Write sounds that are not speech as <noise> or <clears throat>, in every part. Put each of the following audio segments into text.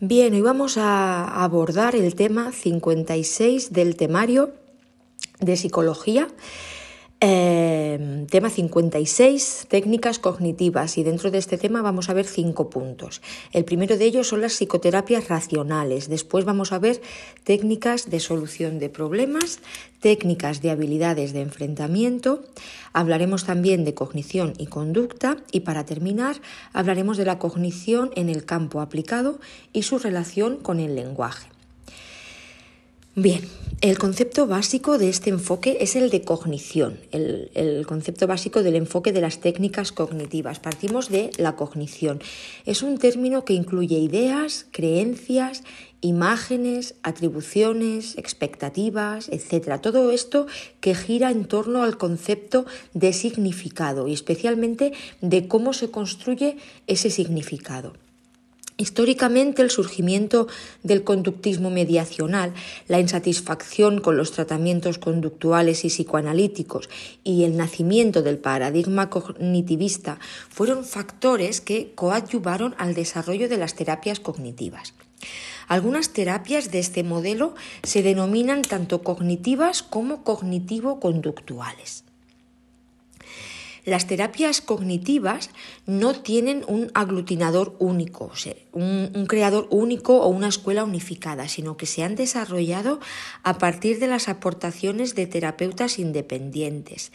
Bien, hoy vamos a abordar el tema 56 del temario de psicología eh, tema 56, técnicas cognitivas. Y dentro de este tema vamos a ver cinco puntos. El primero de ellos son las psicoterapias racionales. Después vamos a ver técnicas de solución de problemas, técnicas de habilidades de enfrentamiento. Hablaremos también de cognición y conducta. Y para terminar, hablaremos de la cognición en el campo aplicado y su relación con el lenguaje. Bien, el concepto básico de este enfoque es el de cognición, el, concepto básico del enfoque de las técnicas cognitivas. Partimos de la cognición. Es un término que incluye ideas, creencias, imágenes, atribuciones, expectativas, etc. Todo esto que gira en torno al concepto de significado y especialmente de cómo se construye ese significado. Históricamente, el surgimiento del conductismo mediacional, la insatisfacción con los tratamientos conductuales y psicoanalíticos y el nacimiento del paradigma cognitivista fueron factores que coadyuvaron al desarrollo de las terapias cognitivas. Algunas terapias de este modelo se denominan tanto cognitivas como cognitivo-conductuales. Las terapias cognitivas no tienen un aglutinador único, un, creador único o una escuela unificada, sino que se han desarrollado a partir de las aportaciones de terapeutas independientes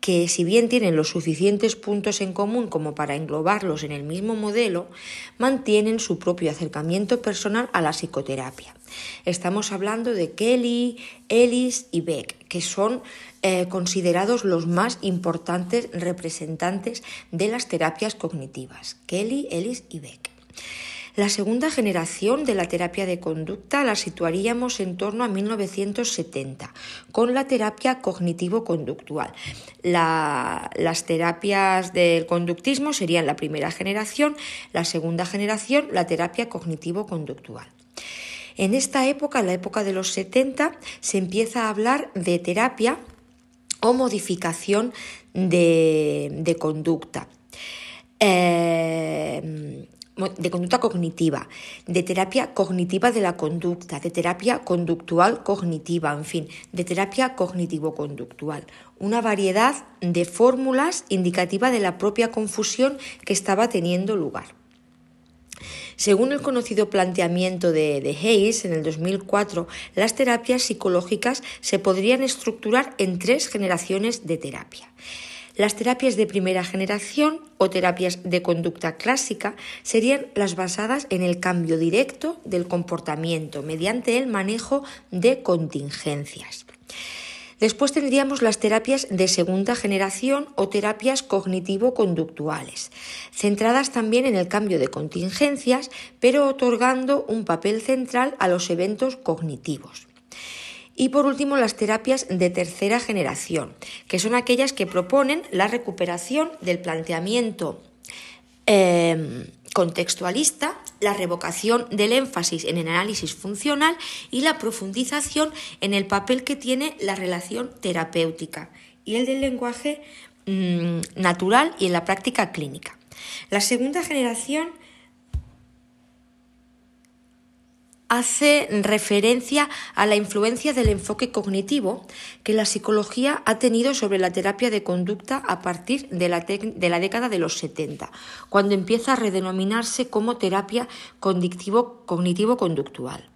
que si bien tienen los suficientes puntos en común como para englobarlos en el mismo modelo, mantienen su propio acercamiento personal a la psicoterapia. Estamos hablando de Kelly, Ellis y Beck, que son eh, considerados los más importantes representantes de las terapias cognitivas, Kelly, Ellis y Beck. La segunda generación de la terapia de conducta la situaríamos en torno a 1970, con la terapia cognitivo-conductual. las terapias del conductismo serían la primera generación, la segunda generación, la terapia cognitivo-conductual. En esta época, en la época de los 70, se empieza a hablar de terapia o modificación de, conducta. Eh, de conducta cognitiva, de terapia cognitiva de la conducta, de terapia conductual cognitiva, en fin, de terapia cognitivo-conductual. Una variedad de fórmulas indicativa de la propia confusión que estaba teniendo lugar. Según el conocido planteamiento de, de, Hayes en el 2004, las terapias psicológicas se podrían estructurar en tres generaciones de terapia. Las terapias de primera generación o terapias de conducta clásica serían las basadas en el cambio directo del comportamiento mediante el manejo de contingencias. Después tendríamos las terapias de segunda generación o terapias cognitivo-conductuales, centradas también en el cambio de contingencias, pero otorgando un papel central a los eventos cognitivos. Y por último, las terapias de tercera generación, que son aquellas que proponen la recuperación del planteamiento em, contextualista, la revocación del énfasis en el análisis funcional y la profundización en el papel que tiene la relación terapéutica y el del lenguaje mm, natural y en la práctica clínica. La segunda generación hace referencia a la influencia del enfoque cognitivo que la psicología ha tenido sobre la terapia de conducta a partir de la, de la década de los 70, cuando empieza a redenominarse como terapia cognitivo-conductual.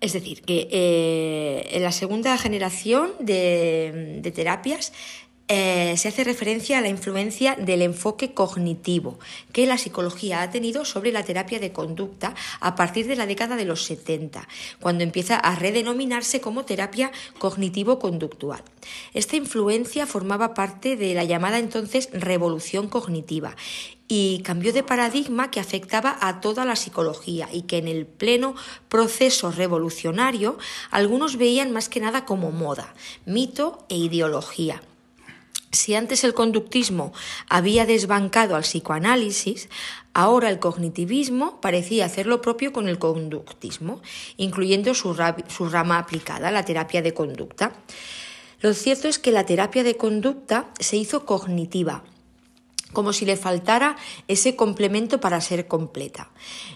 Es decir, que eh, en la segunda generación de, de terapias eh, se hace referencia a la influencia del enfoque cognitivo que la psicología ha tenido sobre la terapia de conducta a partir de la década de los 70, cuando empieza a redenominarse como terapia cognitivo-conductual. Esta influencia formaba parte de la llamada entonces revolución cognitiva y cambió de paradigma que afectaba a toda la psicología y que en el pleno proceso revolucionario algunos veían más que nada como moda, mito e ideología. Si antes el conductismo había desbancado al psicoanálisis, ahora el cognitivismo parecía hacer lo propio con el conductismo, incluyendo su, rama aplicada, la terapia de conducta. Lo cierto es que la terapia de conducta se hizo cognitiva, como si le faltara ese complemento para ser completa.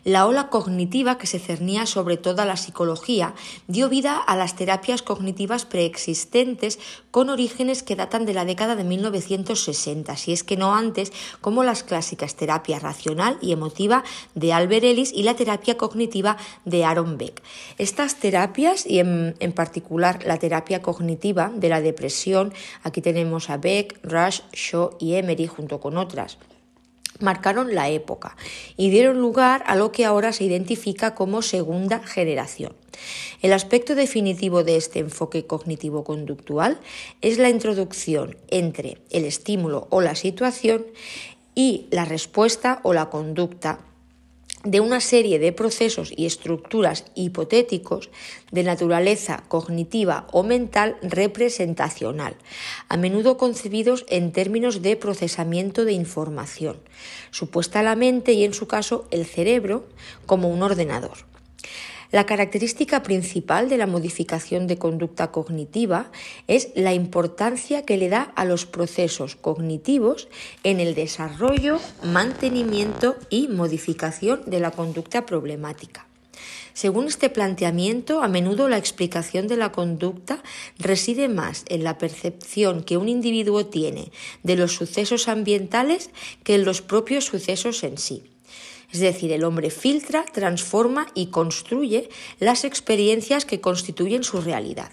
La ola cognitiva, que se cernía sobre toda la psicología, dio vida a las terapias cognitivas preexistentes con orígenes que datan de la década de 1960, si es que no antes, como las clásicas terapia racional y emotiva de Albert Ellis y la terapia cognitiva de Aaron Beck. Estas terapias, y en, en particular la terapia cognitiva de la depresión, aquí tenemos a Beck, Rush, Shaw y Emery junto con otras marcaron la época y dieron lugar a lo que ahora se identifica como segunda generación. El aspecto definitivo de este enfoque cognitivo-conductual es la introducción entre el estímulo o la situación y la respuesta o la conducta de una serie de procesos y estructuras hipotéticos de naturaleza cognitiva o mental representacional, a menudo concebidos en términos de procesamiento de información, supuesta la mente y en su caso el cerebro como un ordenador. La característica principal de la modificación de conducta cognitiva es la importancia que le da a los procesos cognitivos en el desarrollo, mantenimiento y modificación de la conducta problemática. Según este planteamiento, a menudo la explicación de la conducta reside más en la percepción que un individuo tiene de los sucesos ambientales que en los propios sucesos en sí. Es decir, el hombre filtra, transforma y construye las experiencias que constituyen su realidad.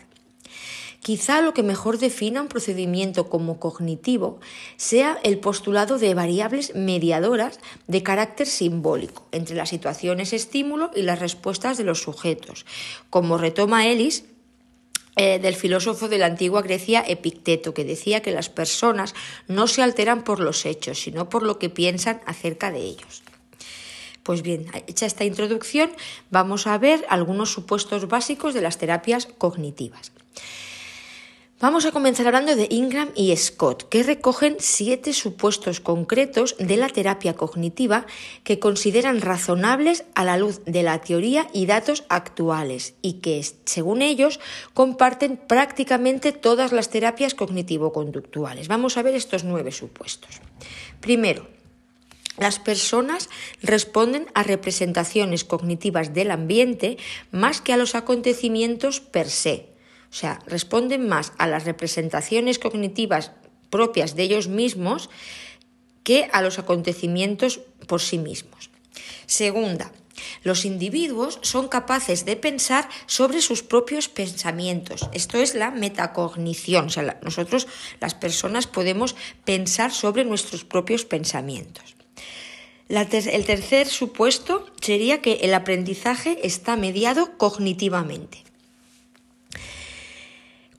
Quizá lo que mejor defina un procedimiento como cognitivo sea el postulado de variables mediadoras de carácter simbólico entre las situaciones estímulo y las respuestas de los sujetos, como retoma Ellis eh, del filósofo de la antigua Grecia Epicteto, que decía que las personas no se alteran por los hechos, sino por lo que piensan acerca de ellos. Pues bien, hecha esta introducción, vamos a ver algunos supuestos básicos de las terapias cognitivas. Vamos a comenzar hablando de Ingram y Scott, que recogen siete supuestos concretos de la terapia cognitiva que consideran razonables a la luz de la teoría y datos actuales y que, según ellos, comparten prácticamente todas las terapias cognitivo-conductuales. Vamos a ver estos nueve supuestos. Primero, las personas responden a representaciones cognitivas del ambiente más que a los acontecimientos per se. O sea, responden más a las representaciones cognitivas propias de ellos mismos que a los acontecimientos por sí mismos. Segunda, los individuos son capaces de pensar sobre sus propios pensamientos. Esto es la metacognición. O sea, nosotros, las personas, podemos pensar sobre nuestros propios pensamientos el tercer supuesto sería que el aprendizaje está mediado cognitivamente.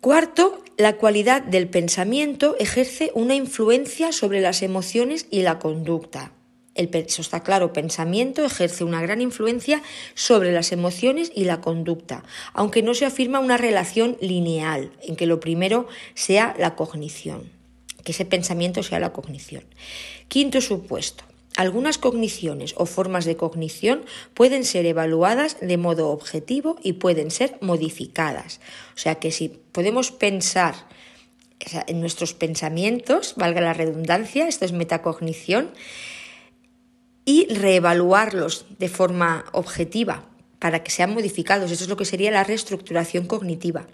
Cuarto, la cualidad del pensamiento ejerce una influencia sobre las emociones y la conducta. El, eso está claro, pensamiento ejerce una gran influencia sobre las emociones y la conducta, aunque no se afirma una relación lineal en que lo primero sea la cognición, que ese pensamiento sea la cognición. Quinto supuesto, algunas cogniciones o formas de cognición pueden ser evaluadas de modo objetivo y pueden ser modificadas. O sea que si podemos pensar en nuestros pensamientos, valga la redundancia, esto es metacognición, y reevaluarlos de forma objetiva para que sean modificados. Eso es lo que sería la reestructuración cognitiva.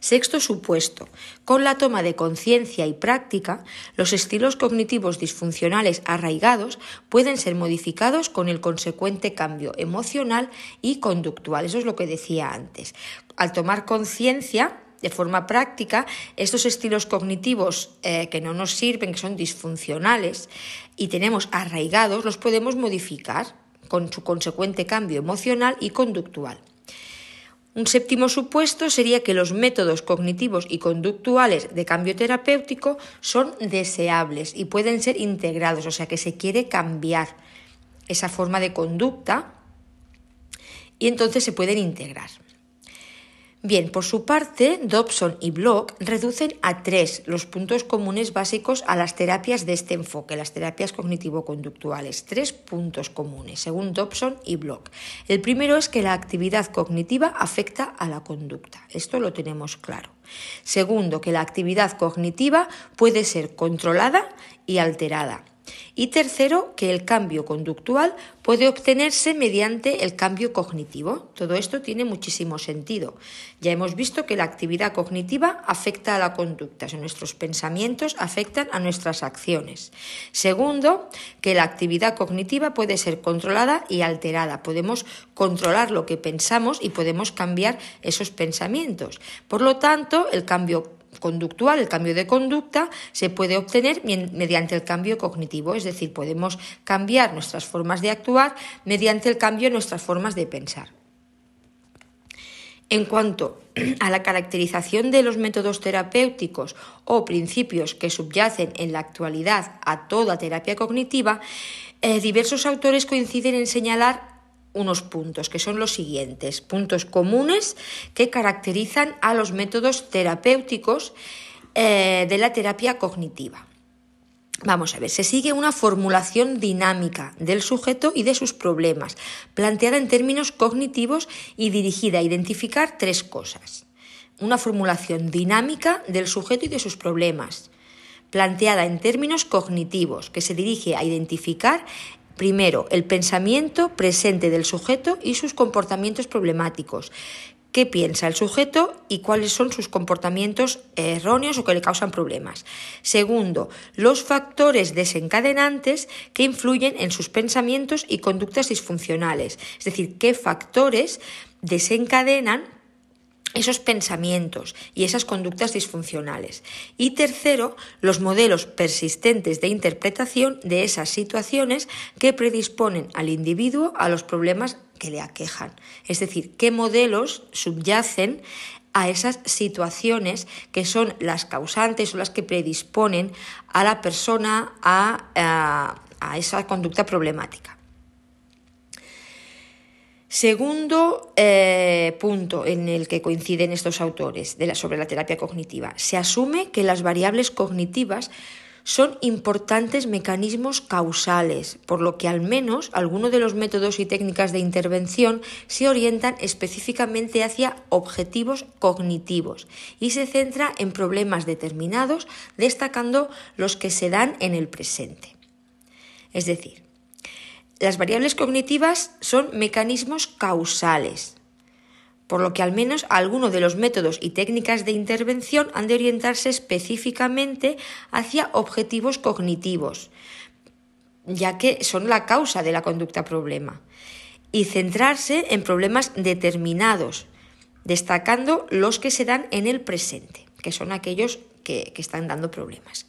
Sexto supuesto. Con la toma de conciencia y práctica, los estilos cognitivos disfuncionales arraigados pueden ser modificados con el consecuente cambio emocional y conductual. Eso es lo que decía antes. Al tomar conciencia, de forma práctica, estos estilos cognitivos eh, que no nos sirven, que son disfuncionales y tenemos arraigados, los podemos modificar con su consecuente cambio emocional y conductual. Un séptimo supuesto sería que los métodos cognitivos y conductuales de cambio terapéutico son deseables y pueden ser integrados, o sea que se quiere cambiar esa forma de conducta y entonces se pueden integrar. Bien, por su parte, Dobson y Block reducen a tres los puntos comunes básicos a las terapias de este enfoque, las terapias cognitivo-conductuales. Tres puntos comunes, según Dobson y Block. El primero es que la actividad cognitiva afecta a la conducta. Esto lo tenemos claro. Segundo, que la actividad cognitiva puede ser controlada y alterada. Y tercero, que el cambio conductual puede obtenerse mediante el cambio cognitivo. Todo esto tiene muchísimo sentido. Ya hemos visto que la actividad cognitiva afecta a la conducta, o nuestros pensamientos afectan a nuestras acciones. Segundo, que la actividad cognitiva puede ser controlada y alterada. Podemos controlar lo que pensamos y podemos cambiar esos pensamientos. Por lo tanto, el cambio conductual, el cambio de conducta, se puede obtener mediante el cambio cognitivo, es decir, podemos cambiar nuestras formas de actuar mediante el cambio de nuestras formas de pensar. En cuanto <clears throat> a la caracterización de los métodos terapéuticos o principios que subyacen en la actualidad a toda terapia cognitiva, eh, diversos autores coinciden en señalar unos puntos, que son los siguientes, puntos comunes que caracterizan a los métodos terapéuticos eh, de la terapia cognitiva. Vamos a ver, se sigue una formulación dinámica del sujeto y de sus problemas, planteada en términos cognitivos y dirigida a identificar tres cosas. Una formulación dinámica del sujeto y de sus problemas, planteada en términos cognitivos, que se dirige a identificar Primero, el pensamiento presente del sujeto y sus comportamientos problemáticos. ¿Qué piensa el sujeto y cuáles son sus comportamientos erróneos o que le causan problemas? Segundo, los factores desencadenantes que influyen en sus pensamientos y conductas disfuncionales. Es decir, qué factores desencadenan esos pensamientos y esas conductas disfuncionales. Y tercero, los modelos persistentes de interpretación de esas situaciones que predisponen al individuo a los problemas que le aquejan. Es decir, qué modelos subyacen a esas situaciones que son las causantes o las que predisponen a la persona a, a esa conducta problemática. Segundo eh, punto en el que coinciden estos autores sobre la terapia cognitiva. Se asume que las variables cognitivas son importantes mecanismos causales, por lo que al menos algunos de los métodos y técnicas de intervención se orientan específicamente hacia objetivos cognitivos y se centra en problemas determinados, destacando los que se dan en el presente. Es decir, las variables cognitivas son mecanismos causales, por lo que al menos algunos de los métodos y técnicas de intervención han de orientarse específicamente hacia objetivos cognitivos, ya que son la causa de la conducta problema, y centrarse en problemas determinados, destacando los que se dan en el presente, que son aquellos que, están dando problemas.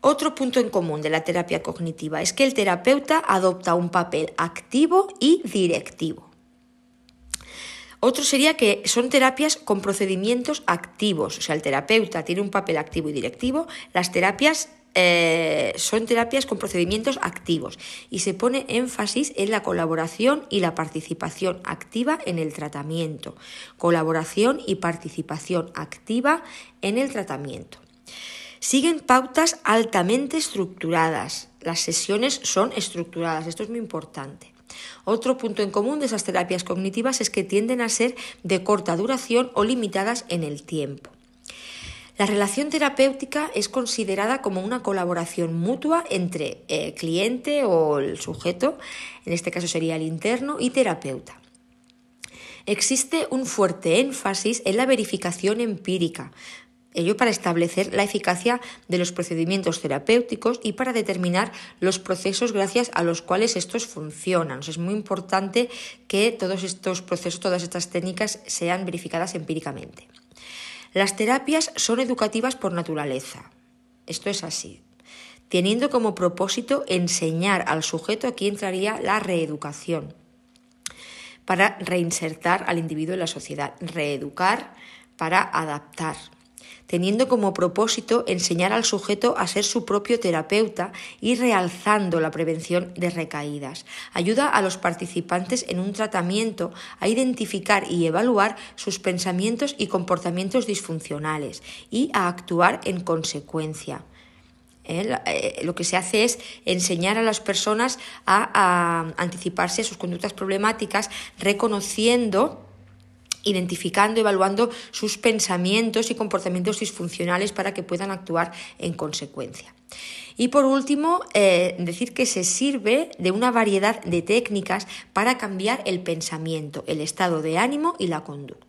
Otro punto en común de la terapia cognitiva es que el terapeuta adopta un papel activo y directivo. Otro sería que son terapias con procedimientos activos, o sea, el terapeuta tiene un papel activo y directivo, las terapias eh, son terapias con procedimientos activos y se pone énfasis en la colaboración y la participación activa en el tratamiento. Colaboración y participación activa en el tratamiento. Siguen pautas altamente estructuradas. Las sesiones son estructuradas, esto es muy importante. Otro punto en común de esas terapias cognitivas es que tienden a ser de corta duración o limitadas en el tiempo. La relación terapéutica es considerada como una colaboración mutua entre el cliente o el sujeto, en este caso sería el interno, y terapeuta. Existe un fuerte énfasis en la verificación empírica, ello para establecer la eficacia de los procedimientos terapéuticos y para determinar los procesos gracias a los cuales estos funcionan. es muy importante que todos estos procesos, todas estas técnicas sean verificadas empíricamente. Las terapias son educativas por naturaleza. Esto es así. Teniendo como propósito enseñar al sujeto, aquí entraría la reeducación, para reinsertar al individuo en la sociedad. Reeducar para adaptar teniendo como propósito enseñar al sujeto a ser su propio terapeuta y realzando la prevención de recaídas. Ayuda a los participantes en un tratamiento a identificar y evaluar sus pensamientos y comportamientos disfuncionales y a actuar en consecuencia. ¿eh? Eh, lo que se hace es enseñar a las personas a, anticiparse a sus conductas problemáticas, reconociendo identificando, evaluando sus pensamientos y comportamientos disfuncionales para que puedan actuar en consecuencia. Y por último, eh, decir que se sirve de una variedad de técnicas para cambiar el pensamiento, el estado de ánimo y la conducta.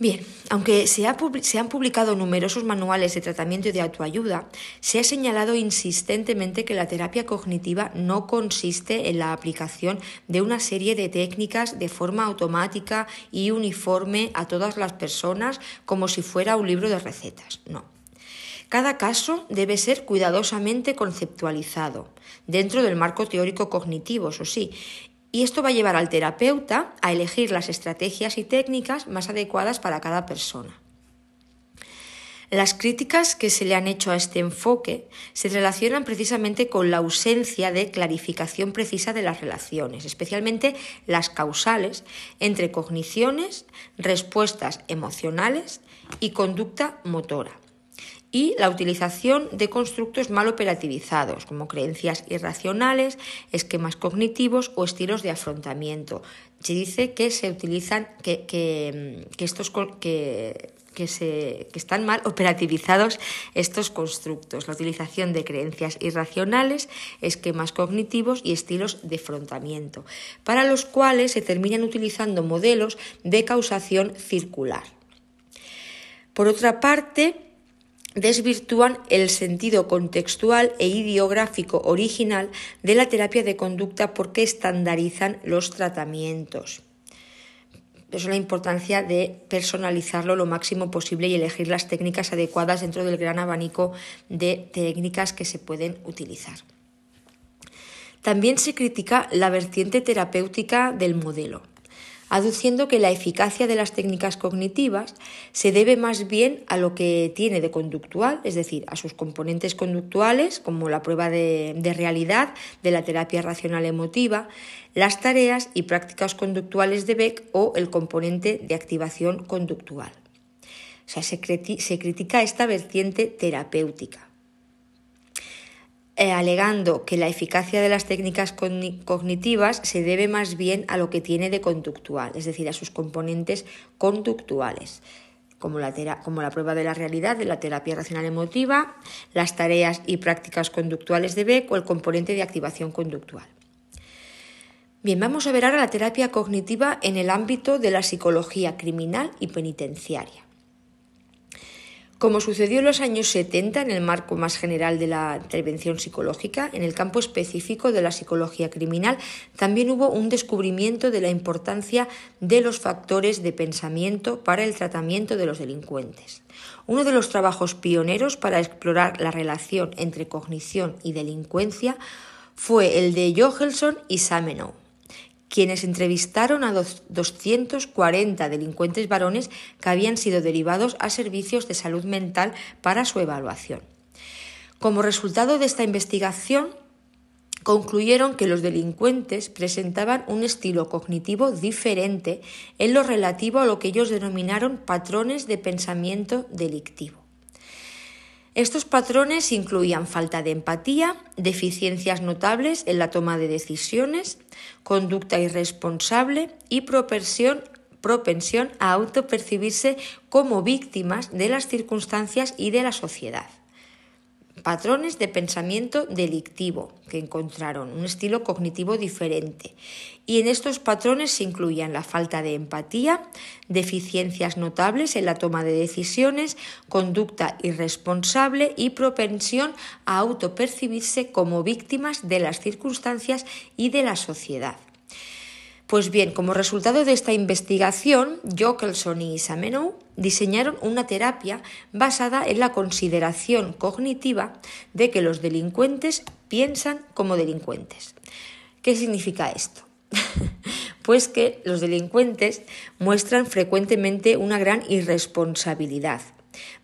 Bien, aunque se, han publicado numerosos manuales de tratamiento y de autoayuda, se ha señalado insistentemente que la terapia cognitiva no consiste en la aplicación de una serie de técnicas de forma automática y uniforme a todas las personas como si fuera un libro de recetas. No. Cada caso debe ser cuidadosamente conceptualizado, dentro del marco teórico cognitivo, eso sí, y esto va a llevar al terapeuta a elegir las estrategias y técnicas más adecuadas para cada persona. Las críticas que se le han hecho a este enfoque se relacionan precisamente con la ausencia de clarificación precisa de las relaciones, especialmente las causales entre cogniciones, respuestas emocionales y conducta motora y la utilización de constructos mal operativizados, como creencias irracionales, esquemas cognitivos o estilos de afrontamiento. Se dice que se utilizan, que, que, estos que, que, se, que están mal operativizados estos constructos, la utilización de creencias irracionales, esquemas cognitivos y estilos de afrontamiento, para los cuales se terminan utilizando modelos de causación circular. Por otra parte, desvirtúan el sentido contextual e ideográfico original de la terapia de conducta porque estandarizan los tratamientos. Es la importancia de personalizarlo lo máximo posible y elegir las técnicas adecuadas dentro del gran abanico de técnicas que se pueden utilizar. También se critica la vertiente terapéutica del modelo aduciendo que la eficacia de las técnicas cognitivas se debe más bien a lo que tiene de conductual, es decir, a sus componentes conductuales, como la prueba de, realidad de la terapia racional emotiva, las tareas y prácticas conductuales de Beck o el componente de activación conductual. O sea, se, se critica esta vertiente terapéutica. Eh, alegando que la eficacia de las técnicas cognitivas se debe más bien a lo que tiene de conductual, es decir, a sus componentes conductuales, como la, como la prueba de la realidad de la terapia racional emotiva, las tareas y prácticas conductuales de Beck o el componente de activación conductual. Bien, vamos a ver ahora la terapia cognitiva en el ámbito de la psicología criminal y penitenciaria. Como sucedió en los años 70 en el marco más general de la intervención psicológica, en el campo específico de la psicología criminal también hubo un descubrimiento de la importancia de los factores de pensamiento para el tratamiento de los delincuentes. Uno de los trabajos pioneros para explorar la relación entre cognición y delincuencia fue el de Johelson y Samenow quienes entrevistaron a 240 delincuentes varones que habían sido derivados a servicios de salud mental para su evaluación. Como resultado de esta investigación, concluyeron que los delincuentes presentaban un estilo cognitivo diferente en lo relativo a lo que ellos denominaron patrones de pensamiento delictivo. Estos patrones incluían falta de empatía, deficiencias notables en la toma de decisiones, conducta irresponsable y propensión, propensión a autopercibirse como víctimas de las circunstancias y de la sociedad patrones de pensamiento delictivo que encontraron, un estilo cognitivo diferente. Y en estos patrones se incluían la falta de empatía, deficiencias notables en la toma de decisiones, conducta irresponsable y propensión a autopercibirse como víctimas de las circunstancias y de la sociedad. Pues bien, como resultado de esta investigación, Jokelson y Samenow diseñaron una terapia basada en la consideración cognitiva de que los delincuentes piensan como delincuentes. ¿Qué significa esto? <laughs> pues que los delincuentes muestran frecuentemente una gran irresponsabilidad,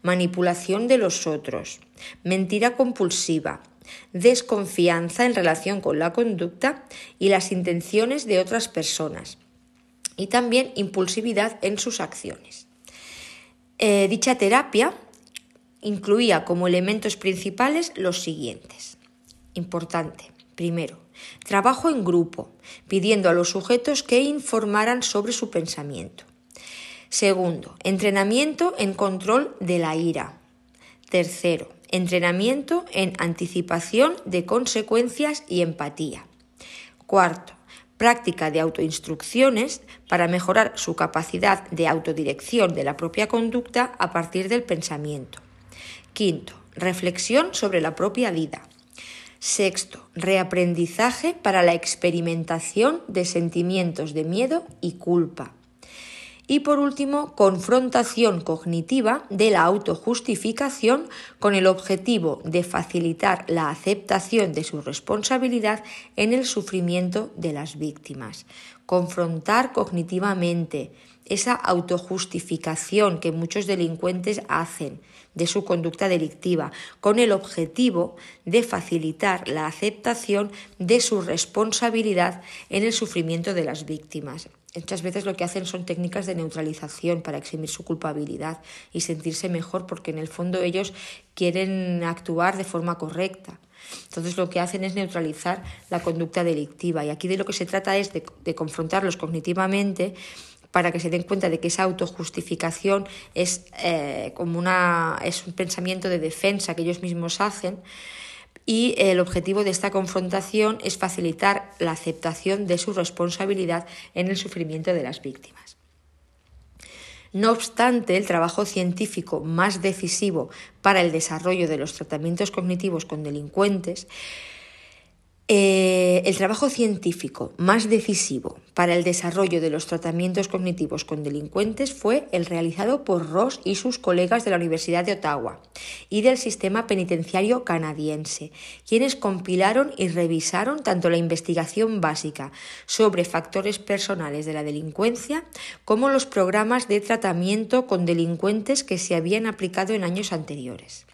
manipulación de los otros, mentira compulsiva, desconfianza en relación con la conducta y las intenciones de otras personas, y también impulsividad en sus acciones. Eh, dicha terapia incluía como elementos principales los siguientes. Importante. Primero, trabajo en grupo, pidiendo a los sujetos que informaran sobre su pensamiento. Segundo, entrenamiento en control de la ira. Tercero, entrenamiento en anticipación de consecuencias y empatía. Cuarto, práctica de autoinstrucciones para mejorar su capacidad de autodirección de la propia conducta a partir del pensamiento. Quinto, reflexión sobre la propia vida. Sexto, reaprendizaje para la experimentación de sentimientos de miedo y culpa. Y por último, confrontación cognitiva de la autojustificación con el objetivo de facilitar la aceptación de su responsabilidad en el sufrimiento de las víctimas. Confrontar cognitivamente esa autojustificación que muchos delincuentes hacen de su conducta delictiva, con el objetivo de facilitar la aceptación de su responsabilidad en el sufrimiento de las víctimas. Muchas veces lo que hacen son técnicas de neutralización para eximir su culpabilidad y sentirse mejor porque en el fondo ellos quieren actuar de forma correcta. Entonces lo que hacen es neutralizar la conducta delictiva y aquí de lo que se trata es de, confrontarlos cognitivamente para que se den cuenta de que esa autojustificación es eh, como una, es un pensamiento de defensa que ellos mismos hacen y el objetivo de esta confrontación es facilitar la aceptación de su responsabilidad en el sufrimiento de las víctimas. No obstante, el trabajo científico más decisivo para el desarrollo de los tratamientos cognitivos con delincuentes eh, el trabajo científico más decisivo para el desarrollo de los tratamientos cognitivos con delincuentes fue el realizado por Ross y sus colegas de la Universidad de Ottawa y del sistema penitenciario canadiense, quienes compilaron y revisaron tanto la investigación básica sobre factores personales de la delincuencia como los programas de tratamiento con delincuentes que se habían aplicado en años anteriores.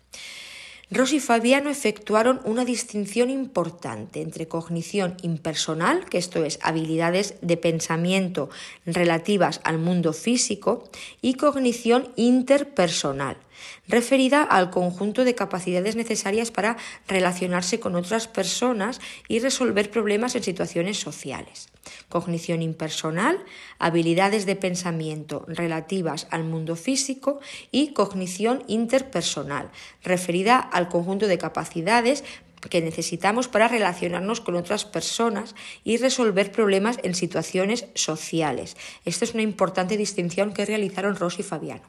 Ross y Fabiano efectuaron una distinción importante entre cognición impersonal, que esto es habilidades de pensamiento relativas al mundo físico, y cognición interpersonal, referida al conjunto de capacidades necesarias para relacionarse con otras personas y resolver problemas en situaciones sociales cognición impersonal, habilidades de pensamiento relativas al mundo físico y cognición interpersonal, referida al conjunto de capacidades que necesitamos para relacionarnos con otras personas y resolver problemas en situaciones sociales. Esta es una importante distinción que realizaron Rossi y Fabiano.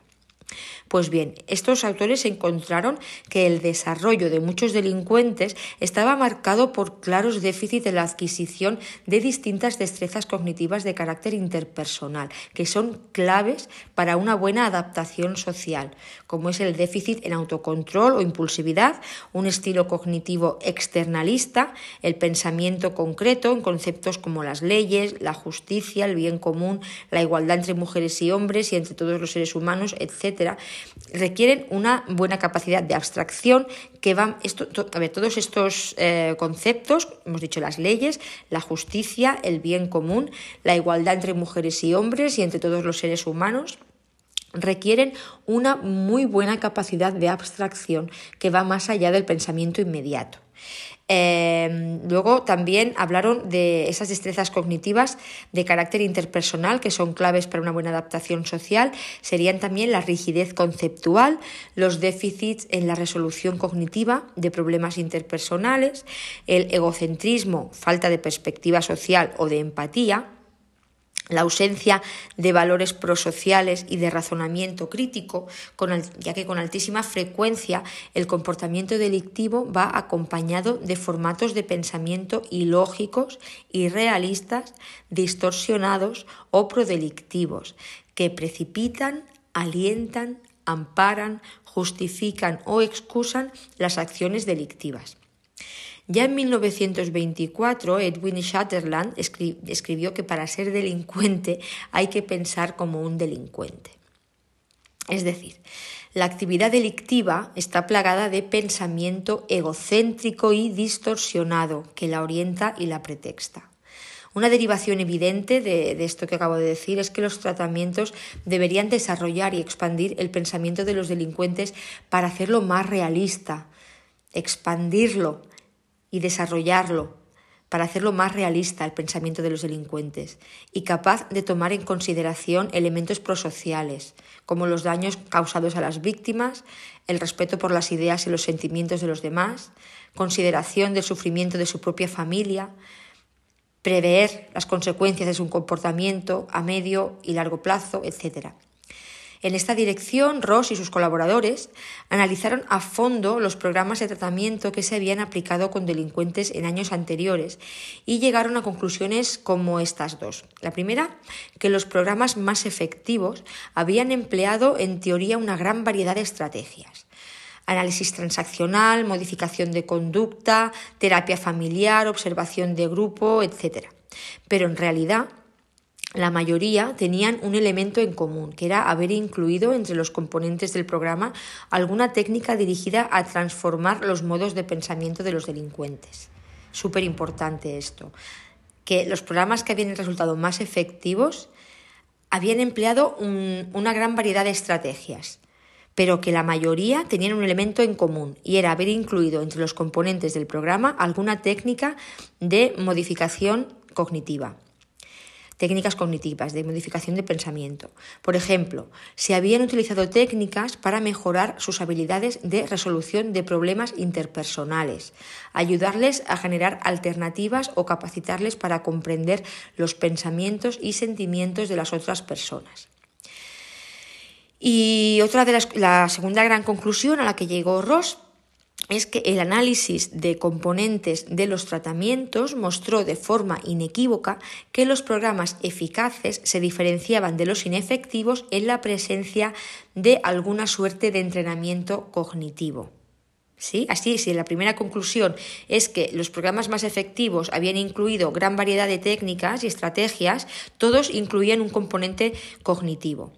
Pues bien, estos autores encontraron que el desarrollo de muchos delincuentes estaba marcado por claros déficits de la adquisición de distintas destrezas cognitivas de carácter interpersonal, que son claves para una buena adaptación social, como es el déficit en autocontrol o impulsividad, un estilo cognitivo externalista, el pensamiento concreto en conceptos como las leyes, la justicia, el bien común, la igualdad entre mujeres y hombres y entre todos los seres humanos, etc., requieren una buena capacidad de abstracción que van, esto, a ver, todos estos eh, conceptos, hemos dicho las leyes, la justicia, el bien común, la igualdad entre mujeres y hombres y entre todos los seres humanos, requieren una muy buena capacidad de abstracción que va más allá del pensamiento inmediato. Em, luego también hablaron de esas destrezas cognitivas de carácter interpersonal que son claves para una buena adaptación social. Serían también la rigidez conceptual, los déficits en la resolución cognitiva de problemas interpersonales, el egocentrismo, falta de perspectiva social o de empatía la ausencia de valores prosociales y de razonamiento crítico, ya que con altísima frecuencia el comportamiento delictivo va acompañado de formatos de pensamiento ilógicos, irrealistas, distorsionados o prodelictivos, que precipitan, alientan, amparan, justifican o excusan las acciones delictivas. Ya en 1924, Edwin Shatterland escribió que para ser delincuente hay que pensar como un delincuente. Es decir, la actividad delictiva está plagada de pensamiento egocéntrico y distorsionado que la orienta y la pretexta. Una derivación evidente de, esto que acabo de decir es que los tratamientos deberían desarrollar y expandir el pensamiento de los delincuentes para hacerlo más realista, expandirlo y desarrollarlo para hacerlo más realista el pensamiento de los delincuentes y capaz de tomar en consideración elementos prosociales, como los daños causados a las víctimas, el respeto por las ideas y los sentimientos de los demás, consideración del sufrimiento de su propia familia, prever las consecuencias de su comportamiento a medio y largo plazo, etc. En esta dirección, Ross y sus colaboradores analizaron a fondo los programas de tratamiento que se habían aplicado con delincuentes en años anteriores y llegaron a conclusiones como estas dos. La primera, que los programas más efectivos habían empleado en teoría una gran variedad de estrategias análisis transaccional, modificación de conducta, terapia familiar, observación de grupo, etc. Pero en realidad la mayoría tenían un elemento en común, que era haber incluido entre los componentes del programa alguna técnica dirigida a transformar los modos de pensamiento de los delincuentes. Súper importante esto, que los programas que habían resultado más efectivos habían empleado una gran variedad de estrategias pero que la mayoría tenían un elemento en común y era haber incluido entre los componentes del programa alguna técnica de modificación cognitiva técnicas cognitivas de modificación de pensamiento. Por ejemplo, se habían utilizado técnicas para mejorar sus habilidades de resolución de problemas interpersonales, ayudarles a generar alternativas o capacitarles para comprender los pensamientos y sentimientos de las otras personas. Y otra de las, la segunda gran conclusión a la que llegó Ross es que el análisis de componentes de los tratamientos mostró de forma inequívoca que los programas eficaces se diferenciaban de los inefectivos en la presencia de alguna suerte de entrenamiento cognitivo. ¿Sí? Así, si la primera conclusión es que los programas más efectivos habían incluido gran variedad de técnicas y estrategias, todos incluían un componente cognitivo.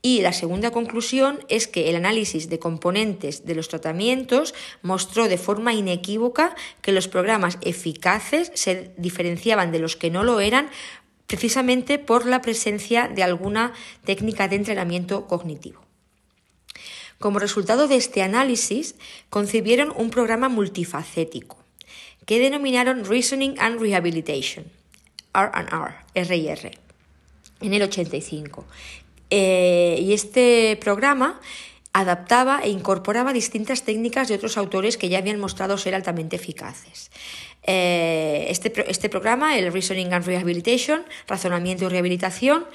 Y la segunda conclusión es que el análisis de componentes de los tratamientos mostró de forma inequívoca que los programas eficaces se diferenciaban de los que no lo eran precisamente por la presencia de alguna técnica de entrenamiento cognitivo. Como resultado de este análisis, concibieron un programa multifacético que denominaron Reasoning and Rehabilitation, R&R, en el 85, eh, y este programa adaptaba e incorporaba distintas técnicas de otros autores que ya habían mostrado ser altamente eficaces. Eh, este, este programa, el Reasoning and Rehabilitation, razonamiento y rehabilitación,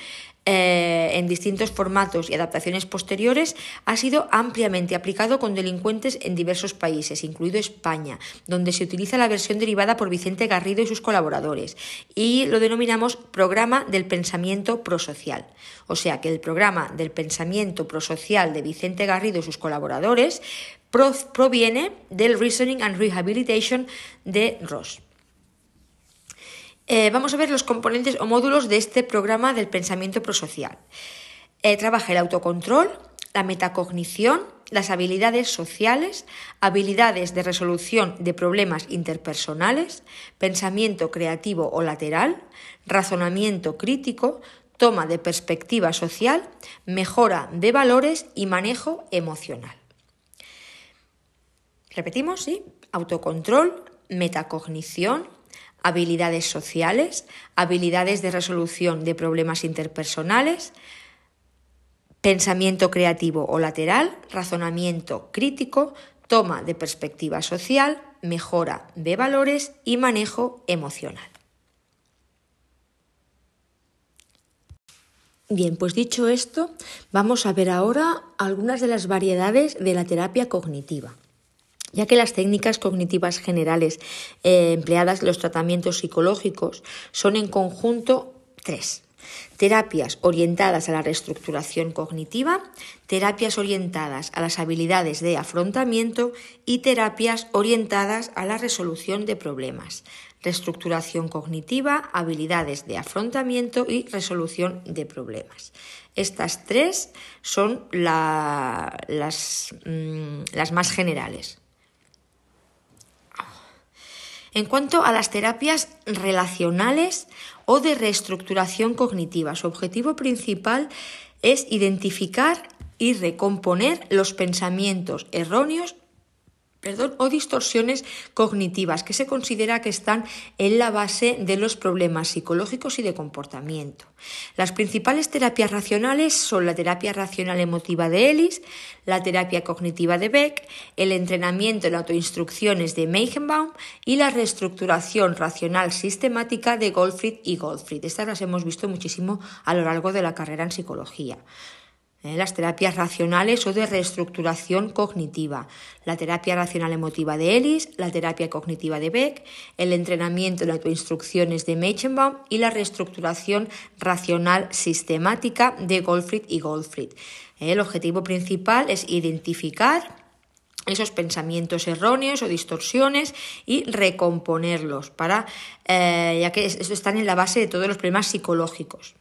eh, en distintos formatos y adaptaciones posteriores, ha sido ampliamente aplicado con delincuentes en diversos países, incluido España, donde se utiliza la versión derivada por Vicente Garrido y sus colaboradores, y lo denominamos programa del pensamiento prosocial. O sea que el programa del pensamiento prosocial de Vicente Garrido y sus colaboradores proviene del Reasoning and Rehabilitation de Ross. Eh, vamos a ver los componentes o módulos de este programa del pensamiento prosocial. Eh, trabaja el autocontrol, la metacognición, las habilidades sociales, habilidades de resolución de problemas interpersonales, pensamiento creativo o lateral, razonamiento crítico, toma de perspectiva social, mejora de valores y manejo emocional. Repetimos, ¿sí? Autocontrol, metacognición, habilidades sociales, habilidades de resolución de problemas interpersonales, pensamiento creativo o lateral, razonamiento crítico, toma de perspectiva social, mejora de valores y manejo emocional. Bien, pues dicho esto, vamos a ver ahora algunas de las variedades de la terapia cognitiva ya que las técnicas cognitivas generales eh, empleadas en los tratamientos psicológicos son en conjunto tres. terapias orientadas a la reestructuración cognitiva, terapias orientadas a las habilidades de afrontamiento y terapias orientadas a la resolución de problemas. Reestructuración cognitiva, habilidades de afrontamiento y resolución de problemas. Estas tres son mm, las más generales. En cuanto a las terapias relacionales o de reestructuración cognitiva, su objetivo principal es identificar y recomponer los pensamientos erróneos perdón, o distorsiones cognitivas que se considera que están en la base de los problemas psicológicos y de comportamiento. Las principales terapias racionales son la terapia racional emotiva de Ellis, la terapia cognitiva de Beck, el entrenamiento en autoinstrucciones de Meichenbaum y la reestructuración racional sistemática de Goldfried y Goldfried. Estas las hemos visto muchísimo a lo largo de la carrera en psicología. ¿Eh? las terapias racionales o de reestructuración cognitiva, la terapia racional emotiva de Ellis, la terapia cognitiva de Beck, el entrenamiento en autoinstrucciones de Meichenbaum y la reestructuración racional sistemática de Goldfried y Goldfried. ¿eh? El objetivo principal es identificar esos pensamientos erróneos o distorsiones y recomponerlos para eh, ya que están en la base de todos los problemas psicológicos.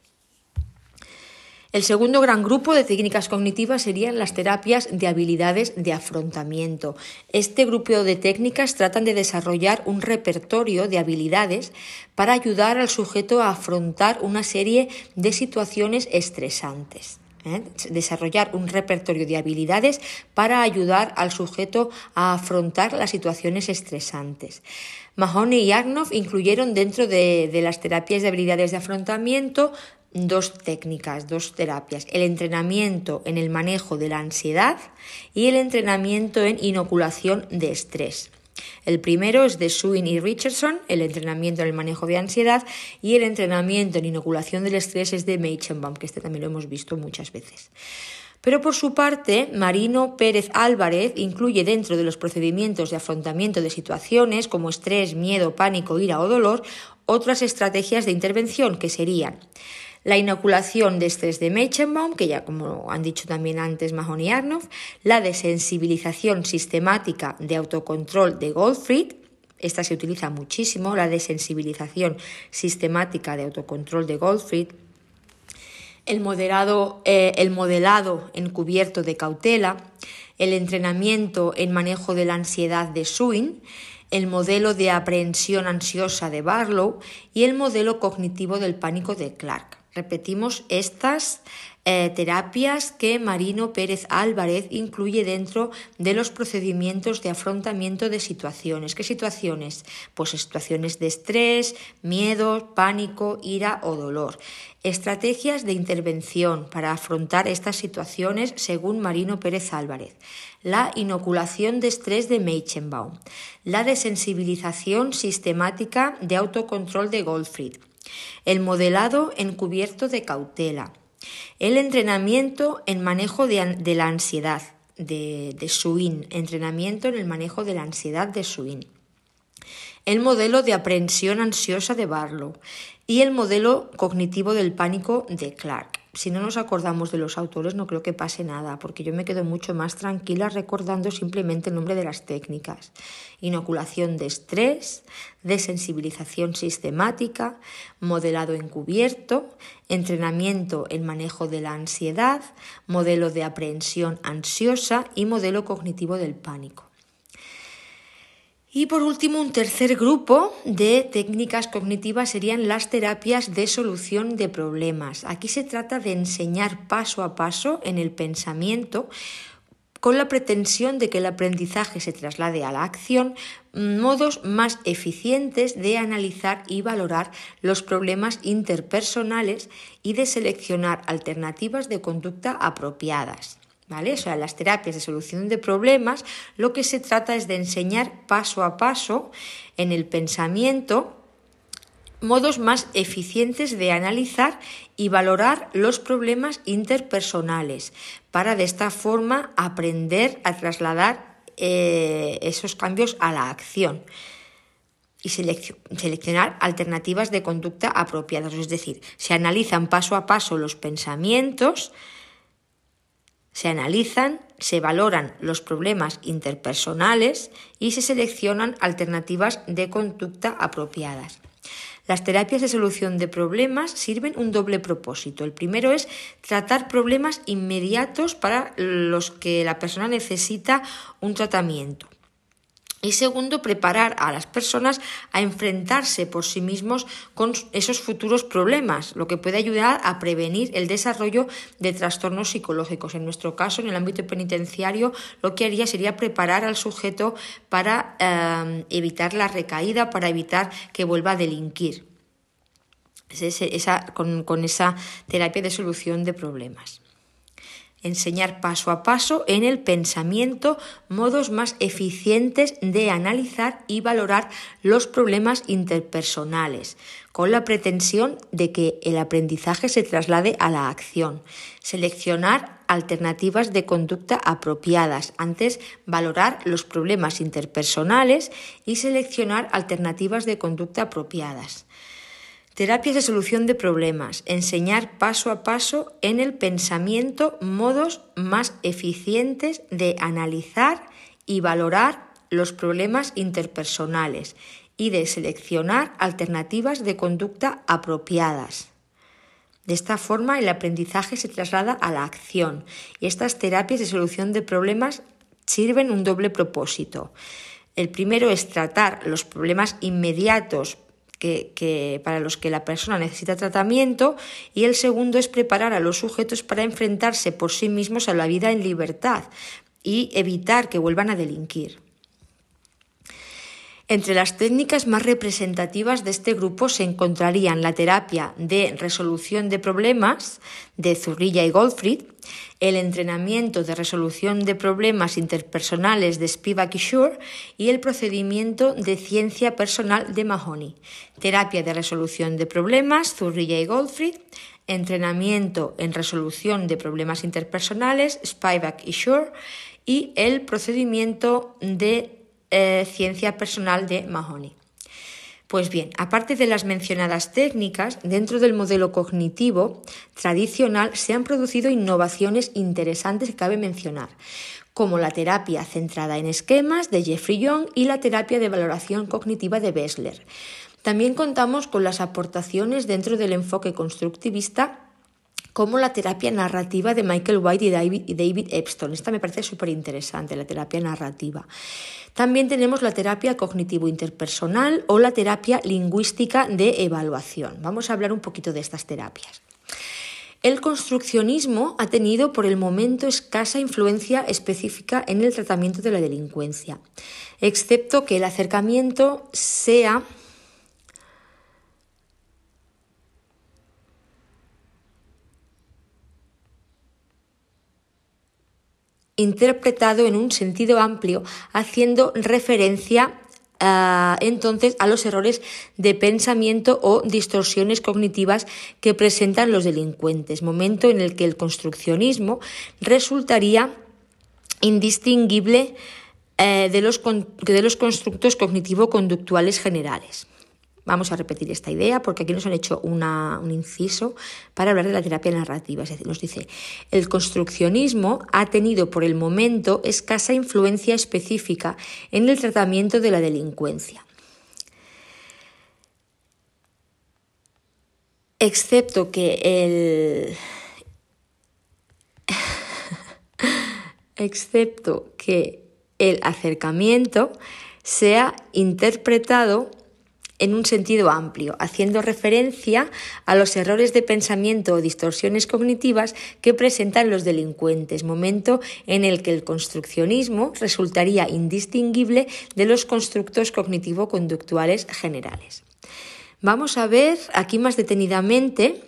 El segundo gran grupo de técnicas cognitivas serían las terapias de habilidades de afrontamiento. Este grupo de técnicas tratan de desarrollar un repertorio de habilidades para ayudar al sujeto a afrontar una serie de situaciones estresantes. ¿eh? desarrollar un repertorio de habilidades para ayudar al sujeto a afrontar las situaciones estresantes. Mahoney y Agnov incluyeron dentro de, de las terapias de habilidades de afrontamiento dos técnicas, dos terapias, el entrenamiento en el manejo de la ansiedad y el entrenamiento en inoculación de estrés. El primero es de Swin y Richardson, el entrenamiento en el manejo de ansiedad, y el entrenamiento en inoculación del estrés es de Meichenbaum, que este también lo hemos visto muchas veces. Pero por su parte, Marino Pérez Álvarez incluye dentro de los procedimientos de afrontamiento de situaciones como estrés, miedo, pánico, ira o dolor otras estrategias de intervención que serían la inoculación de estrés de Meichenbaum, que ya como han dicho también antes Mahoney y Arnold, la desensibilización sistemática de autocontrol de Goldfried, esta se utiliza muchísimo, la desensibilización sistemática de autocontrol de Goldfried, el, moderado, eh, el modelado encubierto de cautela, el entrenamiento en manejo de la ansiedad de Swin, el modelo de aprehensión ansiosa de Barlow y el modelo cognitivo del pánico de Clark. Repetimos estas eh, terapias que Marino Pérez Álvarez incluye dentro de los procedimientos de afrontamiento de situaciones. ¿Qué situaciones? Pues situaciones de estrés, miedo, pánico, ira o dolor. Estrategias de intervención para afrontar estas situaciones según Marino Pérez Álvarez. La inoculación de estrés de Meichenbaum. La desensibilización sistemática de autocontrol de Goldfried el modelado encubierto de cautela, el entrenamiento en manejo de, la ansiedad de, de entrenamiento en el manejo de la ansiedad de Suin, el modelo de aprehensión ansiosa de Barlow. Y el modelo cognitivo del pánico de Clark si no nos acordamos de los autores no creo que pase nada, porque yo me quedo mucho más tranquila recordando simplemente el nombre de las técnicas. Inoculación de estrés, desensibilización sistemática, modelado encubierto, entrenamiento en manejo de la ansiedad, modelo de aprehensión ansiosa y modelo cognitivo del pánico. Y por último, un tercer grupo de técnicas cognitivas serían las terapias de solución de problemas. Aquí se trata de enseñar paso a paso en el pensamiento con la pretensión de que el aprendizaje se traslade a la acción, modos más eficientes de analizar y valorar los problemas interpersonales y de seleccionar alternativas de conducta apropiadas. ¿Vale? O sea, las terapias de solución de problemas lo que se trata es de enseñar paso a paso en el pensamiento modos más eficientes de analizar y valorar los problemas interpersonales para de esta forma aprender a trasladar eh, esos cambios a la acción. y seleccionar alternativas de conducta apropiadas. Es decir, se analizan paso a paso los pensamientos, se analizan, se valoran los problemas interpersonales y se seleccionan alternativas de conducta apropiadas. Las terapias de solución de problemas sirven un doble propósito. El primero es tratar problemas inmediatos para los que la persona necesita un tratamiento. Y segundo, preparar a las personas a enfrentarse por sí mismos con esos futuros problemas, lo que puede ayudar a prevenir el desarrollo de trastornos psicológicos. En nuestro caso, en el ámbito penitenciario, lo que haría sería preparar al sujeto para eh, evitar la recaída, para evitar que vuelva a delinquir. con esa terapia de solución de problemas enseñar paso a paso en el pensamiento modos más eficientes de analizar y valorar los problemas interpersonales, con la pretensión de que el aprendizaje se traslade a la acción. Seleccionar alternativas de conducta apropiadas. Antes, valorar los problemas interpersonales y seleccionar alternativas de conducta apropiadas. Terapias de solución de problemas. Enseñar paso a paso en el pensamiento modos más eficientes de analizar y valorar los problemas interpersonales y de seleccionar alternativas de conducta apropiadas. De esta forma el aprendizaje se traslada a la acción y estas terapias de solución de problemas sirven un doble propósito. El primero es tratar los problemas inmediatos que, para los que la persona necesita tratamiento y el segundo es preparar a los sujetos para enfrentarse por sí mismos a la vida en libertad y evitar que vuelvan a delinquir. Entre las técnicas más representativas de este grupo se encontrarían la terapia de resolución de problemas de Zurrilla y Goldfried, el entrenamiento de resolución de problemas interpersonales de Spivak y Shore y el procedimiento de ciencia personal de Mahoney. Terapia de resolución de problemas, Zurrilla y Goldfried, entrenamiento en resolución de problemas interpersonales, Spivak y Shore, y el procedimiento de eh, ciencia personal de Mahoney. Pues bien, aparte de las mencionadas técnicas, dentro del modelo cognitivo tradicional se han producido innovaciones interesantes que cabe mencionar, como la terapia centrada en esquemas de Jeffrey Young y la terapia de valoración cognitiva de Bessler. También contamos con las aportaciones dentro del enfoque constructivista como la terapia narrativa de Michael White y David, David Epstein. Esta me parece súper interesante, la terapia narrativa. También tenemos la terapia cognitivo interpersonal o la terapia lingüística de evaluación. Vamos a hablar un poquito de estas terapias. El construccionismo ha tenido por el momento escasa influencia específica en el tratamiento de la delincuencia, excepto que el acercamiento sea interpretado en un sentido amplio, haciendo referencia ah, entonces a los errores de pensamiento o distorsiones cognitivas que presentan los delincuentes, momento en el que el construccionismo resultaría indistinguible eh, de, los, de los constructos cognitivo-conductuales generales. Vamos a repetir esta idea porque aquí nos han hecho un inciso para hablar de la terapia narrativa. Es decir, nos dice, el construccionismo ha tenido por el momento escasa influencia específica en el tratamiento de la delincuencia. Excepto que el... <laughs> excepto que el acercamiento sea interpretado en un sentido amplio, haciendo referencia a los errores de pensamiento o distorsiones cognitivas que presentan los delincuentes, momento en el que el construccionismo resultaría indistinguible de los constructos cognitivo-conductuales generales. Vamos a ver aquí más detenidamente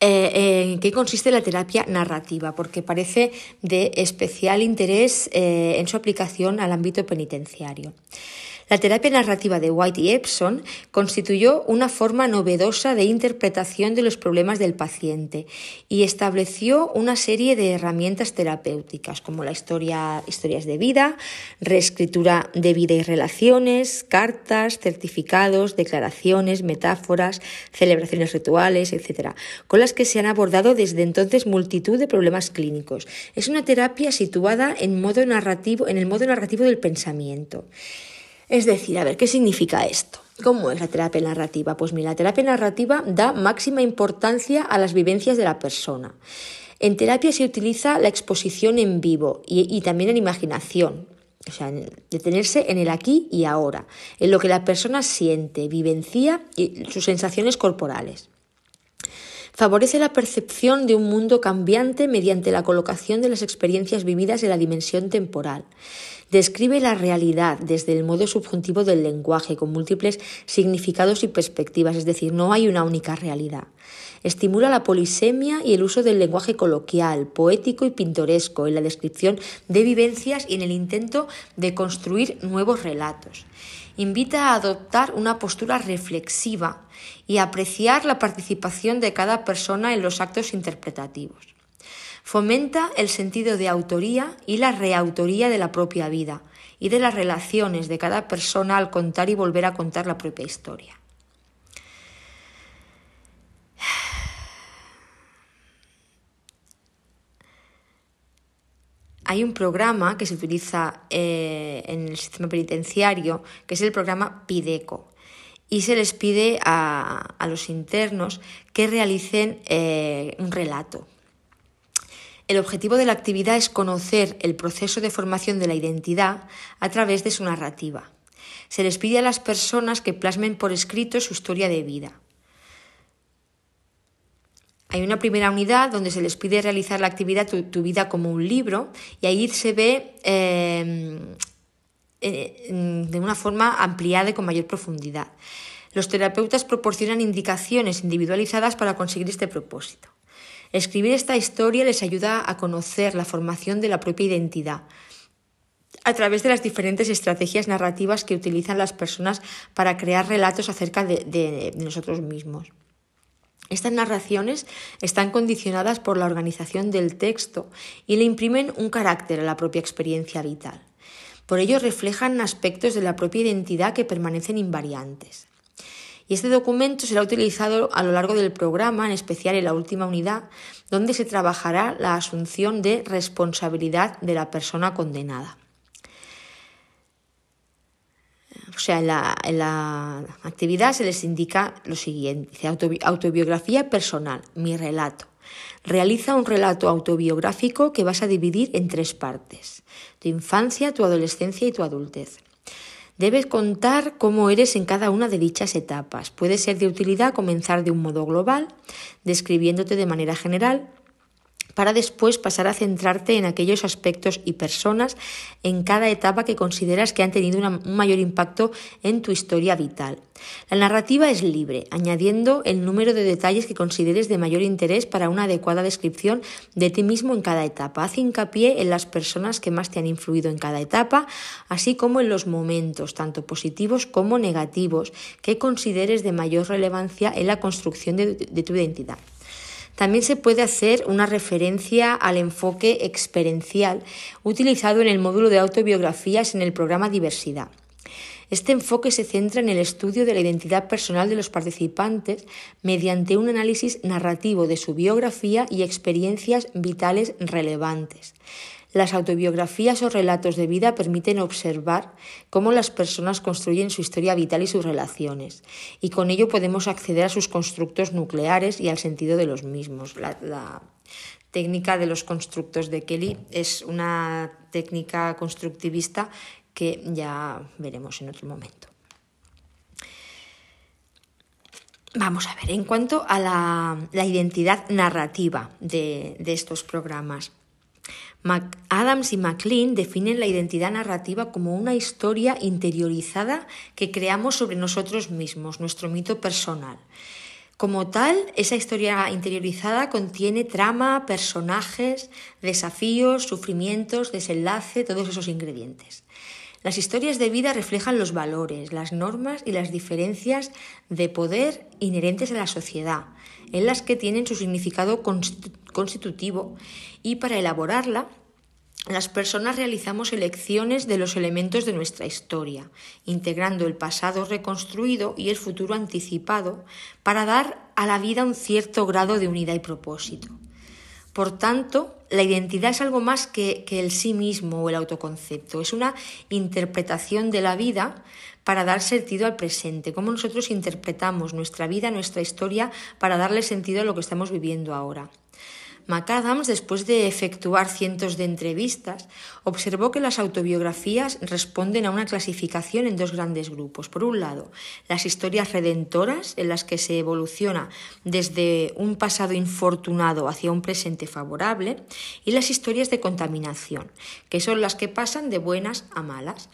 eh, en qué consiste la terapia narrativa, porque parece de especial interés eh, en su aplicación al ámbito penitenciario. La terapia narrativa de White y Epson constituyó una forma novedosa de interpretación de los problemas del paciente y estableció una serie de herramientas terapéuticas como la historia, historias de vida, reescritura de vida y relaciones, cartas, certificados, declaraciones, metáforas, celebraciones rituales, etc., con las que se han abordado desde entonces multitud de problemas clínicos. Es una terapia situada en, modo narrativo, en el modo narrativo del pensamiento. Es decir, a ver, ¿qué significa esto? ¿Cómo es la terapia narrativa? Pues mira, la terapia narrativa da máxima importancia a las vivencias de la persona. En terapia se utiliza la exposición en vivo y, también en imaginación, o sea, detenerse en el aquí y ahora, en lo que la persona siente, vivencia y sus sensaciones corporales. Favorece la percepción de un mundo cambiante mediante la colocación de las experiencias vividas en la dimensión temporal. Describe la realidad desde el modo subjuntivo del lenguaje, con múltiples significados y perspectivas, es decir, no hay una única realidad. Estimula la polisemia y el uso del lenguaje coloquial, poético y pintoresco en la descripción de vivencias y en el intento de construir nuevos relatos invita a adoptar una postura reflexiva y apreciar la participación de cada persona en los actos interpretativos. Fomenta el sentido de autoría y la reautoría de la propia vida y de las relaciones de cada persona al contar y volver a contar la propia historia. hay un programa que se utiliza eh, en el sistema penitenciario, que es el programa PIDECO, y se les pide a, los internos que realicen eh, un relato. El objetivo de la actividad es conocer el proceso de formación de la identidad a través de su narrativa. Se les pide a las personas que plasmen por escrito su historia de vida. Hay una primera unidad donde se les pide realizar la actividad Tu, vida como un libro y ahí se ve em, de una forma ampliada y con mayor profundidad. Los terapeutas proporcionan indicaciones individualizadas para conseguir este propósito. Escribir esta historia les ayuda a conocer la formación de la propia identidad a través de las diferentes estrategias narrativas que utilizan las personas para crear relatos acerca de nosotros mismos. Estas narraciones están condicionadas por la organización del texto y le imprimen un carácter a la propia experiencia vital. Por ello reflejan aspectos de la propia identidad que permanecen invariantes. Y este documento será utilizado a lo largo del programa, en especial en la última unidad, donde se trabajará la asunción de responsabilidad de la persona condenada. O sea, en la, actividad se les indica lo siguiente, autobiografía personal, mi relato. Realiza un relato autobiográfico que vas a dividir en tres partes, tu infancia, tu adolescencia y tu adultez. Debes contar cómo eres en cada una de dichas etapas. Puede ser de utilidad comenzar de un modo global, describiéndote de manera general, para después pasar a centrarte en aquellos aspectos y personas en cada etapa que consideras que han tenido un mayor impacto en tu historia vital. La narrativa es libre, añadiendo el número de detalles que consideres de mayor interés para una adecuada descripción de ti mismo en cada etapa. Haz hincapié en las personas que más te han influido en cada etapa, así como en los momentos, tanto positivos como negativos, que consideres de mayor relevancia en la construcción de, de tu identidad. También se puede hacer una referencia al enfoque experiencial utilizado en el módulo de autobiografías en el programa Diversidad. Este enfoque se centra en el estudio de la identidad personal de los participantes mediante un análisis narrativo de su biografía y experiencias vitales relevantes. Las autobiografías o relatos de vida permiten observar cómo las personas construyen su historia vital y sus relaciones, y con ello podemos acceder a sus constructos nucleares y al sentido de los mismos. La, técnica de los constructos de Kelly es una técnica constructivista que ya veremos en otro momento. Vamos a ver, en cuanto a la, identidad narrativa de estos programas. Adams y MacLean definen la identidad narrativa como una historia interiorizada que creamos sobre nosotros mismos, nuestro mito personal. Como tal, esa historia interiorizada contiene trama, personajes, desafíos, sufrimientos, desenlace, todos esos ingredientes. Las historias de vida reflejan los valores, las normas y las diferencias de poder inherentes a la sociedad, en las que tienen su significado constitutivo y para elaborarla las personas realizamos elecciones de los elementos de nuestra historia, integrando el pasado reconstruido y el futuro anticipado para dar a la vida un cierto grado de unidad y propósito. Por tanto, la identidad es algo más que, el sí mismo o el autoconcepto, es una interpretación de la vida para dar sentido al presente, cómo nosotros interpretamos nuestra vida, nuestra historia, para darle sentido a lo que estamos viviendo ahora. McAdams, después de efectuar cientos de entrevistas, observó que las autobiografías responden a una clasificación en dos grandes grupos. Por un lado, las historias redentoras, en las que se evoluciona desde un pasado infortunado hacia un presente favorable, y las historias de contaminación, que son las que pasan de buenas a malas.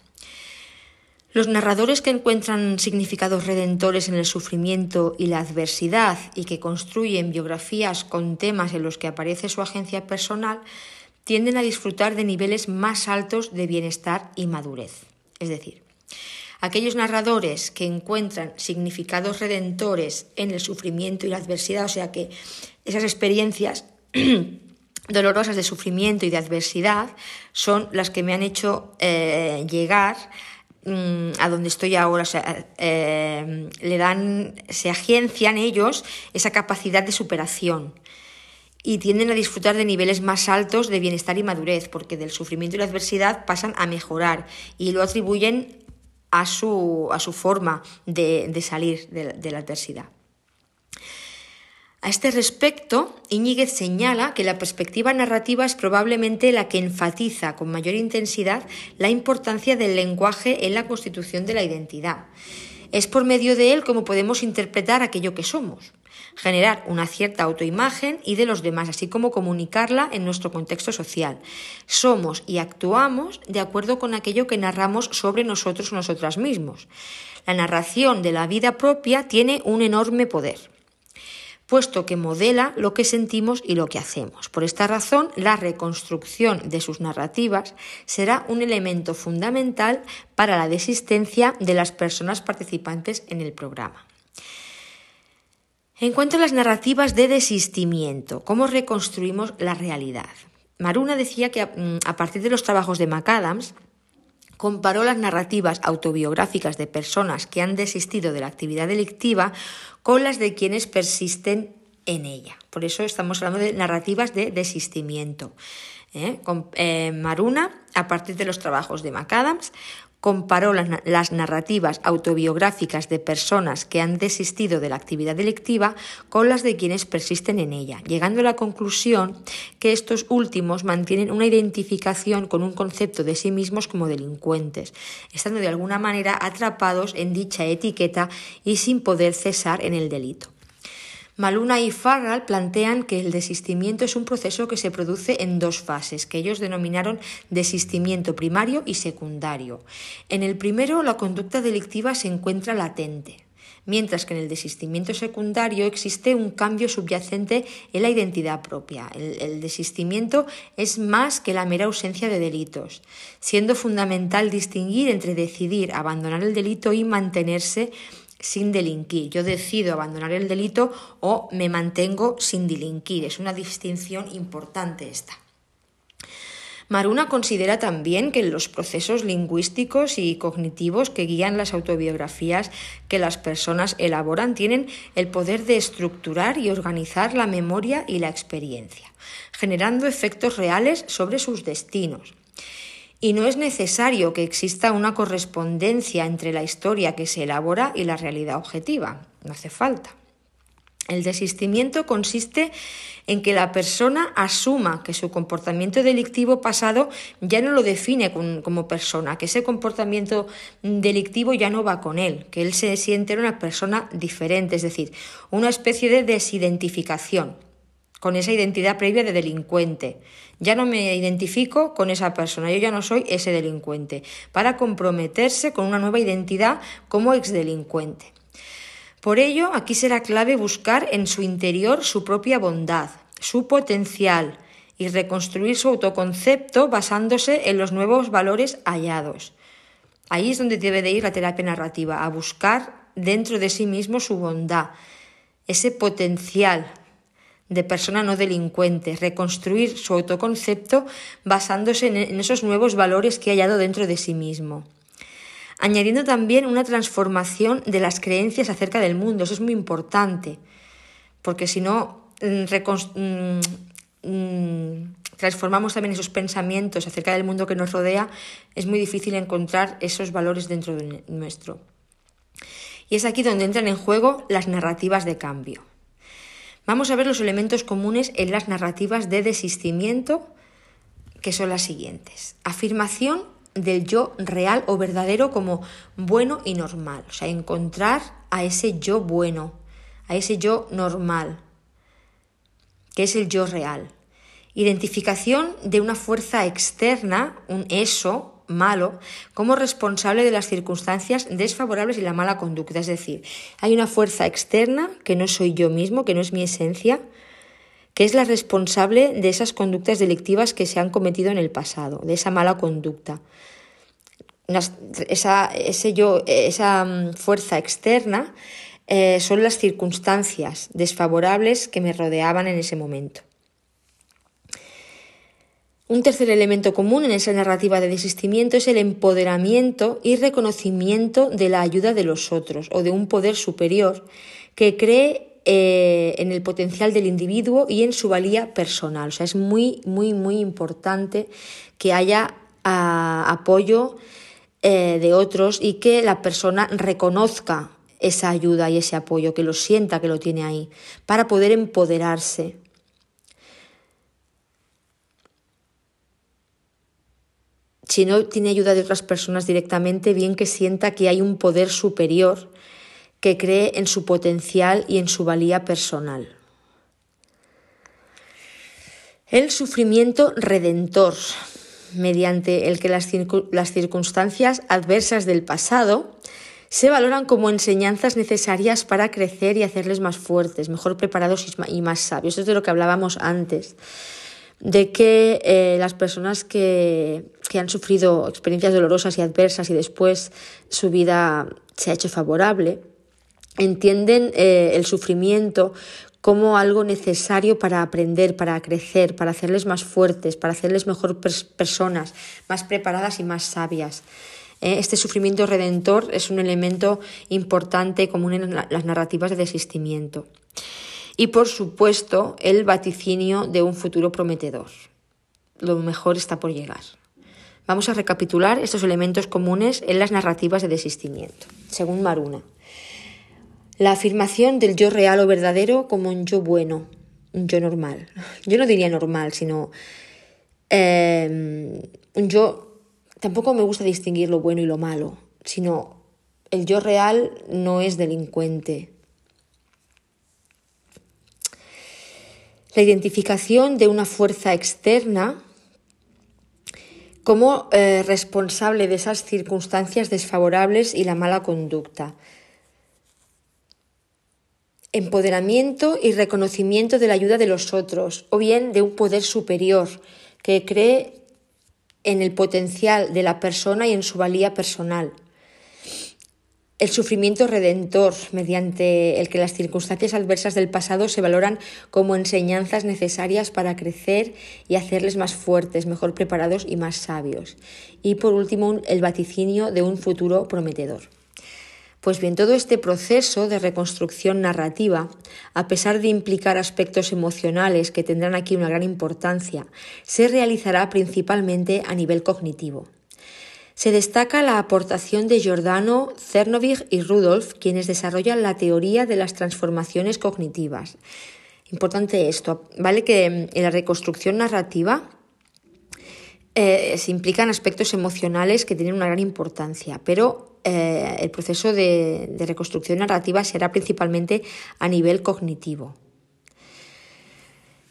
Los narradores que encuentran significados redentores en el sufrimiento y la adversidad y que construyen biografías con temas en los que aparece su agencia personal tienden a disfrutar de niveles más altos de bienestar y madurez. Es decir, aquellos narradores que encuentran significados redentores en el sufrimiento y la adversidad, o sea que esas experiencias <clears throat> dolorosas de sufrimiento y de adversidad son las que me han hecho eh, llegar a donde estoy ahora, eh, le dan, se agencian ellos esa capacidad de superación y tienden a disfrutar de niveles más altos de bienestar y madurez, porque del sufrimiento y la adversidad pasan a mejorar y lo atribuyen a su, a su forma de, salir de la adversidad. A este respecto, Iñiguez señala que la perspectiva narrativa es probablemente la que enfatiza con mayor intensidad la importancia del lenguaje en la constitución de la identidad. Es por medio de él como podemos interpretar aquello que somos, generar una cierta autoimagen y de los demás, así como comunicarla en nuestro contexto social. Somos y actuamos de acuerdo con aquello que narramos sobre nosotros o nosotras mismos. La narración de la vida propia tiene un enorme poder puesto que modela lo que sentimos y lo que hacemos. Por esta razón, la reconstrucción de sus narrativas será un elemento fundamental para la desistencia de las personas participantes en el programa. En cuanto a las narrativas de desistimiento, ¿cómo reconstruimos la realidad? Maruna decía que mm, a partir de los trabajos de McAdams, comparó las narrativas autobiográficas de personas que han desistido de la actividad delictiva con las de quienes persisten en ella. Por eso estamos hablando de narrativas de desistimiento. ¿eh? Eh, Maruna, a partir de los trabajos de McAdams, comparó las, narrativas autobiográficas de personas que han desistido de la actividad delictiva con las de quienes persisten en ella, llegando a la conclusión que estos últimos mantienen una identificación con un concepto de sí mismos como delincuentes, estando de alguna manera atrapados en dicha etiqueta y sin poder cesar en el delito. Maluna y Farrell plantean que el desistimiento es un proceso que se produce en dos fases, que ellos denominaron desistimiento primario y secundario. En el primero, la conducta delictiva se encuentra latente, mientras que en el desistimiento secundario existe un cambio subyacente en la identidad propia. El, el, desistimiento es más que la mera ausencia de delitos, siendo fundamental distinguir entre decidir abandonar el delito y mantenerse sin delinquir. Yo decido abandonar el delito o me mantengo sin delinquir. Es una distinción importante esta. Maruna considera también que los procesos lingüísticos y cognitivos que guían las autobiografías que las personas elaboran tienen el poder de estructurar y organizar la memoria y la experiencia, generando efectos reales sobre sus destinos y no es necesario que exista una correspondencia entre la historia que se elabora y la realidad objetiva. No hace falta. El desistimiento consiste en que la persona asuma que su comportamiento delictivo pasado ya no lo define como persona, que ese comportamiento delictivo ya no va con él, que él se siente una persona diferente, es decir, una especie de desidentificación con esa identidad previa de delincuente. Ya no me identifico con esa persona, yo ya no soy ese delincuente, para comprometerse con una nueva identidad como exdelincuente. Por ello, aquí será clave buscar en su interior su propia bondad, su potencial y reconstruir su autoconcepto basándose en los nuevos valores hallados. Ahí es donde debe de ir la terapia narrativa, a buscar dentro de sí mismo su bondad, ese potencial de persona no delincuente, reconstruir su autoconcepto basándose en esos nuevos valores que ha hallado dentro de sí mismo. Añadiendo también una transformación de las creencias acerca del mundo, eso es muy importante, porque si no mm, mm, mm, transformamos también esos pensamientos acerca del mundo que nos rodea, es muy difícil encontrar esos valores dentro de nuestro. Y es aquí donde entran en juego las narrativas de cambio. Vamos a ver los elementos comunes en las narrativas de desistimiento, que son las siguientes. Afirmación del yo real o verdadero como bueno y normal. O sea, encontrar a ese yo bueno, a ese yo normal, que es el yo real. Identificación de una fuerza externa, un eso, malo como responsable de las circunstancias desfavorables y la mala conducta. Es decir, hay una fuerza externa que no soy yo mismo, que no es mi esencia, que es la responsable de esas conductas delictivas que se han cometido en el pasado, de esa mala conducta. Esa, ese yo, esa mm, fuerza externa eh, son las circunstancias desfavorables que me rodeaban en ese momento. Un tercer elemento común en esa narrativa de desistimiento es el empoderamiento y reconocimiento de la ayuda de los otros o de un poder superior que cree eh, en el potencial del individuo y en su valía personal. O sea, es muy, muy, muy importante que haya ah, apoyo eh, de otros y que la persona reconozca esa ayuda y ese apoyo, que lo sienta que lo tiene ahí, para poder empoderarse si no tiene ayuda de otras personas directamente, bien que sienta que hay un poder superior que cree en su potencial y en su valía personal. El sufrimiento redentor, mediante el que las, circunstancias adversas del pasado se valoran como enseñanzas necesarias para crecer y hacerles más fuertes, mejor preparados y más sabios. Esto es de lo que hablábamos antes de que eh, las personas que, han sufrido experiencias dolorosas y adversas y después su vida se ha hecho favorable, entienden eh, el sufrimiento como algo necesario para aprender, para crecer, para hacerles más fuertes, para hacerles mejor personas, más preparadas y más sabias. Eh, este sufrimiento redentor es un elemento importante común en las narrativas de desistimiento y por supuesto el vaticinio de un futuro prometedor. Lo mejor está por llegar. Vamos a recapitular estos elementos comunes en las narrativas de desistimiento, según Maruna. La afirmación del yo real o verdadero como un yo bueno, un yo normal. Yo no diría normal, sino em, un yo... Tampoco me gusta distinguir lo bueno y lo malo, sino el yo real no es delincuente, la identificación de una fuerza externa como eh, responsable de esas circunstancias desfavorables y la mala conducta. Empoderamiento y reconocimiento de la ayuda de los otros, o bien de un poder superior que cree en el potencial de la persona y en su valía personal el sufrimiento redentor, mediante el que las circunstancias adversas del pasado se valoran como enseñanzas necesarias para crecer y hacerles más fuertes, mejor preparados y más sabios. Y por último, el vaticinio de un futuro prometedor. Pues bien, todo este proceso de reconstrucción narrativa, a pesar de implicar aspectos emocionales que tendrán aquí una gran importancia, se realizará principalmente a nivel cognitivo. Se destaca la aportación de Giordano, Cernovich y Rudolf, quienes desarrollan la teoría de las transformaciones cognitivas. Importante esto, ¿vale? Que en la reconstrucción narrativa eh, se implican aspectos emocionales que tienen una gran importancia, pero eh, el proceso de, de reconstrucción narrativa será principalmente a nivel cognitivo.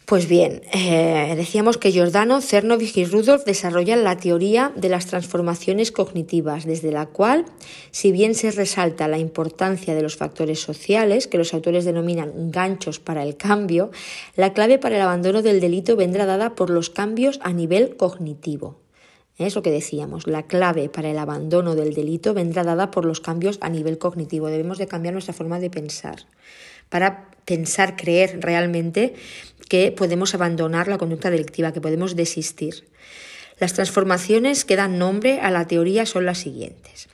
Pues bien, eh, decíamos que Giordano, Cernovich y Rudolf desarrollan la teoría de las transformaciones cognitivas, desde la cual, si bien se resalta la importancia de los factores sociales, que los autores denominan ganchos para el cambio, la clave para el abandono del delito vendrá dada por los cambios a nivel cognitivo. Es lo que decíamos, la clave para el abandono del delito vendrá dada por los cambios a nivel cognitivo. Debemos de cambiar nuestra forma de pensar para pensar, creer realmente que podemos abandonar la conducta delictiva, que podemos desistir. Las transformaciones que dan nombre a la teoría son las siguientes.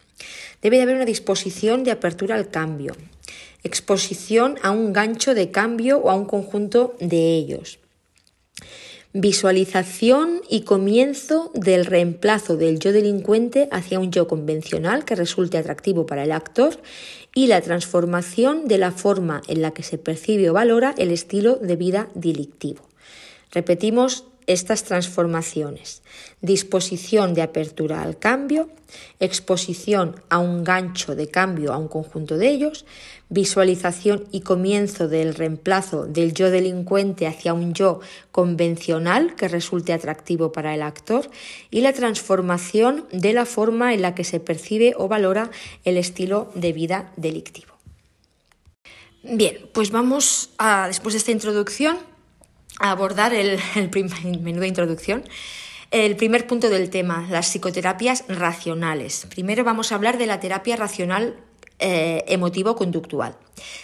Debe de haber una disposición de apertura al cambio, exposición a un gancho de cambio o a un conjunto de ellos, Visualización y comienzo del reemplazo del yo delincuente hacia un yo convencional que resulte atractivo para el actor y la transformación de la forma en la que se percibe o valora el estilo de vida delictivo. Repetimos estas transformaciones. Disposición de apertura al cambio, exposición a un gancho de cambio a un conjunto de ellos, visualización y comienzo del reemplazo del yo delincuente hacia un yo convencional que resulte atractivo para el actor y la transformación de la forma en la que se percibe o valora el estilo de vida delictivo. Bien, pues vamos a, después de esta introducción, a abordar el, el <laughs> introducción. El primer punto del tema, las psicoterapias racionales. Primero vamos a hablar de la terapia racional eh, emotivo-conductual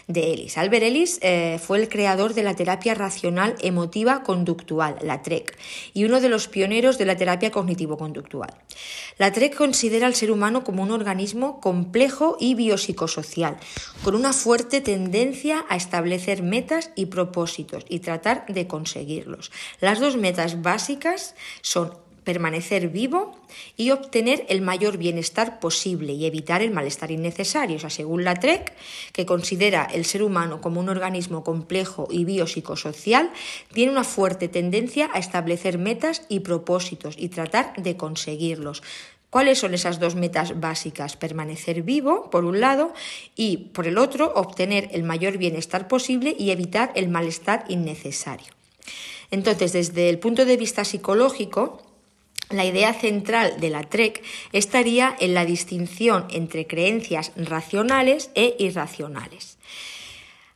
de Ellis. Albert Ellis eh, fue el creador de la terapia racional emotiva conductual, la TREC, y uno de los pioneros de la terapia cognitivo-conductual. La TREC considera al ser humano como un organismo complejo y biopsicosocial, con una fuerte tendencia a establecer metas y propósitos y tratar de conseguirlos. Las dos metas básicas son permanecer vivo y obtener el mayor bienestar posible y evitar el malestar innecesario. O sea, según la TREC, que considera el ser humano como un organismo complejo y biopsicosocial, tiene una fuerte tendencia a establecer metas y propósitos y tratar de conseguirlos. ¿Cuáles son esas dos metas básicas? Permanecer vivo, por un lado, y por el otro, obtener el mayor bienestar posible y evitar el malestar innecesario. Entonces, desde el punto de vista psicológico, la idea central de la TREC estaría en la distinción entre creencias racionales e irracionales.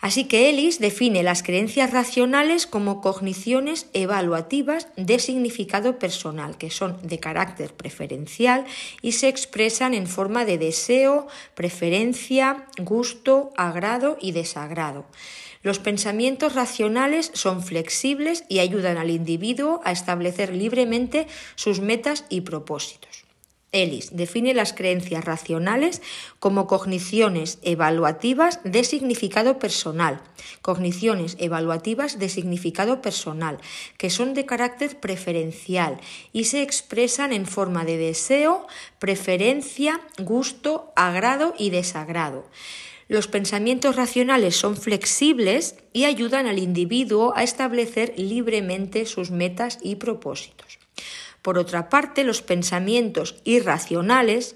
Así que Ellis define las creencias racionales como cogniciones evaluativas de significado personal, que son de carácter preferencial y se expresan en forma de deseo, preferencia, gusto, agrado y desagrado. Los pensamientos racionales son flexibles y ayudan al individuo a establecer libremente sus metas y propósitos. Ellis define las creencias racionales como cogniciones evaluativas de significado personal, cogniciones evaluativas de significado personal, que son de carácter preferencial y se expresan en forma de deseo, preferencia, gusto, agrado y desagrado. Los pensamientos racionales son flexibles y ayudan al individuo a establecer libremente sus metas y propósitos. Por otra parte, los pensamientos irracionales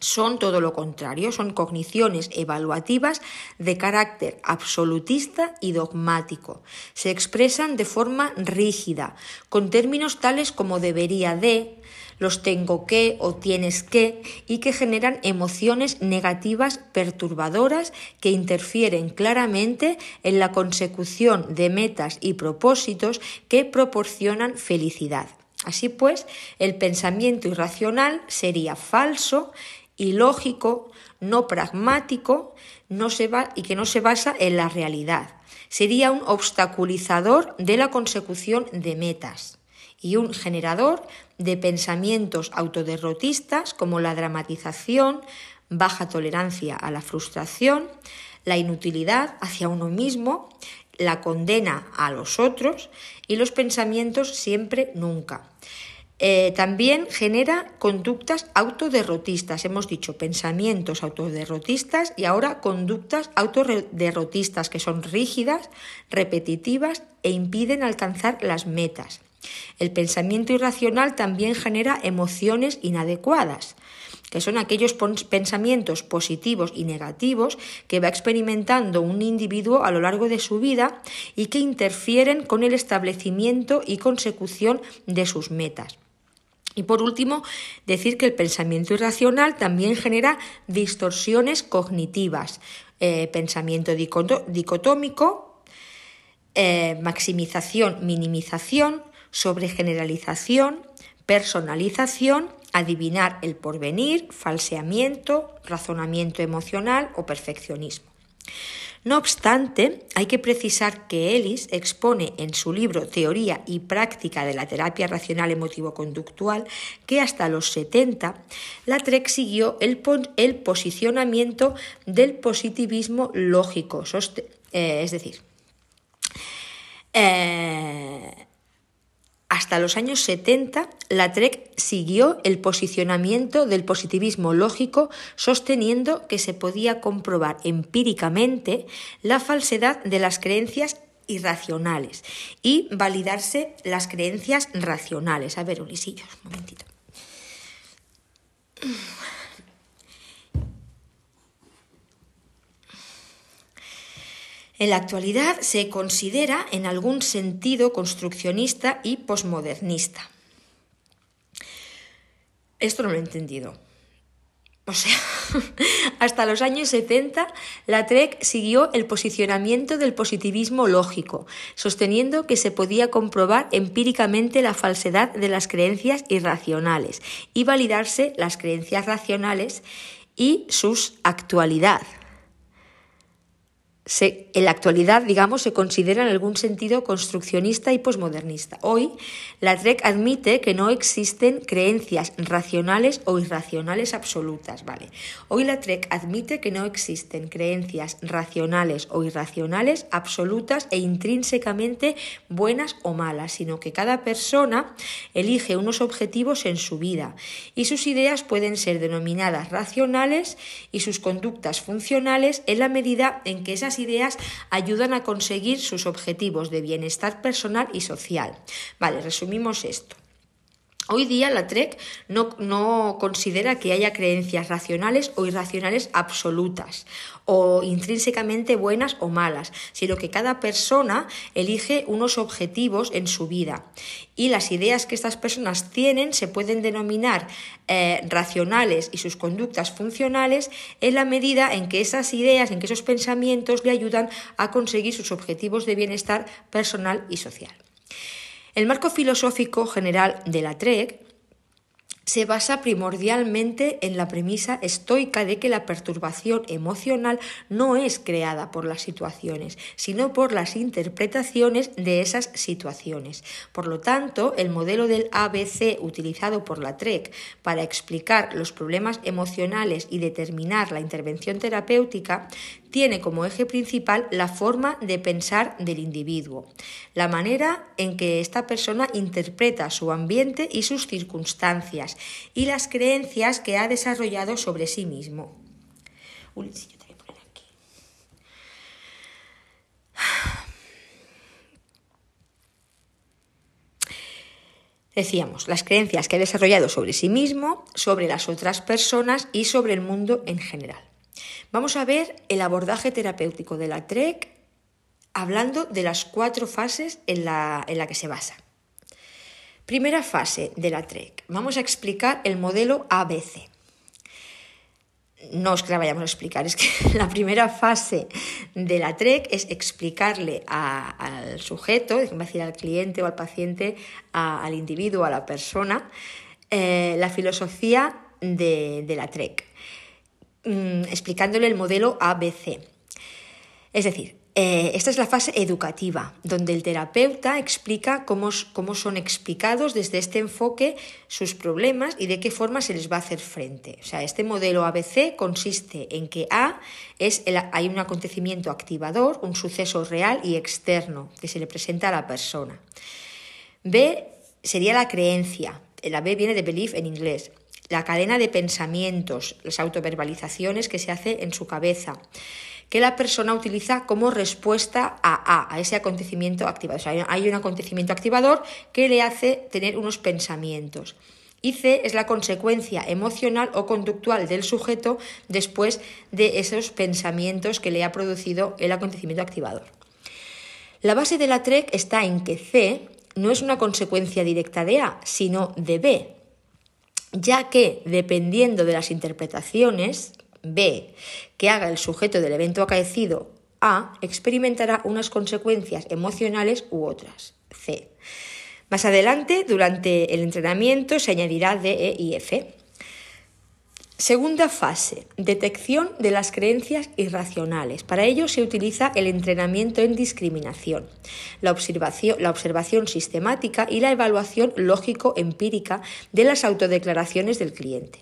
son todo lo contrario, son cogniciones evaluativas de carácter absolutista y dogmático. Se expresan de forma rígida, con términos tales como debería de, los tengo que o tienes que y que generan emociones negativas perturbadoras que interfieren claramente en la consecución de metas y propósitos que proporcionan felicidad. Así pues, el pensamiento irracional sería falso, ilógico, no pragmático no se va, y que no se basa en la realidad. Sería un obstaculizador de la consecución de metas y un generador de pensamientos autoderrotistas como la dramatización, baja tolerancia a la frustración, la inutilidad hacia uno mismo, la condena a los otros y los pensamientos siempre nunca. Eh, también genera conductas autoderrotistas. Hemos dicho pensamientos autoderrotistas y ahora conductas autoderrotistas que son rígidas, repetitivas e impiden alcanzar las metas. El pensamiento irracional también genera emociones inadecuadas, que son aquellos pensamientos positivos y negativos que va experimentando un individuo a lo largo de su vida y que interfieren con el establecimiento y consecución de sus metas. Y por último, decir que el pensamiento irracional también genera distorsiones cognitivas, eh, pensamiento dicotómico, eh, maximización, minimización, sobre generalización, personalización, adivinar el porvenir, falseamiento, razonamiento emocional o perfeccionismo. No obstante, hay que precisar que Ellis expone en su libro Teoría y Práctica de la Terapia Racional Emotivo-Conductual que hasta los 70 la TREC siguió el, el posicionamiento del positivismo lógico, eh, es decir, eh, hasta los años 70, la TREC siguió el posicionamiento del positivismo lógico, sosteniendo que se podía comprobar empíricamente la falsedad de las creencias irracionales y validarse las creencias racionales. A ver, Ulisillos, un momentito. En la actualidad se considera en algún sentido construccionista y posmodernista. Esto no lo he entendido. O sea, <laughs> hasta los años 70 la TREC siguió el posicionamiento del positivismo lógico, sosteniendo que se podía comprobar empíricamente la falsedad de las creencias irracionales y validarse las creencias racionales y sus actualidad en la actualidad, digamos, se considera en algún sentido construccionista y posmodernista. Hoy, la TREC admite que no existen creencias racionales o irracionales absolutas, ¿vale? Hoy la TREC admite que no existen creencias racionales o irracionales absolutas e intrínsecamente buenas o malas, sino que cada persona elige unos objetivos en su vida y sus ideas pueden ser denominadas racionales y sus conductas funcionales en la medida en que esas ideas ayudan a conseguir sus objetivos de bienestar personal y social. Vale, resumimos esto. Hoy día la TREC no, considera que haya creencias racionales o irracionales absolutas o intrínsecamente buenas o malas, sino que cada persona elige unos objetivos en su vida y las ideas que estas personas tienen se pueden denominar eh, racionales y sus conductas funcionales en la medida en que esas ideas, en que esos pensamientos le ayudan a conseguir sus objetivos de bienestar personal y social. El marco filosófico general de la TREC se basa primordialmente en la premisa estoica de que la perturbación emocional no es creada por las situaciones, sino por las interpretaciones de esas situaciones. Por lo tanto, el modelo del ABC utilizado por la TREC para explicar los problemas emocionales y determinar la intervención terapéutica tiene como eje principal la forma de pensar del individuo, la manera en que esta persona interpreta su ambiente y sus circunstancias y las creencias que ha desarrollado sobre sí mismo. Decíamos, las creencias que ha desarrollado sobre sí mismo, sobre las otras personas y sobre el mundo en general. Vamos a ver el abordaje terapéutico de la TREC hablando de las cuatro fases en la, en la que se basa. Primera fase de la TREC. Vamos a explicar el modelo ABC. No es que la vayamos a explicar, es que <laughs> la primera fase de la TREC es explicarle al sujeto, es decir, al cliente o al paciente, al individuo, a la persona, eh, la filosofía de, de la TREC. Mm, explicándole el modelo ABC. Es decir, eh, esta es la fase educativa, donde el terapeuta explica cómo, cómo, son explicados desde este enfoque sus problemas y de qué forma se les va a hacer frente. O sea, este modelo ABC consiste en que A es hay un acontecimiento activador, un suceso real y externo que se le presenta a la persona. B sería la creencia. La B viene de belief en inglés la cadena de pensamientos, las autoverbalizaciones que se hace en su cabeza, que la persona utiliza como respuesta a A, a ese acontecimiento activador. O sea, hay un acontecimiento activador que le hace tener unos pensamientos. Y C es la consecuencia emocional o conductual del sujeto después de esos pensamientos que le ha producido el acontecimiento activador. La base de la TREC está en que C no es una consecuencia directa de A, sino de B, ya que dependiendo de las interpretaciones, B, que haga el sujeto del evento acaecido, A, experimentará unas consecuencias emocionales u otras, C. Más adelante, durante el entrenamiento, se añadirá D, E y F. Segunda fase, detección de las creencias irracionales. Para ello se utiliza el entrenamiento en discriminación, la observación, sistemática y la evaluación lógico-empírica de las autodeclaraciones del cliente.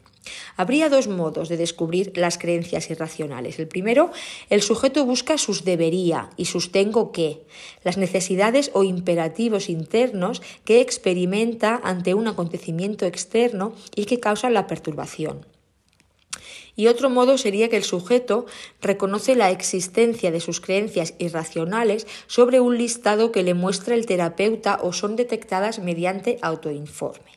Habría dos modos de descubrir las creencias irracionales. El primero, el sujeto busca sus debería y sus tengo que, las necesidades o imperativos internos que experimenta ante un acontecimiento externo y que causan la perturbación. Y otro modo sería que el sujeto reconoce la existencia de sus creencias irracionales sobre un listado que le muestra el terapeuta o son detectadas mediante autoinforme.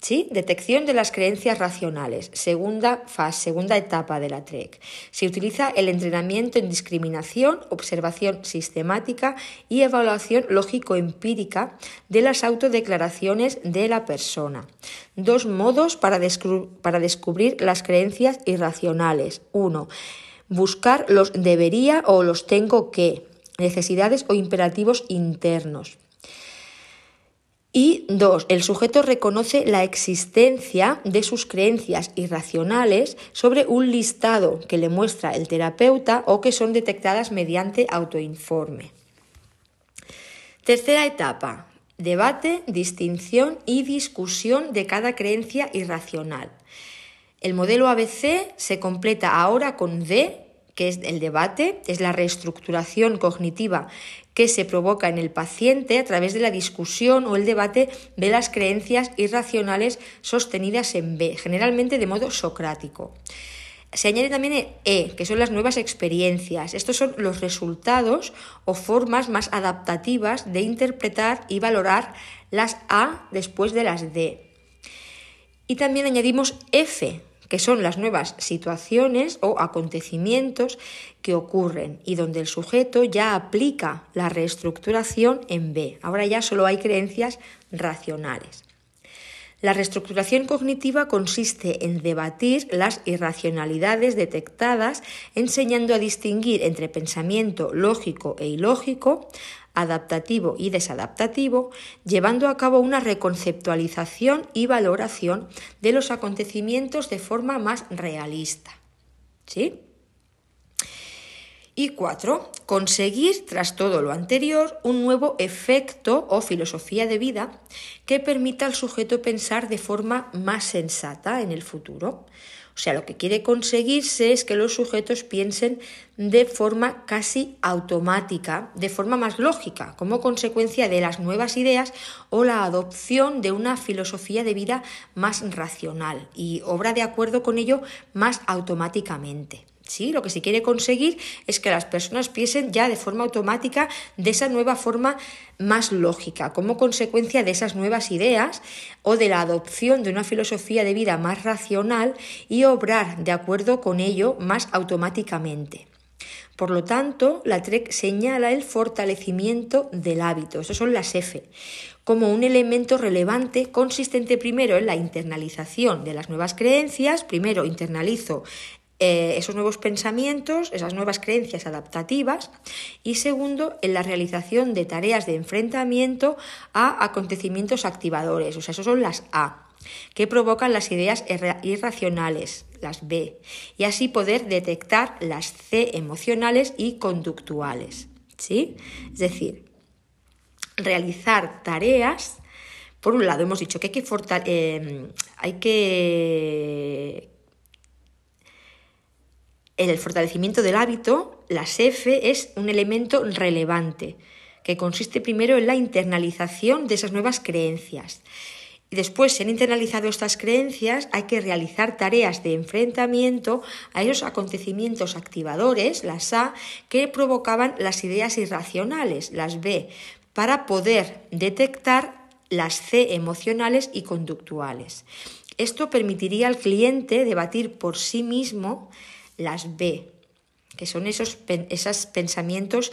¿Sí? Detección de las creencias racionales, segunda fase, segunda etapa de la TREC. Se utiliza el entrenamiento en discriminación, observación sistemática y evaluación lógico-empírica de las autodeclaraciones de la persona. Dos modos para, para descubrir las creencias irracionales. Uno, buscar los debería o los tengo que, necesidades o imperativos internos. Y dos, el sujeto reconoce la existencia de sus creencias irracionales sobre un listado que le muestra el terapeuta o que son detectadas mediante autoinforme. Tercera etapa, debate, distinción y discusión de cada creencia irracional. El modelo ABC se completa ahora con D, que es el debate, es la reestructuración cognitiva que se provoca en el paciente a través de la discusión o el debate de las creencias irracionales sostenidas en B, generalmente de modo socrático. Se añade también E, que son las nuevas experiencias. Estos son los resultados o formas más adaptativas de interpretar y valorar las A después de las D. Y también añadimos F, que son las nuevas situaciones o acontecimientos que ocurren y donde el sujeto ya aplica la reestructuración en B. Ahora ya solo hay creencias racionales. La reestructuración cognitiva consiste en debatir las irracionalidades detectadas, enseñando a distinguir entre pensamiento lógico e ilógico, adaptativo y desadaptativo, llevando a cabo una reconceptualización y valoración de los acontecimientos de forma más realista. ¿Sí? Y cuatro, conseguir, tras todo lo anterior, un nuevo efecto o filosofía de vida que permita al sujeto pensar de forma más sensata en el futuro. O sea, lo que quiere conseguirse es que los sujetos piensen de forma casi automática, de forma más lógica, como consecuencia de las nuevas ideas o la adopción de una filosofía de vida más racional y obra de acuerdo con ello más automáticamente. ¿Sí? Lo que se quiere conseguir es que las personas piensen ya de forma automática de esa nueva forma más lógica, como consecuencia de esas nuevas ideas o de la adopción de una filosofía de vida más racional y obrar de acuerdo con ello más automáticamente. Por lo tanto, la TREC señala el fortalecimiento del hábito, esos son las F, como un elemento relevante consistente primero en la internalización de las nuevas creencias, primero internalizo eh, esos nuevos pensamientos, esas nuevas creencias adaptativas y segundo, en la realización de tareas de enfrentamiento a acontecimientos activadores, o sea, esos son las A, que provocan las ideas irracionales, las B, y así poder detectar las C emocionales y conductuales. ¿sí? Es decir, realizar tareas por un lado, hemos dicho que hay que, eh, hay que en el fortalecimiento del hábito, la F es un elemento relevante, que consiste primero en la internalización de esas nuevas creencias. Y después, si han internalizado estas creencias, hay que realizar tareas de enfrentamiento a esos acontecimientos activadores, las A, que provocaban las ideas irracionales, las B, para poder detectar las C emocionales y conductuales. Esto permitiría al cliente debatir por sí mismo las B, que son esos, pensamientos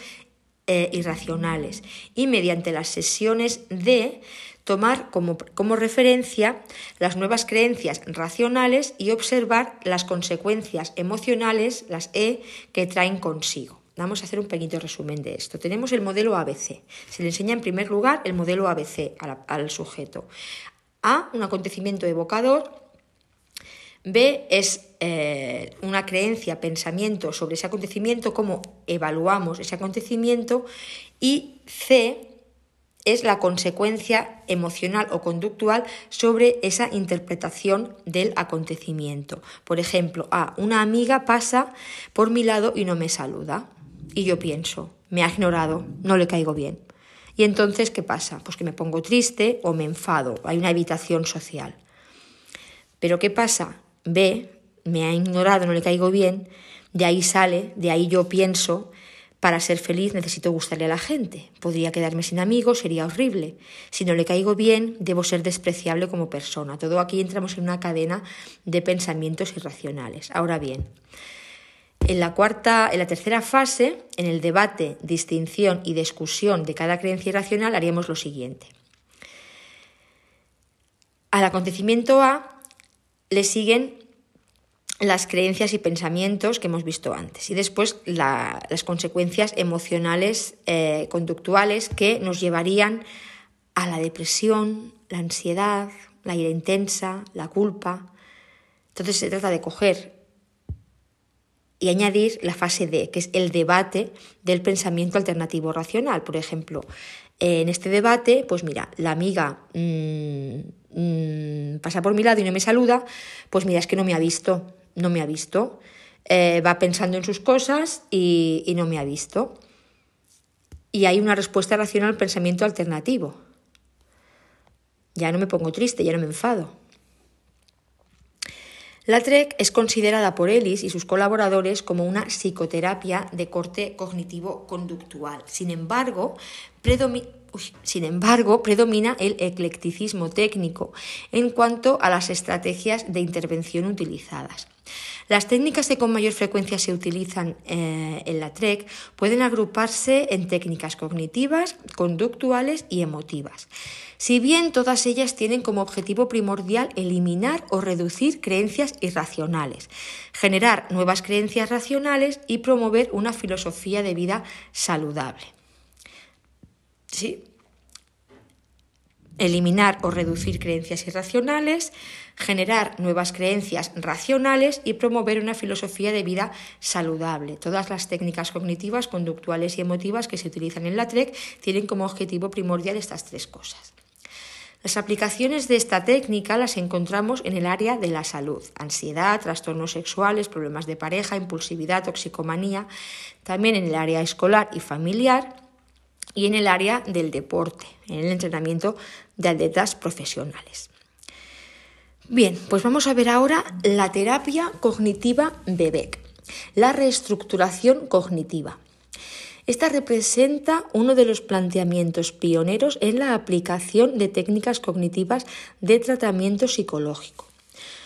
eh, irracionales, y mediante las sesiones D tomar como, como referencia las nuevas creencias racionales y observar las consecuencias emocionales, las E, que traen consigo. Vamos a hacer un pequeño resumen de esto. Tenemos el modelo ABC. Se le enseña en primer lugar el modelo ABC al, sujeto. A, un acontecimiento evocador. B es eh, una creencia, pensamiento sobre ese acontecimiento, cómo evaluamos ese acontecimiento. Y C es la consecuencia emocional o conductual sobre esa interpretación del acontecimiento. Por ejemplo, A, una amiga pasa por mi lado y no me saluda. Y yo pienso, me ha ignorado, no le caigo bien. Y entonces, ¿qué pasa? Pues que me pongo triste o me enfado, hay una evitación social. Pero ¿qué pasa? B, me ha ignorado, no le caigo bien, de ahí sale, de ahí yo pienso para ser feliz necesito gustarle a la gente. Podría quedarme sin amigos, sería horrible. Si no le caigo bien, debo ser despreciable como persona. Todo aquí entramos en una cadena de pensamientos irracionales. Ahora bien, en la cuarta, en la tercera fase, en el debate, distinción y discusión de cada creencia irracional, haríamos lo siguiente. Al acontecimiento A le siguen las creencias y pensamientos que hemos visto antes y después las consecuencias emocionales eh, conductuales que nos llevarían a la depresión, la ansiedad, la ira intensa, la culpa. Entonces se trata de coger y añadir la fase D, que es el debate del pensamiento alternativo racional. Por ejemplo, en este debate, pues mira, la amiga mm, mm, pasa por mi lado y no me saluda, pues mira, es que no me ha visto no me ha visto. Eh, va pensando en sus cosas y, y no me ha visto. Y hay una respuesta racional al pensamiento alternativo. Ya no me pongo triste, ya no me enfado. La TREC es considerada por Ellis y sus colaboradores como una psicoterapia de corte cognitivo-conductual. Sin embargo, sin embargo, predomina el eclecticismo técnico en cuanto a las estrategias de intervención utilizadas. Las técnicas que con mayor frecuencia se utilizan eh, en la TREC pueden agruparse en técnicas cognitivas, conductuales y emotivas. Si bien todas ellas tienen como objetivo primordial eliminar o reducir creencias irracionales, generar nuevas creencias racionales y promover una filosofía de vida saludable. Sí, eliminar o reducir creencias irracionales, generar nuevas creencias racionales y promover una filosofía de vida saludable. Todas las técnicas cognitivas, conductuales y emotivas que se utilizan en la TREC tienen como objetivo primordial estas tres cosas. Las aplicaciones de esta técnica las encontramos en el área de la salud, ansiedad, trastornos sexuales, problemas de pareja, impulsividad, toxicomanía, también en el área escolar y familiar y en el área del deporte, en el entrenamiento de atletas profesionales. Bien, pues vamos a ver ahora la terapia cognitiva de Beck, la reestructuración cognitiva. Esta representa uno de los planteamientos pioneros en la aplicación de técnicas cognitivas de tratamiento psicológico.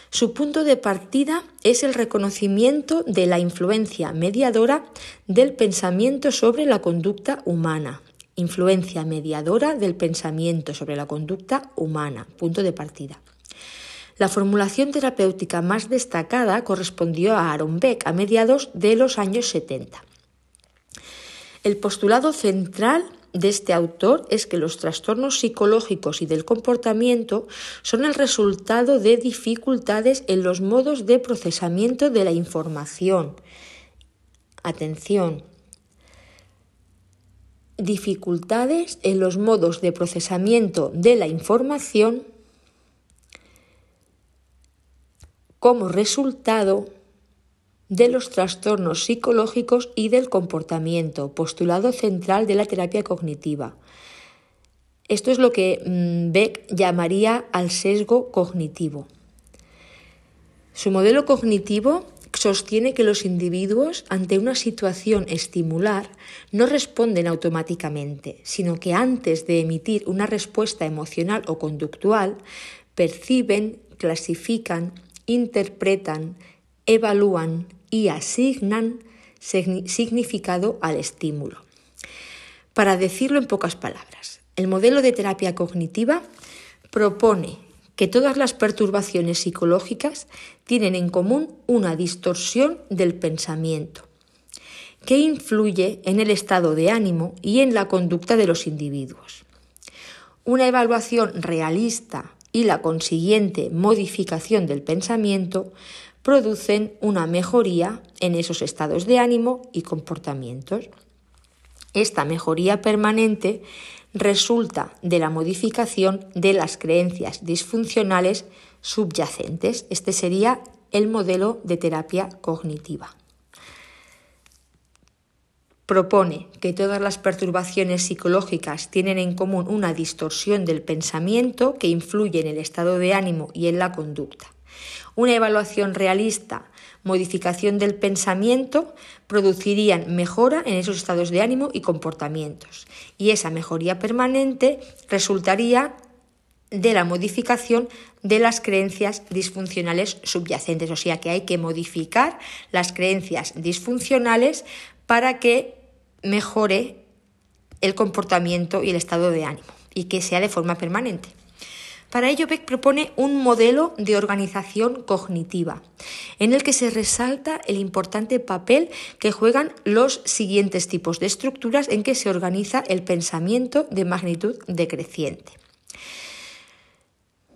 Su punto de partida es el reconocimiento de la influencia mediadora del pensamiento sobre la conducta humana, influencia mediadora del pensamiento sobre la conducta humana, punto de partida. La formulación terapéutica más destacada correspondió a Aaron Beck a mediados de los años 70. El postulado central de este autor es que los trastornos psicológicos y del comportamiento son el resultado de dificultades en los modos de procesamiento de la información. Atención, dificultades en los modos de procesamiento de la información como resultado de los trastornos psicológicos y del comportamiento, postulado central de la terapia cognitiva. Esto es lo que mm, Beck llamaría al sesgo cognitivo. Su modelo cognitivo sostiene que los individuos ante una situación estimular no responden automáticamente, sino que antes de emitir una respuesta emocional o conductual, perciben, clasifican, interpretan, evalúan y asignan significado al estímulo. Para decirlo en pocas palabras, el modelo de terapia cognitiva propone que todas las perturbaciones psicológicas tienen en común una distorsión del pensamiento, que influye en el estado de ánimo y en la conducta de los individuos. Una evaluación realista y la consiguiente modificación del pensamiento producen una mejoría en esos estados de ánimo y comportamientos. Esta mejoría permanente resulta de la modificación de las creencias disfuncionales subyacentes. Este sería el modelo de terapia cognitiva. Propone que todas las perturbaciones psicológicas tienen en común una distorsión del pensamiento que influye en el estado de ánimo y en la conducta. Una evaluación realista, modificación del pensamiento, producirían mejora en esos estados de ánimo y comportamientos. Y esa mejoría permanente resultaría de la modificación de las creencias disfuncionales subyacentes. O sea que hay que modificar las creencias disfuncionales para que mejore el comportamiento y el estado de ánimo y que sea de forma permanente. Para ello, Beck propone un modelo de organización cognitiva, en el que se resalta el importante papel que juegan los siguientes tipos de estructuras en que se organiza el pensamiento de magnitud decreciente.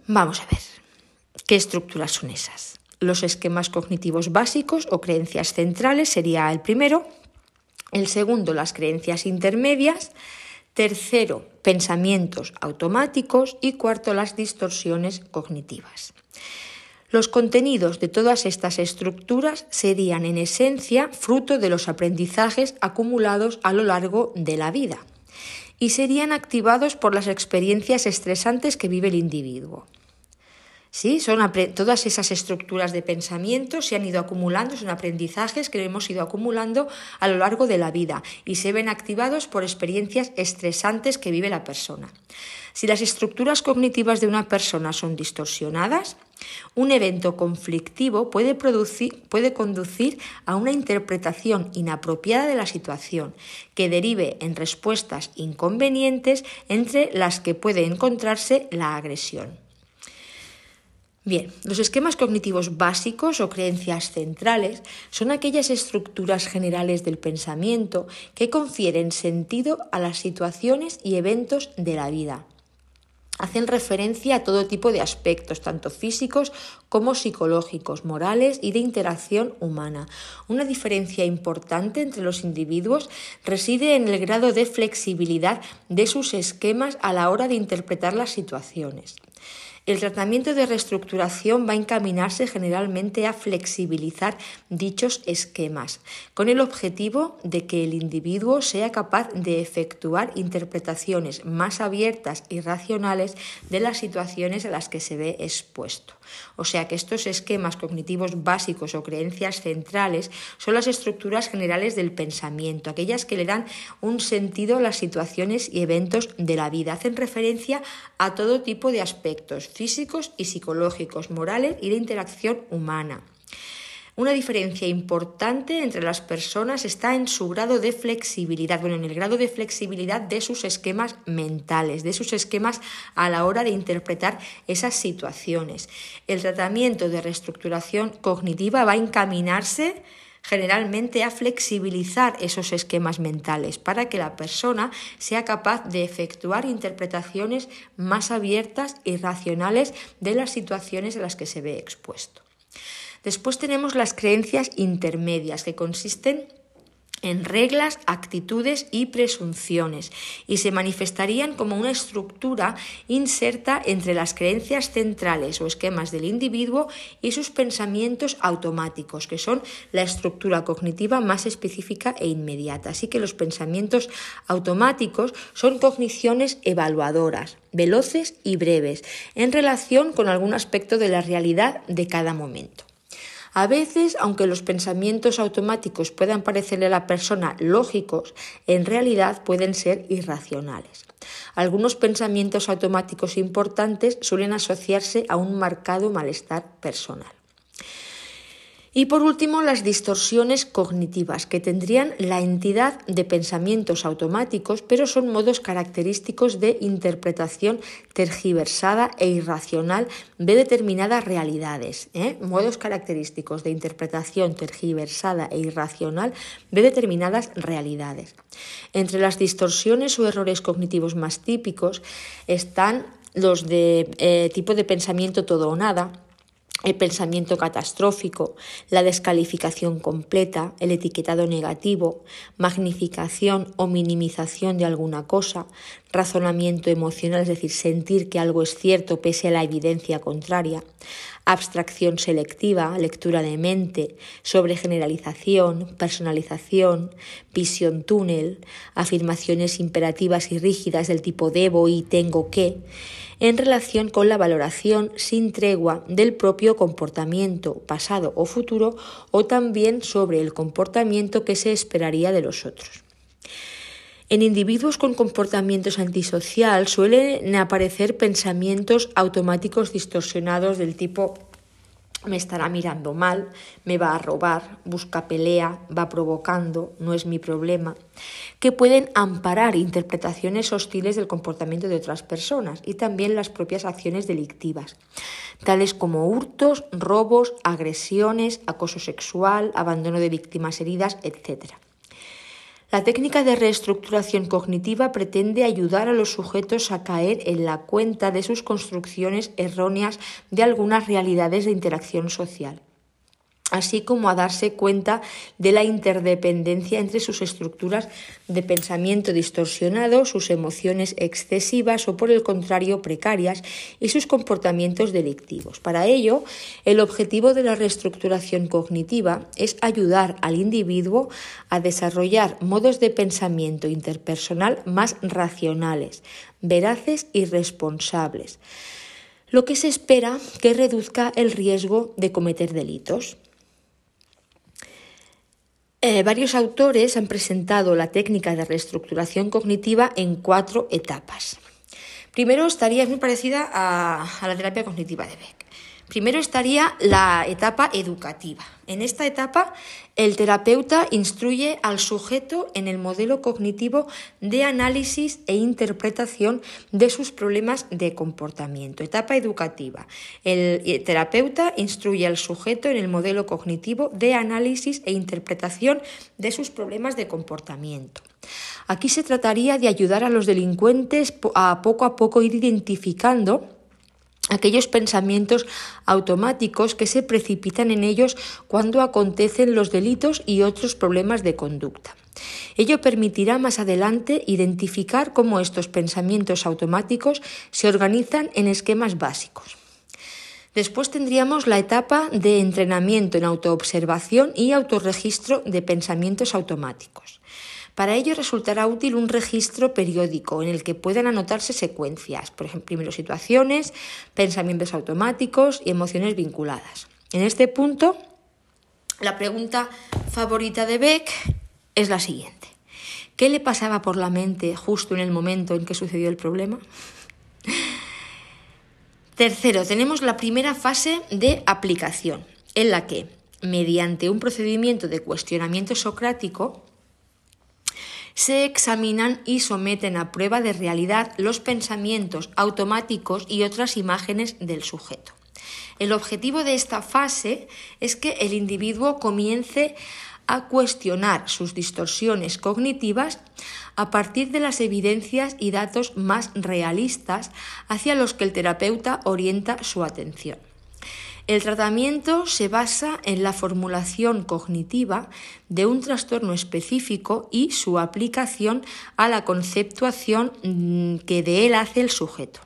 Vamos a ver, ¿qué estructuras son esas? Los esquemas cognitivos básicos o creencias centrales sería el primero, el segundo, las creencias intermedias, tercero, pensamientos automáticos. Y cuarto, las distorsiones cognitivas. Los contenidos de todas estas estructuras serían en esencia fruto de los aprendizajes acumulados a lo largo de la vida y serían activados por las experiencias estresantes que vive el individuo. Sí, son todas esas estructuras de pensamiento se han ido acumulando, son aprendizajes que hemos ido acumulando a lo largo de la vida y se ven activados por experiencias estresantes que vive la persona. Si las estructuras cognitivas de una persona son distorsionadas, un evento conflictivo puede, puede conducir a una interpretación inapropiada de la situación, que derive en respuestas inconvenientes entre las que puede encontrarse la agresión. Bien, los esquemas cognitivos básicos o creencias centrales son aquellas estructuras generales del pensamiento que confieren sentido a las situaciones y eventos de la vida. Hacen referencia a todo tipo de aspectos, tanto físicos como psicológicos, morales y de interacción humana. Una diferencia importante entre los individuos reside en el grado de flexibilidad de sus esquemas a la hora de interpretar las situaciones. El tratamiento de reestructuración va a encaminarse generalmente a flexibilizar dichos esquemas, con el objetivo de que el individuo sea capaz de efectuar interpretaciones más abiertas y racionales de las situaciones a las que se ve expuesto. O sea que estos esquemas cognitivos básicos o creencias centrales son las estructuras generales del pensamiento, aquellas que le dan un sentido a las situaciones y eventos de la vida. Hacen referencia a todo tipo de aspectos físicos y psicológicos, morales y de interacción humana. Una diferencia importante entre las personas está en su grado de flexibilidad, bueno, en el grado de flexibilidad de sus esquemas mentales, de sus esquemas a la hora de interpretar esas situaciones. El tratamiento de reestructuración cognitiva va a encaminarse generalmente a flexibilizar esos esquemas mentales para que la persona sea capaz de efectuar interpretaciones más abiertas y racionales de las situaciones a las que se ve expuesto. Después tenemos las creencias intermedias, que consisten en reglas, actitudes y presunciones y se manifestarían como una estructura inserta entre las creencias centrales o esquemas del individuo y sus pensamientos automáticos, que son la estructura cognitiva más específica e inmediata. Así que los pensamientos automáticos son cogniciones evaluadoras, veloces y breves, en relación con algún aspecto de la realidad de cada momento. A veces, aunque los pensamientos automáticos puedan parecerle a la persona lógicos, en realidad pueden ser irracionales. Algunos pensamientos automáticos importantes suelen asociarse a un marcado malestar personal. Y por último, las distorsiones cognitivas, que tendrían la entidad de pensamientos automáticos, pero son modos característicos de interpretación tergiversada e irracional de determinadas realidades. ¿eh? Modos característicos de interpretación tergiversada e irracional de determinadas realidades. Entre las distorsiones o errores cognitivos más típicos están los de eh, tipo de pensamiento todo o nada, el pensamiento catastrófico, la descalificación completa, el etiquetado negativo, magnificación o minimización de alguna cosa, razonamiento emocional, es decir, sentir que algo es cierto pese a la evidencia contraria, abstracción selectiva, lectura de mente, sobregeneralización, personalización, visión túnel, afirmaciones imperativas y rígidas del tipo debo y tengo que, en relación con la valoración sin tregua del propio comportamiento pasado o futuro o también sobre el comportamiento que se esperaría de los otros. En individuos con comportamientos antisocial suelen aparecer pensamientos automáticos distorsionados del tipo me estará mirando mal, me va a robar, busca pelea, va provocando, no es mi problema, que pueden amparar interpretaciones hostiles del comportamiento de otras personas y también las propias acciones delictivas, tales como hurtos, robos, agresiones, acoso sexual, abandono de víctimas heridas, etc. La técnica de reestructuración cognitiva pretende ayudar a los sujetos a caer en la cuenta de sus construcciones erróneas de algunas realidades de interacción social así como a darse cuenta de la interdependencia entre sus estructuras de pensamiento distorsionado, sus emociones excesivas o por el contrario precarias y sus comportamientos delictivos. Para ello, el objetivo de la reestructuración cognitiva es ayudar al individuo a desarrollar modos de pensamiento interpersonal más racionales, veraces y responsables lo que se espera que reduzca el riesgo de cometer delitos. Eh, varios autores han presentado la técnica de reestructuración cognitiva en cuatro etapas. Primero estaría muy parecida a, a la terapia cognitiva de Beck. Primero estaría la etapa educativa. En esta etapa, el terapeuta instruye al sujeto en el modelo cognitivo de análisis e interpretación de sus problemas de comportamiento. Etapa educativa. El terapeuta instruye al sujeto en el modelo cognitivo de análisis e interpretación de sus problemas de comportamiento. Aquí se trataría de ayudar a los delincuentes a poco a poco ir identificando aquellos pensamientos automáticos que se precipitan en ellos cuando acontecen los delitos y otros problemas de conducta. Ello permitirá más adelante identificar cómo estos pensamientos automáticos se organizan en esquemas básicos. Después tendríamos la etapa de entrenamiento en autoobservación y autorregistro de pensamientos automáticos. Para ello resultará útil un registro periódico en el que puedan anotarse secuencias, por ejemplo, primero situaciones, pensamientos automáticos y emociones vinculadas. En este punto, la pregunta favorita de Beck es la siguiente. ¿Qué le pasaba por la mente justo en el momento en que sucedió el problema? Tercero, tenemos la primera fase de aplicación, en la que, mediante un procedimiento de cuestionamiento socrático, se examinan y someten a prueba de realidad los pensamientos automáticos y otras imágenes del sujeto. El objetivo de esta fase es que el individuo comience a cuestionar sus distorsiones cognitivas a partir de las evidencias y datos más realistas hacia los que el terapeuta orienta su atención. El tratamiento se basa en la formulación cognitiva de un trastorno específico y su aplicación a la conceptuación mm, que de él hace el sujeto.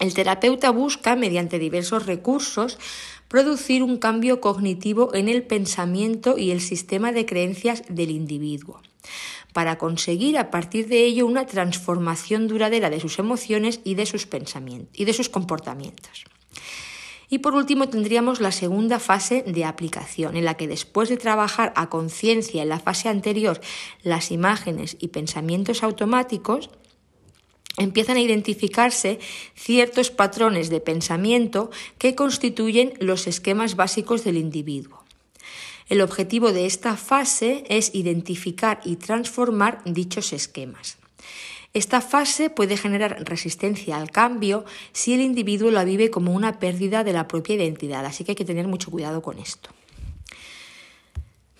El terapeuta busca, mediante diversos recursos, producir un cambio cognitivo en el pensamiento y el sistema de creencias del individuo, para conseguir a partir de ello una transformación duradera de sus emociones y de sus pensamientos y de sus comportamientos. Y por último tendríamos la segunda fase de aplicación, en la que después de trabajar a conciencia en la fase anterior las imágenes y pensamientos automáticos, empiezan a identificarse ciertos patrones de pensamiento que constituyen los esquemas básicos del individuo. El objetivo de esta fase es identificar y transformar dichos esquemas. Esta fase puede generar resistencia al cambio si el individuo la vive como una pérdida de la propia identidad, así que hay que tener mucho cuidado con esto.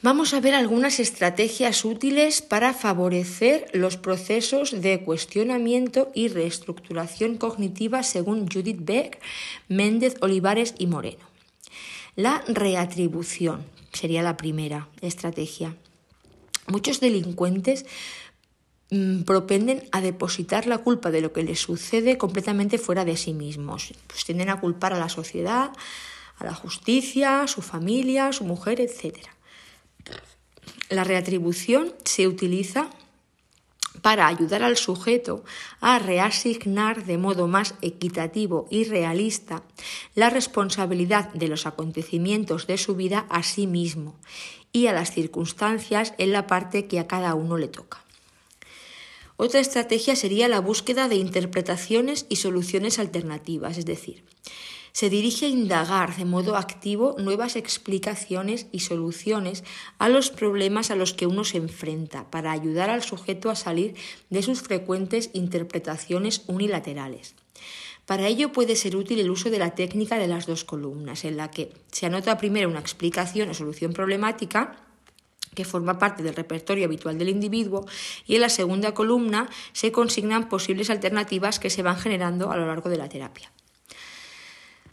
Vamos a ver algunas estrategias útiles para favorecer los procesos de cuestionamiento y reestructuración cognitiva según Judith Beck, Méndez, Olivares y Moreno. La reatribución sería la primera estrategia. Muchos delincuentes propenden a depositar la culpa de lo que les sucede completamente fuera de sí mismos. Pues tienden a culpar a la sociedad, a la justicia, a su familia, a su mujer, etcétera. La reatribución se utiliza para ayudar al sujeto a reasignar de modo más equitativo y realista la responsabilidad de los acontecimientos de su vida a sí mismo y a las circunstancias en la parte que a cada uno le toca. Otra estrategia sería la búsqueda de interpretaciones y soluciones alternativas, es decir, se dirige a indagar de modo activo nuevas explicaciones y soluciones a los problemas a los que uno se enfrenta para ayudar al sujeto a salir de sus frecuentes interpretaciones unilaterales. Para ello puede ser útil el uso de la técnica de las dos columnas, en la que se anota primero una explicación o solución problemática que forma parte del repertorio habitual del individuo, y en la segunda columna se consignan posibles alternativas que se van generando a lo largo de la terapia.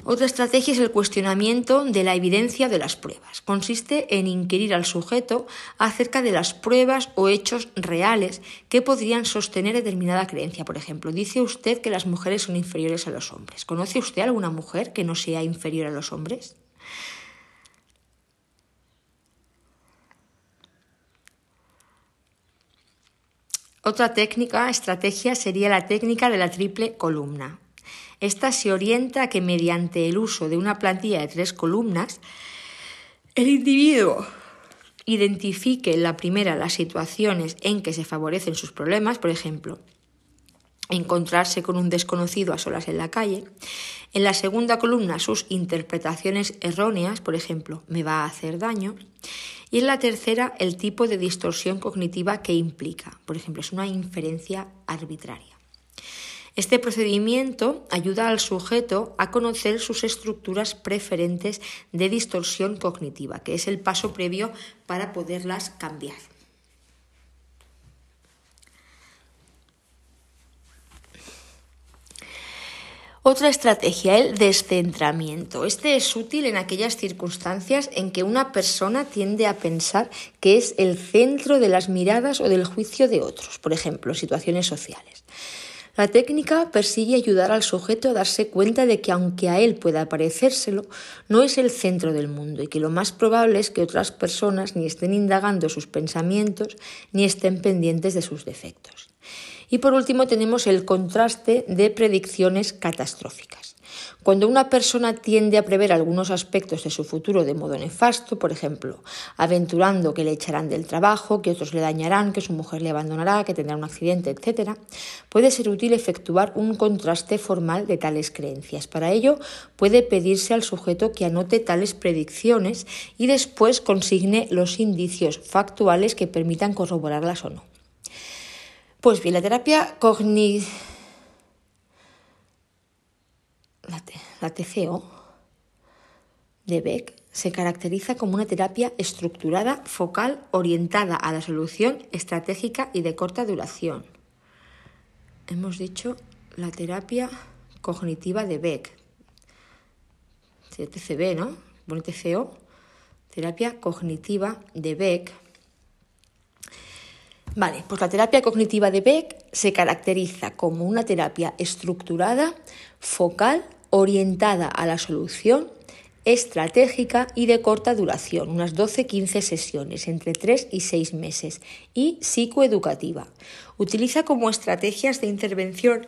Otra estrategia es el cuestionamiento de la evidencia de las pruebas. Consiste en inquirir al sujeto acerca de las pruebas o hechos reales que podrían sostener determinada creencia. Por ejemplo, dice usted que las mujeres son inferiores a los hombres. ¿Conoce usted alguna mujer que no sea inferior a los hombres? Otra técnica, estrategia, sería la técnica de la triple columna. Esta se orienta a que mediante el uso de una plantilla de tres columnas, el individuo identifique en la primera las situaciones en que se favorecen sus problemas, por ejemplo, encontrarse con un desconocido a solas en la calle. En la segunda columna, sus interpretaciones erróneas, por ejemplo, me va a hacer daño. Y en la tercera, el tipo de distorsión cognitiva que implica, por ejemplo, es una inferencia arbitraria. Este procedimiento ayuda al sujeto a conocer sus estructuras preferentes de distorsión cognitiva, que es el paso previo para poderlas cambiar. Otra estrategia, el descentramiento. Este es útil en aquellas circunstancias en que una persona tiende a pensar que es el centro de las miradas o del juicio de otros, por ejemplo, situaciones sociales. La técnica persigue ayudar al sujeto a darse cuenta de que aunque a él pueda parecérselo, no es el centro del mundo y que lo más probable es que otras personas ni estén indagando sus pensamientos ni estén pendientes de sus defectos. Y por último tenemos el contraste de predicciones catastróficas. Cuando una persona tiende a prever algunos aspectos de su futuro de modo nefasto, por ejemplo, aventurando que le echarán del trabajo, que otros le dañarán, que su mujer le abandonará, que tendrá un accidente, etc., puede ser útil efectuar un contraste formal de tales creencias. Para ello, puede pedirse al sujeto que anote tales predicciones y después consigne los indicios factuales que permitan corroborarlas o no. Pues bien, la terapia cognitiva la, TCO de Beck se caracteriza como una terapia estructurada, focal, orientada a la solución estratégica y de corta duración. Hemos dicho la terapia cognitiva de Beck. TCB, ¿no? Bueno, TCO. Terapia cognitiva de Beck. Vale, pues la terapia cognitiva de Beck se caracteriza como una terapia estructurada, focal, orientada a la solución, estratégica y de corta duración, unas 12-15 sesiones, entre 3 y 6 meses, y psicoeducativa. Utiliza como estrategias de intervención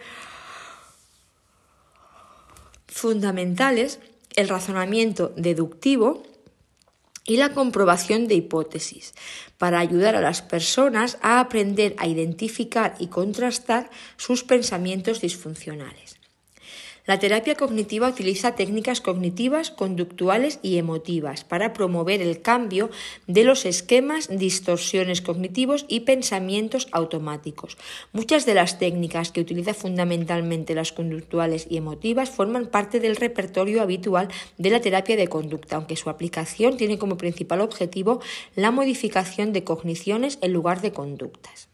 fundamentales el razonamiento deductivo y la comprobación de hipótesis para ayudar a las personas a aprender a identificar y contrastar sus pensamientos disfuncionales. La terapia cognitiva utiliza técnicas cognitivas, conductuales y emotivas para promover el cambio de los esquemas, distorsiones cognitivos y pensamientos automáticos. Muchas de las técnicas que utiliza fundamentalmente las conductuales y emotivas forman parte del repertorio habitual de la terapia de conducta, aunque su aplicación tiene como principal objetivo la modificación de cogniciones en lugar de conductas.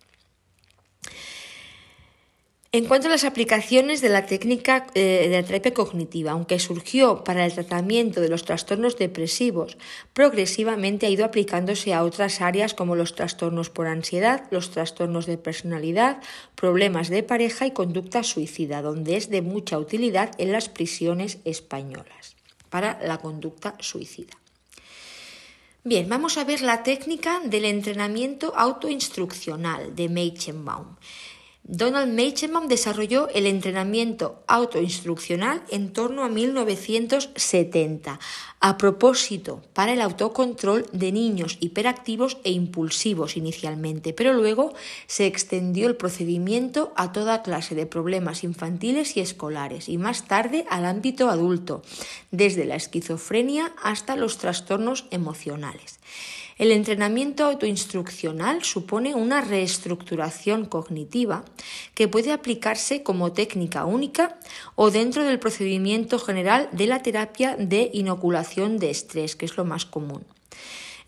En cuanto a las aplicaciones de la técnica eh, de la cognitiva, aunque surgió para el tratamiento de los trastornos depresivos, progresivamente ha ido aplicándose a otras áreas como los trastornos por ansiedad, los trastornos de personalidad, problemas de pareja y conducta suicida, donde es de mucha utilidad en las prisiones españolas para la conducta suicida. Bien, vamos a ver la técnica del entrenamiento autoinstruccional de Meichenbaum. Donald Meichenbaum desarrolló el entrenamiento autoinstruccional en torno a 1970, a propósito para el autocontrol de niños hiperactivos e impulsivos inicialmente, pero luego se extendió el procedimiento a toda clase de problemas infantiles y escolares y más tarde al ámbito adulto, desde la esquizofrenia hasta los trastornos emocionales. El entrenamiento autoinstruccional supone una reestructuración cognitiva que puede aplicarse como técnica única o dentro del procedimiento general de la terapia de inoculación de estrés, que es lo más común.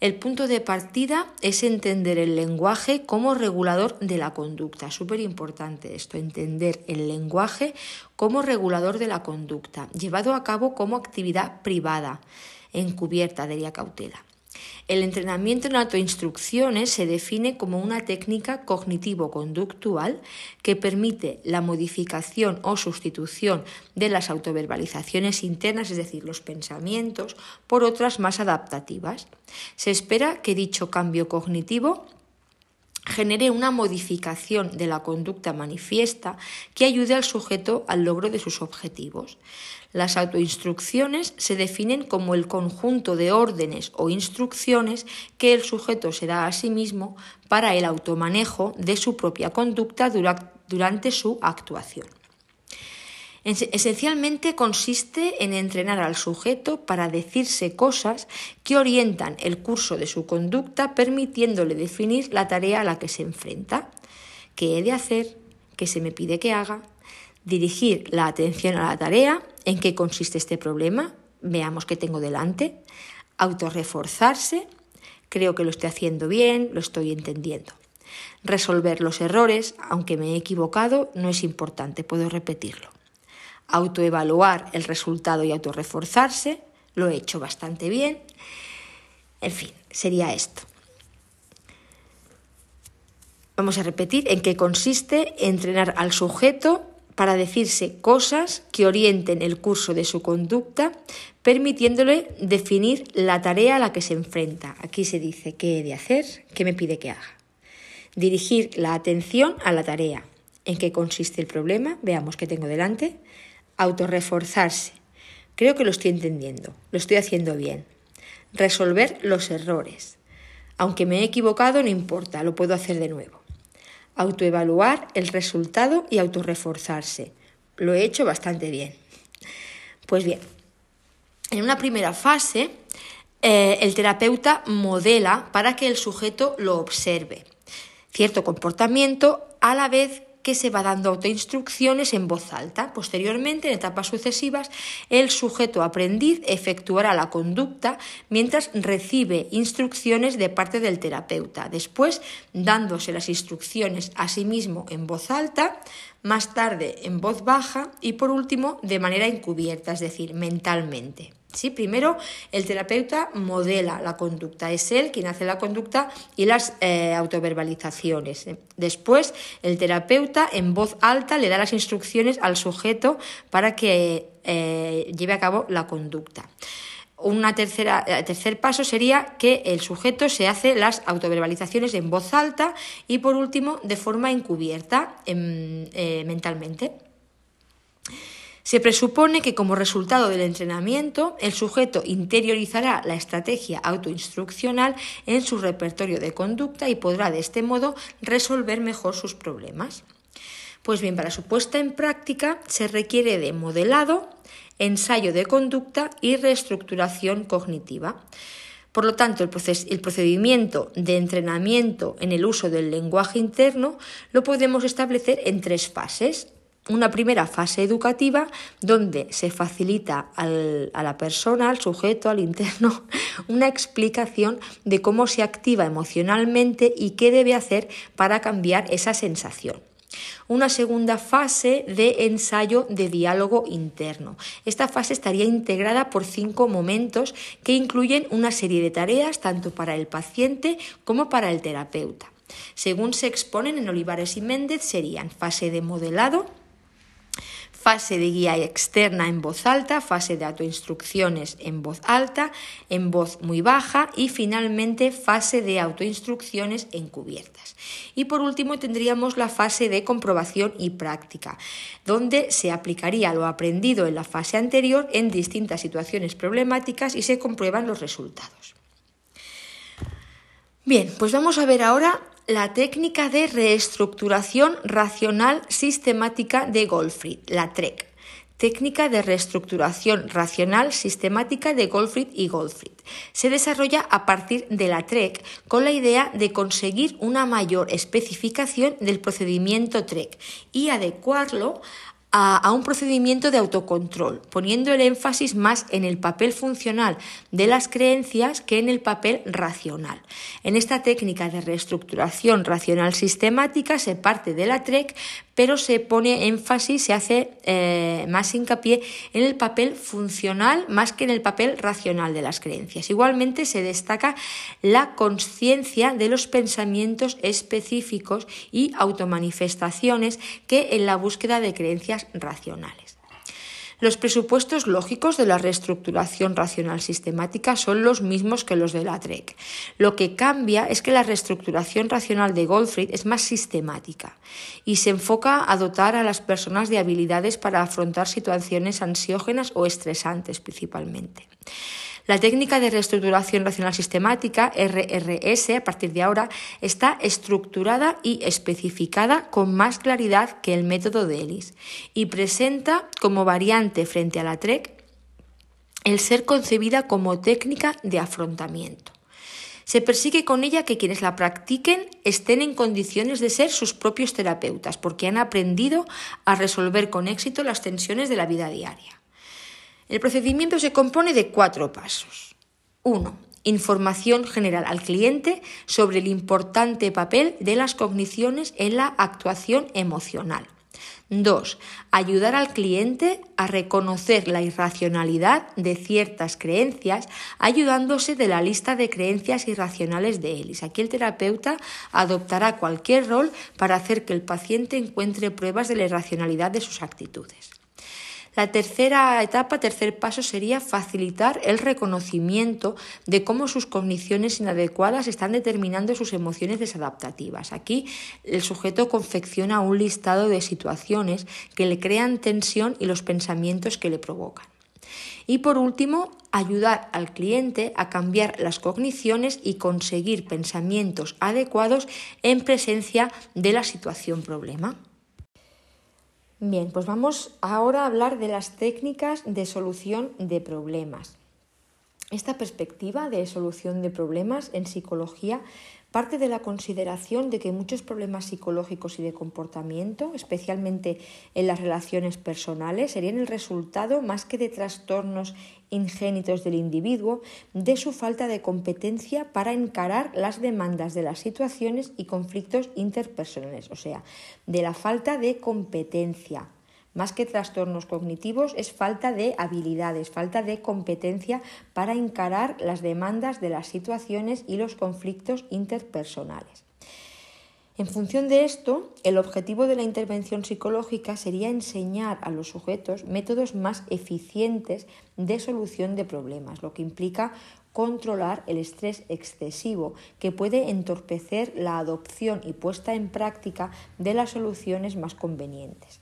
El punto de partida es entender el lenguaje como regulador de la conducta. Súper importante esto, entender el lenguaje como regulador de la conducta, llevado a cabo como actividad privada, encubierta de la cautela. El entrenamiento en autoinstrucciones se define como una técnica cognitivo-conductual que permite la modificación o sustitución de las autoverbalizaciones internas, es decir, los pensamientos, por otras más adaptativas. Se espera que dicho cambio cognitivo genere una modificación de la conducta manifiesta que ayude al sujeto al logro de sus objetivos. Las autoinstrucciones se definen como el conjunto de órdenes o instrucciones que el sujeto se da a sí mismo para el automanejo de su propia conducta durante su actuación. Esencialmente consiste en entrenar al sujeto para decirse cosas que orientan el curso de su conducta, permitiéndole definir la tarea a la que se enfrenta. ¿Qué he de hacer? ¿Qué se me pide que haga? Dirigir la atención a la tarea, en qué consiste este problema, veamos qué tengo delante, autorreforzarse, creo que lo estoy haciendo bien, lo estoy entendiendo. Resolver los errores, aunque me he equivocado, no es importante, puedo repetirlo autoevaluar el resultado y autorreforzarse, lo he hecho bastante bien. En fin, sería esto. Vamos a repetir en qué consiste entrenar al sujeto para decirse cosas que orienten el curso de su conducta, permitiéndole definir la tarea a la que se enfrenta. Aquí se dice qué he de hacer, qué me pide que haga. Dirigir la atención a la tarea. ¿En qué consiste el problema? Veamos qué tengo delante. Autorreforzarse. Creo que lo estoy entendiendo, lo estoy haciendo bien. Resolver los errores. Aunque me he equivocado, no importa, lo puedo hacer de nuevo. Autoevaluar el resultado y autorreforzarse. Lo he hecho bastante bien. Pues bien, en una primera fase, eh, el terapeuta modela para que el sujeto lo observe. Cierto comportamiento a la vez que se va dando autoinstrucciones en voz alta. Posteriormente, en etapas sucesivas, el sujeto aprendiz efectuará la conducta mientras recibe instrucciones de parte del terapeuta. Después, dándose las instrucciones a sí mismo en voz alta, más tarde en voz baja y por último de manera encubierta, es decir, mentalmente. ¿Sí? Primero, el terapeuta modela la conducta, es él quien hace la conducta y las eh, autoverbalizaciones. Después, el terapeuta en voz alta le da las instrucciones al sujeto para que eh, lleve a cabo la conducta. Un eh, tercer paso sería que el sujeto se hace las autoverbalizaciones en voz alta y por último de forma encubierta mentalmente. Se presupone que como resultado del entrenamiento, el sujeto interiorizará la estrategia autoinstruccional en su repertorio de conducta y podrá de este modo resolver mejor sus problemas. Pues bien, para su puesta en práctica se requiere de modelado, ensayo de conducta y reestructuración cognitiva. Por lo tanto, el, procedimiento de entrenamiento en el uso del lenguaje interno lo podemos establecer en tres fases. Una primera fase educativa donde se facilita a la persona, al sujeto, al interno, <laughs> una explicación de cómo se activa emocionalmente y qué debe hacer para cambiar esa sensación una segunda fase de ensayo de diálogo interno. Esta fase estaría integrada por cinco momentos que incluyen una serie de tareas tanto para el paciente como para el terapeuta. Según se exponen en Olivares y Méndez, serían fase de modelado, fase de guía externa en voz alta, fase de autoinstrucciones en voz alta, en voz muy baja y finalmente fase de autoinstrucciones encubiertas. Y por último tendríamos la fase de comprobación y práctica, donde se aplicaría lo aprendido en la fase anterior en distintas situaciones problemáticas y se comprueban los resultados. Bien, pues vamos a ver ahora la técnica de reestructuración racional sistemática de Goldfried, la TREC. Técnica de reestructuración racional sistemática de Goldfried y Goldfried. Se desarrolla a partir de la TREC con la idea de conseguir una mayor especificación del procedimiento TREC y adecuarlo a, un procedimiento de autocontrol, poniendo el énfasis más en el papel funcional de las creencias que en el papel racional. En esta técnica de reestructuración racional sistemática se parte de la TREC, pero se pone énfasis, se hace eh, más hincapié en el papel funcional más que en el papel racional de las creencias. Igualmente se destaca la conciencia de los pensamientos específicos y automanifestaciones que en la búsqueda de creencias racionales. Los presupuestos lógicos de la reestructuración racional sistemática son los mismos que los de la TREC. Lo que cambia es que la reestructuración racional de Goldfried es más sistemática y se enfoca a dotar a las personas de habilidades para afrontar situaciones ansiógenas o estresantes principalmente. La técnica de reestructuración racional sistemática, RRS, a partir de ahora, está estructurada y especificada con más claridad que el método de Ellis y presenta como variante frente a la TREC el ser concebida como técnica de afrontamiento. Se persigue con ella que quienes la practiquen estén en condiciones de ser sus propios terapeutas, porque han aprendido a resolver con éxito las tensiones de la vida diaria. El procedimiento se compone de cuatro pasos. 1. Información general al cliente sobre el importante papel de las cogniciones en la actuación emocional. 2. Ayudar al cliente a reconocer la irracionalidad de ciertas creencias ayudándose de la lista de creencias irracionales de Ellis. Aquí el terapeuta adoptará cualquier rol para hacer que el paciente encuentre pruebas de la irracionalidad de sus actitudes. La tercera etapa, tercer paso, sería facilitar el reconocimiento de cómo sus cogniciones inadecuadas están determinando sus emociones desadaptativas. Aquí el sujeto confecciona un listado de situaciones que le crean tensión y los pensamientos que le provocan. Y por último, ayudar al cliente a cambiar las cogniciones y conseguir pensamientos adecuados en presencia de la situación problema. Bien, pues vamos ahora a hablar de las técnicas de solución de problemas. Esta perspectiva de solución de problemas en psicología parte de la consideración de que muchos problemas psicológicos y de comportamiento, especialmente en las relaciones personales, serían el resultado, más que de trastornos ingénitos del individuo, de su falta de competencia para encarar las demandas de las situaciones y conflictos interpersonales, o sea, de la falta de competencia más que trastornos cognitivos, es falta de habilidades, falta de competencia para encarar las demandas de las situaciones y los conflictos interpersonales. En función de esto, el objetivo de la intervención psicológica sería enseñar a los sujetos métodos más eficientes de solución de problemas, lo que implica controlar el estrés excesivo que puede entorpecer la adopción y puesta en práctica de las soluciones más convenientes.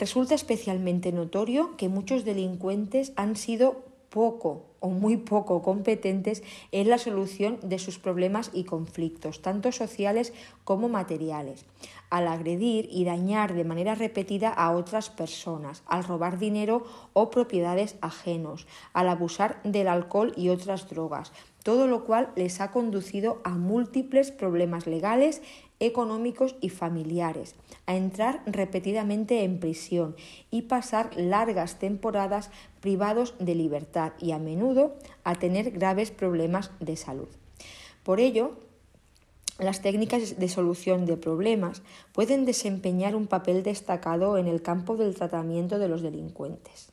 Resulta especialmente notorio que muchos delincuentes han sido poco o muy poco competentes en la solución de sus problemas y conflictos, tanto sociales como materiales, al agredir y dañar de manera repetida a otras personas, al robar dinero o propiedades ajenos, al abusar del alcohol y otras drogas, todo lo cual les ha conducido a múltiples problemas legales, económicos y familiares, a entrar repetidamente en prisión y pasar largas temporadas privados de libertad y a menudo a tener graves problemas de salud. Por ello, las técnicas de solución de problemas pueden desempeñar un papel destacado en el campo del tratamiento de los delincuentes.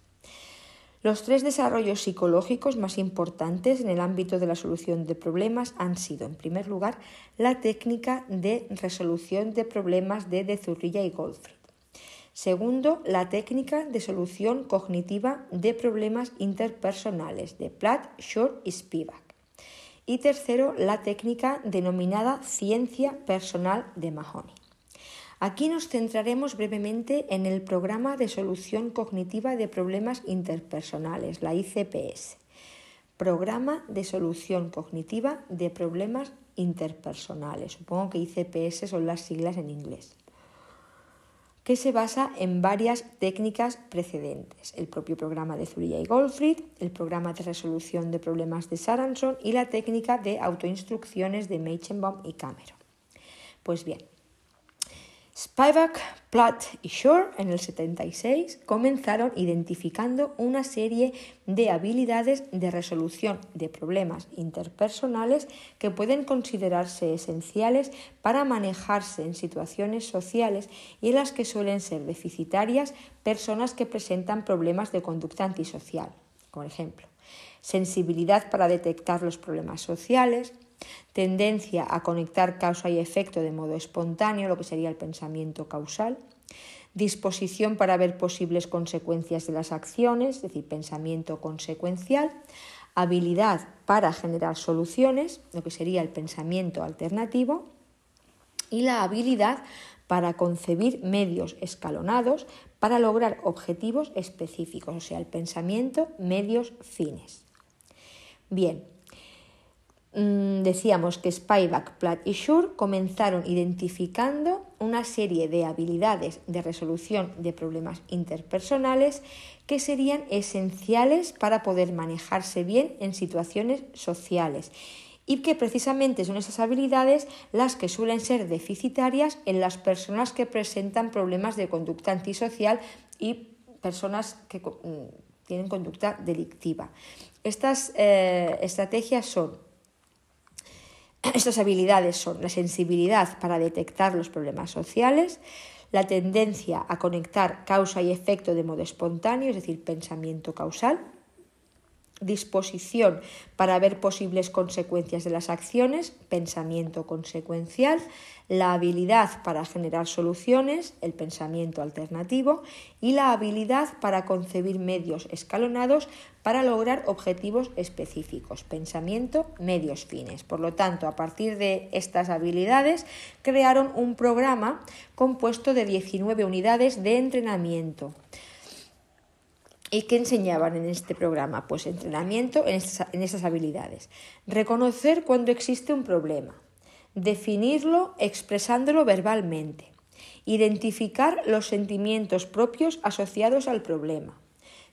Los tres desarrollos psicológicos más importantes en el ámbito de la solución de problemas han sido, en primer lugar, la técnica de resolución de problemas de De Zurrilla y Goldfried. Segundo, la técnica de solución cognitiva de problemas interpersonales de Platt, Shore y Spivak. Y tercero, la técnica denominada ciencia personal de Mahoney. Aquí nos centraremos brevemente en el programa de solución cognitiva de problemas interpersonales, la ICPS. Programa de solución cognitiva de problemas interpersonales. Supongo que ICPS son las siglas en inglés que se basa en varias técnicas precedentes, el propio programa de Zulia y Goldfried, el programa de resolución de problemas de Saranson y la técnica de autoinstrucciones de Meichenbaum y Cameron. Pues bien, Spivak, Platt y Shore en el 76 comenzaron identificando una serie de habilidades de resolución de problemas interpersonales que pueden considerarse esenciales para manejarse en situaciones sociales y en las que suelen ser deficitarias personas que presentan problemas de conducta antisocial. Por ejemplo, sensibilidad para detectar los problemas sociales, tendencia a conectar causa y efecto de modo espontáneo, lo que sería el pensamiento causal, disposición para ver posibles consecuencias de las acciones, es decir, pensamiento consecuencial, habilidad para generar soluciones, lo que sería el pensamiento alternativo, y la habilidad para concebir medios escalonados para lograr objetivos específicos, o sea, el pensamiento, medios, fines. Bien, Mm, decíamos que Spivak, Platt y Schur comenzaron identificando una serie de habilidades de resolución de problemas interpersonales que serían esenciales para poder manejarse bien en situaciones sociales y que precisamente son esas habilidades las que suelen ser deficitarias en las personas que presentan problemas de conducta antisocial y personas que mm, tienen conducta delictiva. Estas eh, estrategias son estas habilidades son la sensibilidad para detectar los problemas sociales, la tendencia a conectar causa y efecto de modo espontáneo, es decir, pensamiento causal, disposición para ver posibles consecuencias de las acciones, pensamiento consecuencial, la habilidad para generar soluciones, el pensamiento alternativo, y la habilidad para concebir medios escalonados para lograr objetivos específicos, pensamiento, medios fines. Por lo tanto, a partir de estas habilidades, crearon un programa compuesto de 19 unidades de entrenamiento ¿Y qué enseñaban en este programa? Pues entrenamiento en estas, habilidades. Reconocer cuando existe un problema. Definirlo expresándolo verbalmente. Identificar los sentimientos propios asociados al problema.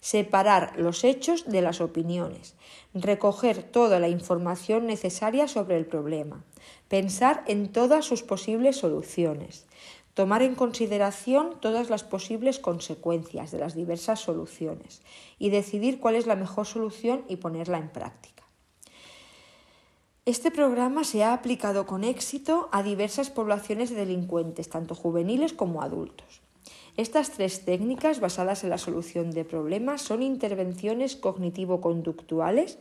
Separar los hechos de las opiniones. Recoger toda la información necesaria sobre el problema. Pensar en todas sus posibles soluciones tomar en consideración todas las posibles consecuencias de las diversas soluciones y decidir cuál es la mejor solución y ponerla en práctica. Este programa se ha aplicado con éxito a diversas poblaciones de delincuentes, tanto juveniles como adultos. Estas tres técnicas basadas en la solución de problemas son intervenciones cognitivo-conductuales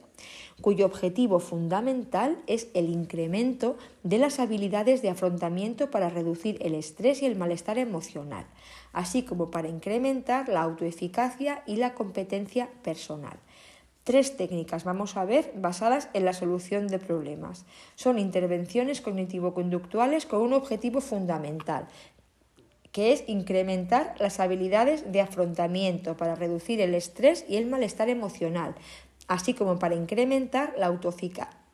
cuyo objetivo fundamental es el incremento de las habilidades de afrontamiento para reducir el estrés y el malestar emocional, así como para incrementar la autoeficacia y la competencia personal. Tres técnicas vamos a ver basadas en la solución de problemas. Son intervenciones cognitivo-conductuales con un objetivo fundamental, que es incrementar las habilidades de afrontamiento para reducir el estrés y el malestar emocional, así como para incrementar la,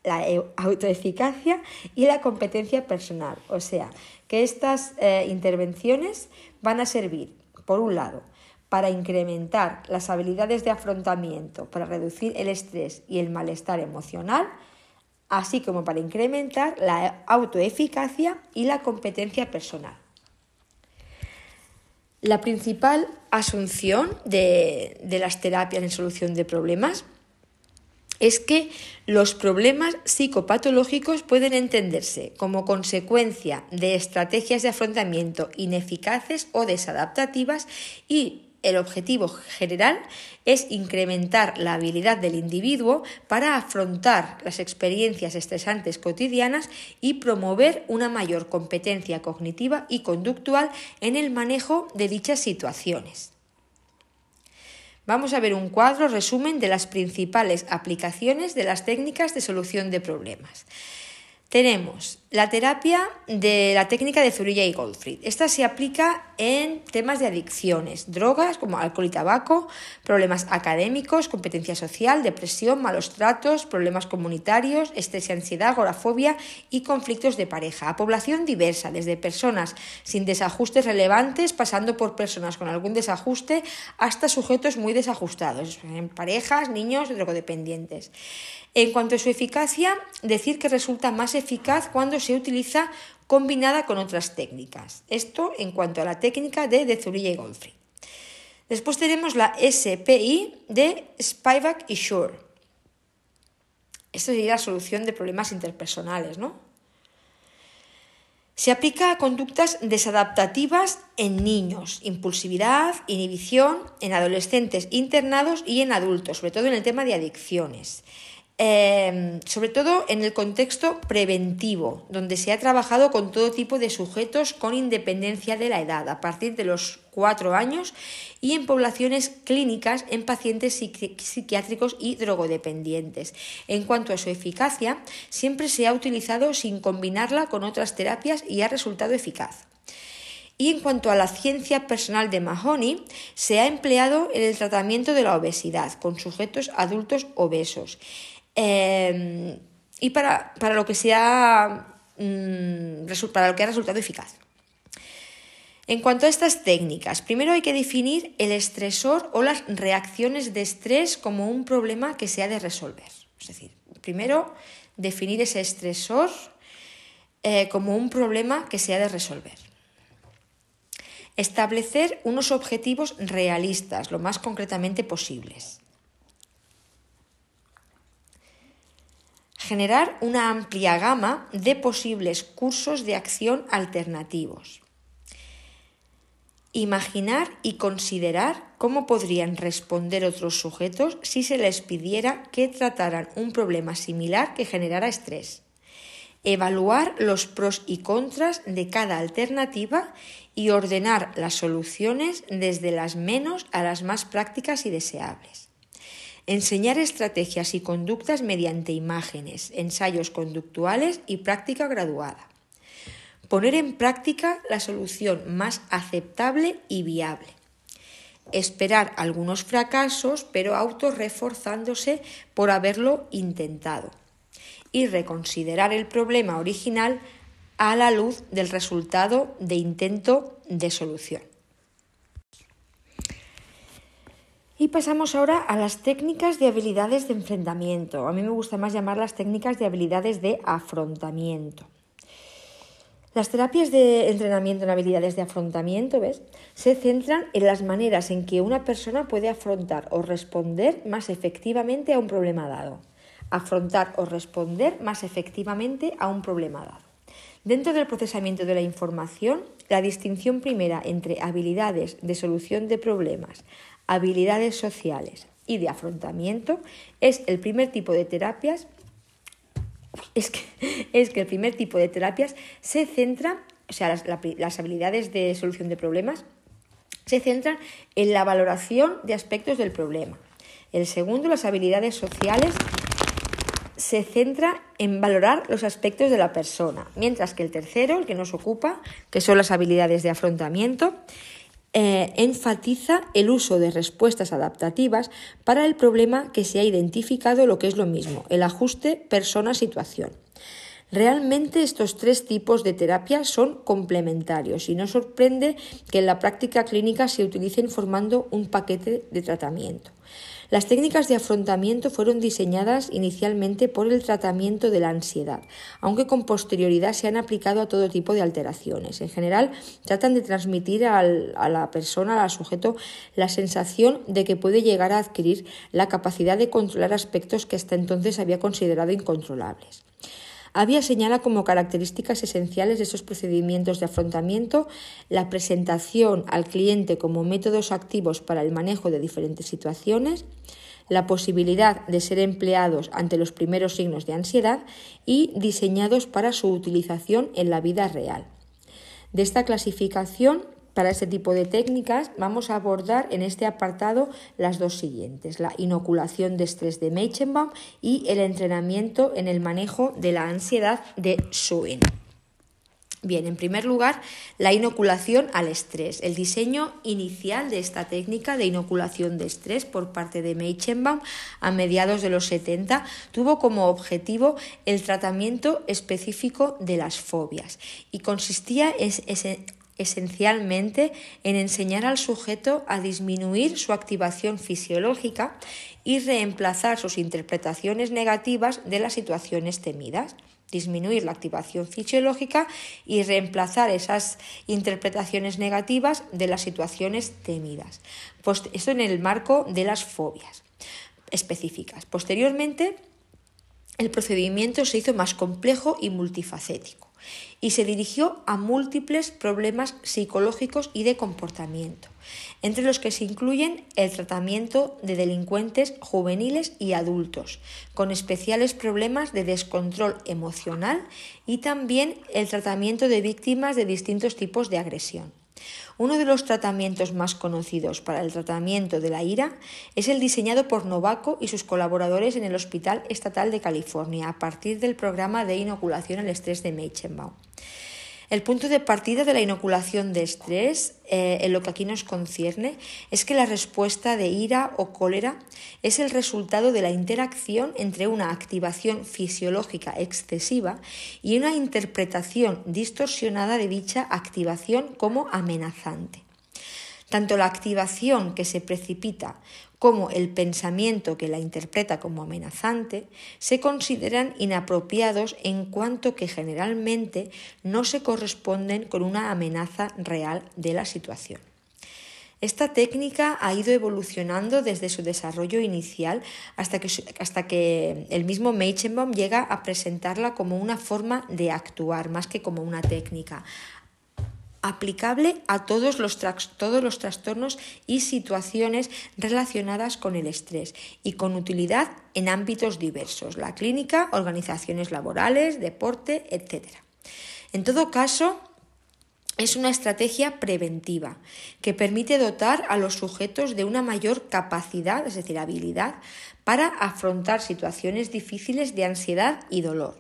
la e, autoeficacia y la competencia personal. O sea, que estas eh, intervenciones van a servir, por un lado, para incrementar las habilidades de afrontamiento, para reducir el estrés y el malestar emocional, así como para incrementar la autoeficacia y la competencia personal. La principal asunción de, de las terapias en solución de problemas es que los problemas psicopatológicos pueden entenderse como consecuencia de estrategias de afrontamiento ineficaces o desadaptativas y el objetivo general es incrementar la habilidad del individuo para afrontar las experiencias estresantes cotidianas y promover una mayor competencia cognitiva y conductual en el manejo de dichas situaciones. Vamos a ver un cuadro resumen de las principales aplicaciones de las técnicas de solución de problemas. Tenemos la terapia de la técnica de Zurilla y Goldfried. Esta se aplica en temas de adicciones, drogas como alcohol y tabaco, problemas académicos, competencia social, depresión, malos tratos, problemas comunitarios, estrés y ansiedad, agorafobia y conflictos de pareja. A población diversa, desde personas sin desajustes relevantes, pasando por personas con algún desajuste, hasta sujetos muy desajustados, en parejas, niños, drogodependientes. En cuanto a su eficacia, decir que resulta más eficaz cuando se utiliza combinada con otras técnicas. Esto en cuanto a la técnica de Dezurilla y Goldfried. Después tenemos la SPI de Spivak y Shore. Esto sería la solución de problemas interpersonales, ¿no? Se aplica a conductas desadaptativas en niños, impulsividad, inhibición, en adolescentes internados y en adultos, sobre todo en el tema de adicciones. Em, sobre todo en el contexto preventivo, donde se ha trabajado con todo tipo de sujetos con independencia de la edad, a partir de los cuatro años, y en poblaciones clínicas en pacientes psiquiátricos y drogodependientes. En cuanto a su eficacia, siempre se ha utilizado sin combinarla con otras terapias y ha resultado eficaz. Y en cuanto a la ciencia personal de Mahoney, se ha empleado en el tratamiento de la obesidad con sujetos adultos obesos Em, y para, lo que sea, mm, para lo que ha resultado eficaz. En cuanto a estas técnicas, primero hay que definir el estresor o las reacciones de estrés como un problema que se ha de resolver. Es decir, primero definir ese estresor eh, como un problema que se ha de resolver. Establecer unos objetivos realistas, lo más concretamente posibles. Generar una amplia gama de posibles cursos de acción alternativos. Imaginar y considerar cómo podrían responder otros sujetos si se les pidiera que trataran un problema similar que generara estrés. Evaluar los pros y contras de cada alternativa y ordenar las soluciones desde las menos a las más prácticas y deseables. Enseñar estrategias y conductas mediante imágenes, ensayos conductuales y práctica graduada. Poner en práctica la solución más aceptable y viable. Esperar algunos fracasos, pero autorreforzándose por haberlo intentado. Y reconsiderar el problema original a la luz del resultado de intento de solución. Y pasamos ahora a las técnicas de habilidades de enfrentamiento. A mí me gusta más llamarlas técnicas de habilidades de afrontamiento. Las terapias de entrenamiento en habilidades de afrontamiento, ¿ves? Se centran en las maneras en que una persona puede afrontar o responder más efectivamente a un problema dado. Afrontar o responder más efectivamente a un problema dado. Dentro del procesamiento de la información, la distinción primera entre habilidades de solución de problemas, habilidades sociales y de afrontamiento es el primer tipo de terapias es que, es que el primer tipo de terapias se centra, o sea, las, las habilidades de solución de problemas se centran en la valoración de aspectos del problema. El segundo, las habilidades sociales, se centra en valorar los aspectos de la persona, mientras que el tercero, el que nos ocupa, que son las habilidades de afrontamiento, eh, enfatiza el uso de respuestas adaptativas para el problema que se ha identificado, lo que es lo mismo, el ajuste persona-situación. Realmente estos tres tipos de terapia son complementarios y no sorprende que en la práctica clínica se utilicen formando un paquete de tratamiento. Las técnicas de afrontamiento fueron diseñadas inicialmente por el tratamiento de la ansiedad, aunque con posterioridad se han aplicado a todo tipo de alteraciones. En general, tratan de transmitir a la persona, al sujeto, la sensación de que puede llegar a adquirir la capacidad de controlar aspectos que hasta entonces había considerado incontrolables. Había señala como características esenciales de esos procedimientos de afrontamiento la presentación al cliente como métodos activos para el manejo de diferentes situaciones, la posibilidad de ser empleados ante los primeros signos de ansiedad y diseñados para su utilización en la vida real. De esta clasificación para este tipo de técnicas vamos a abordar en este apartado las dos siguientes, la inoculación de estrés de Meichenbaum y el entrenamiento en el manejo de la ansiedad de Schuin. Bien, en primer lugar, la inoculación al estrés. El diseño inicial de esta técnica de inoculación de estrés por parte de Meichenbaum a mediados de los 70 tuvo como objetivo el tratamiento específico de las fobias y consistía en, esencialmente en enseñar al sujeto a disminuir su activación fisiológica y reemplazar sus interpretaciones negativas de las situaciones temidas disminuir la activación fisiológica y reemplazar esas interpretaciones negativas de las situaciones temidas. Esto en el marco de las fobias específicas. Posteriormente, el procedimiento se hizo más complejo y multifacético y se dirigió a múltiples problemas psicológicos y de comportamiento, entre los que se incluyen el tratamiento de delincuentes juveniles y adultos, con especiales problemas de descontrol emocional y también el tratamiento de víctimas de distintos tipos de agresión. Uno de los tratamientos más conocidos para el tratamiento de la ira es el diseñado por Novaco y sus colaboradores en el Hospital Estatal de California a partir del programa de inoculación al estrés de Meichenbaum. El punto de partida de la inoculación de estrés, eh, en lo que aquí nos concierne, es que la respuesta de ira o cólera es el resultado de la interacción entre una activación fisiológica excesiva y una interpretación distorsionada de dicha activación como amenazante. Tanto la activación que se precipita como el pensamiento que la interpreta como amenazante se consideran inapropiados en cuanto que generalmente no se corresponden con una amenaza real de la situación. Esta técnica ha ido evolucionando desde su desarrollo inicial hasta que, hasta que el mismo Meichenbaum llega a presentarla como una forma de actuar más que como una técnica aplicable a todos los, todos los trastornos y situaciones relacionadas con el estrés y con utilidad en ámbitos diversos, la clínica, organizaciones laborales, deporte, etc. En todo caso, es una estrategia preventiva que permite dotar a los sujetos de una mayor capacidad, es decir, habilidad, para afrontar situaciones difíciles de ansiedad y dolor.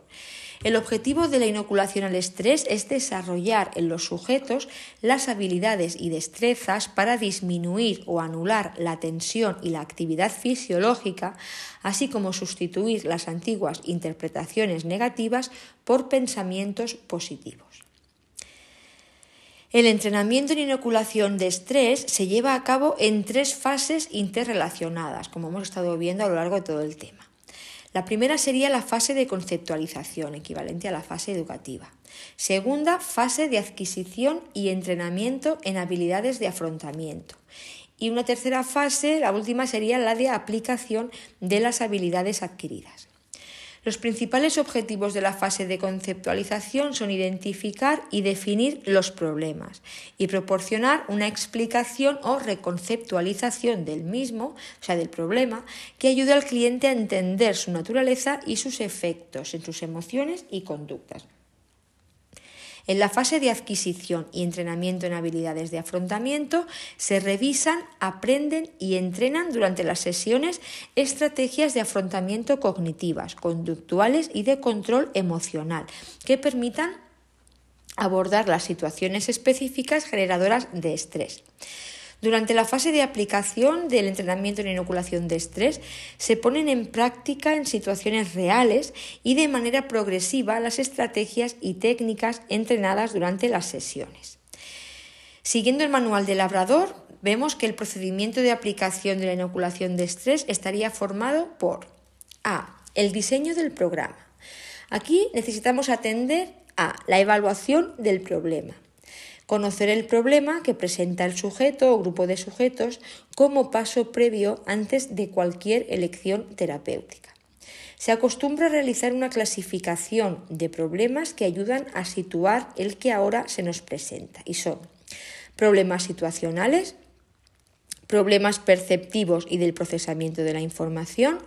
El objetivo de la inoculación al estrés es desarrollar en los sujetos las habilidades y destrezas para disminuir o anular la tensión y la actividad fisiológica, así como sustituir las antiguas interpretaciones negativas por pensamientos positivos. El entrenamiento en inoculación de estrés se lleva a cabo en tres fases interrelacionadas, como hemos estado viendo a lo largo de todo el tema. La primera sería la fase de conceptualización, equivalente a la fase educativa. Segunda, fase de adquisición y entrenamiento en habilidades de afrontamiento. Y una tercera fase, la última, sería la de aplicación de las habilidades adquiridas. Los principales objetivos de la fase de conceptualización son identificar y definir los problemas y proporcionar una explicación o reconceptualización del mismo, o sea, del problema, que ayude al cliente a entender su naturaleza y sus efectos en sus emociones y conductas. En la fase de adquisición y entrenamiento en habilidades de afrontamiento se revisan, aprenden y entrenan durante las sesiones estrategias de afrontamiento cognitivas, conductuales y de control emocional que permitan abordar las situaciones específicas generadoras de estrés. Durante la fase de aplicación del entrenamiento en inoculación de estrés, se ponen en práctica en situaciones reales y de manera progresiva las estrategias y técnicas entrenadas durante las sesiones. Siguiendo el manual del labrador, vemos que el procedimiento de aplicación de la inoculación de estrés estaría formado por A. El diseño del programa. Aquí necesitamos atender a la evaluación del problema conocer el problema que presenta el sujeto o grupo de sujetos como paso previo antes de cualquier elección terapéutica. Se acostumbra a realizar una clasificación de problemas que ayudan a situar el que ahora se nos presenta y son problemas situacionales, problemas perceptivos y del procesamiento de la información,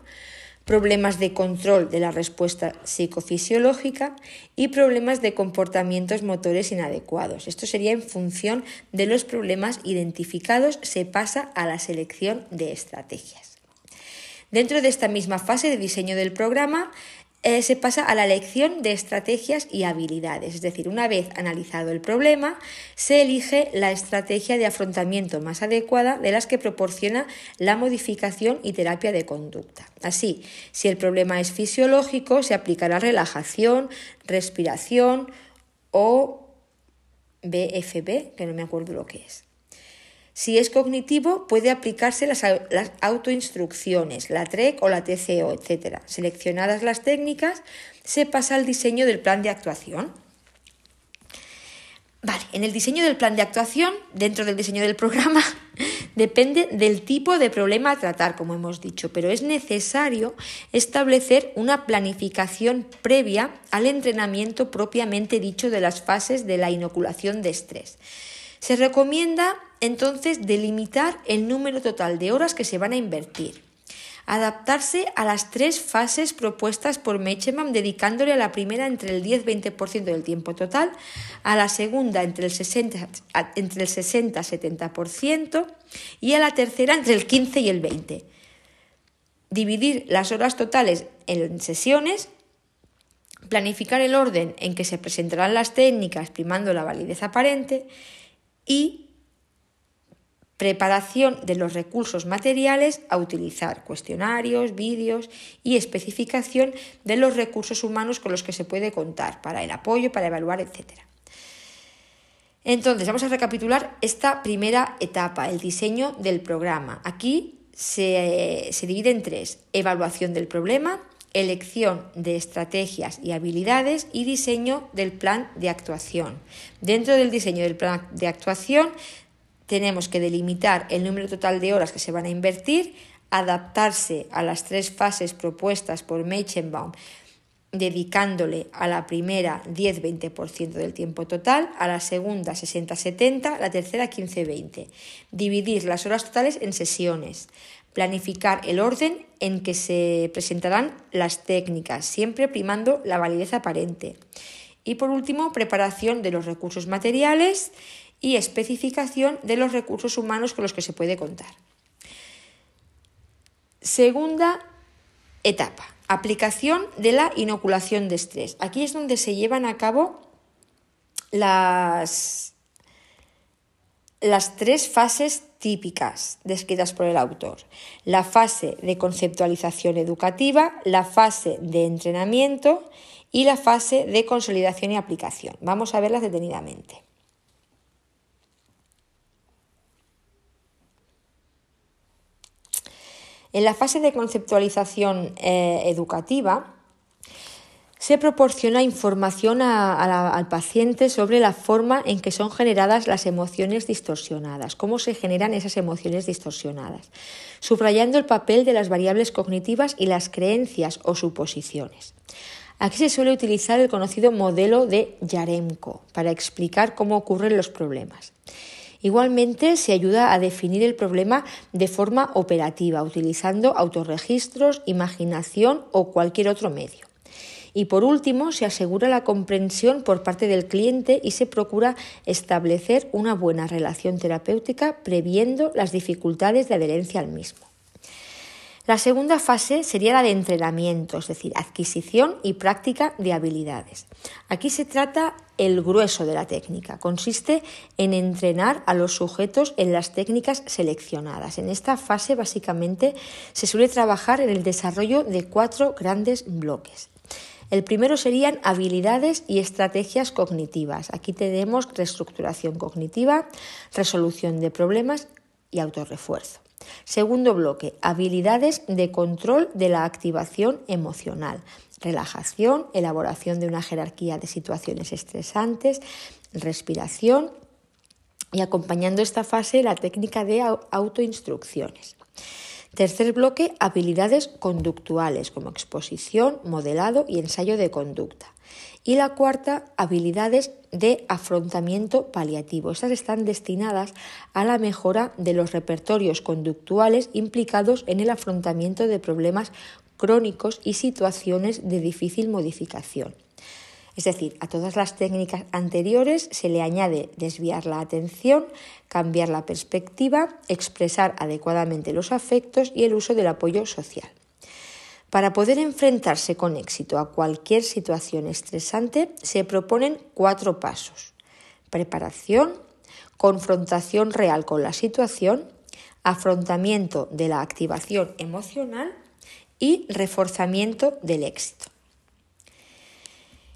problemas de control de la respuesta psicofisiológica y problemas de comportamientos motores inadecuados. Esto sería en función de los problemas identificados, se pasa a la selección de estrategias. Dentro de esta misma fase de diseño del programa, eh, se pasa a la elección de estrategias y habilidades. Es decir, una vez analizado el problema, se elige la estrategia de afrontamiento más adecuada de las que proporciona la modificación y terapia de conducta. Así, si el problema es fisiológico, se aplicará relajación, respiración o BFB, que no me acuerdo lo que es. Si es cognitivo, puede aplicarse las, autoinstrucciones, la TREC o la TCO, etc. Seleccionadas las técnicas, se pasa al diseño del plan de actuación. Vale, en el diseño del plan de actuación, dentro del diseño del programa, <laughs> depende del tipo de problema a tratar, como hemos dicho, pero es necesario establecer una planificación previa al entrenamiento propiamente dicho de las fases de la inoculación de estrés. Se recomienda entonces delimitar el número total de horas que se van a invertir. Adaptarse a las tres fases propuestas por Mecheman, dedicándole a la primera entre el 10-20% del tiempo total, a la segunda entre el 60-70% y a la tercera entre el 15 y el 20%. Dividir las horas totales en sesiones planificar el orden en que se presentarán las técnicas primando la validez aparente y preparación de los recursos materiales a utilizar, cuestionarios, vídeos y especificación de los recursos humanos con los que se puede contar para el apoyo, para evaluar, etc. Entonces, vamos a recapitular esta primera etapa, el diseño del programa. Aquí se, se divide en tres, evaluación del problema, elección de estrategias y habilidades y diseño del plan de actuación. Dentro del diseño del plan de actuación tenemos que delimitar el número total de horas que se van a invertir, adaptarse a las tres fases propuestas por Meichenbaum, dedicándole a la primera 10-20% del tiempo total, a la segunda 60-70, la tercera 15-20. Dividir las horas totales en sesiones, planificar el orden en que se presentarán las técnicas, siempre primando la validez aparente. Y por último, preparación de los recursos materiales y especificación de los recursos humanos con los que se puede contar. Segunda etapa, aplicación de la inoculación de estrés. Aquí es donde se llevan a cabo las, las tres fases típicas descritas por el autor. La fase de conceptualización educativa, la fase de entrenamiento y la fase de consolidación y aplicación. Vamos a verlas detenidamente. En la fase de conceptualización eh, educativa, se proporciona información al paciente sobre la forma en que son generadas las emociones distorsionadas, cómo se generan esas emociones distorsionadas, subrayando el papel de las variables cognitivas y las creencias o suposiciones. Aquí se suele utilizar el conocido modelo de Yaremko para explicar cómo ocurren los problemas. Igualmente se ayuda a definir el problema de forma operativa, utilizando autorregistros, imaginación o cualquier otro medio. Y por último, se asegura la comprensión por parte del cliente y se procura establecer una buena relación terapéutica previendo las dificultades de adherencia al mismo. La segunda fase sería la de entrenamiento, es decir, adquisición y práctica de habilidades. Aquí se trata el grueso de la técnica. Consiste en entrenar a los sujetos en las técnicas seleccionadas. En esta fase básicamente se suele trabajar en el desarrollo de cuatro grandes bloques. El primero serían habilidades y estrategias cognitivas. Aquí tenemos reestructuración cognitiva, resolución de problemas y autorrefuerzo. Segundo bloque, habilidades de control de la activación emocional, relajación, elaboración de una jerarquía de situaciones estresantes, respiración y acompañando esta fase la técnica de autoinstrucciones. Tercer bloque, habilidades conductuales como exposición, modelado y ensayo de conducta. Y la cuarta, habilidades de afrontamiento paliativo. Estas están destinadas a la mejora de los repertorios conductuales implicados en el afrontamiento de problemas crónicos y situaciones de difícil modificación. Es decir, a todas las técnicas anteriores se le añade desviar la atención, cambiar la perspectiva, expresar adecuadamente los afectos y el uso del apoyo social. Para poder enfrentarse con éxito a cualquier situación estresante, se proponen cuatro pasos. Preparación, confrontación real con la situación, afrontamiento de la activación emocional y reforzamiento del éxito.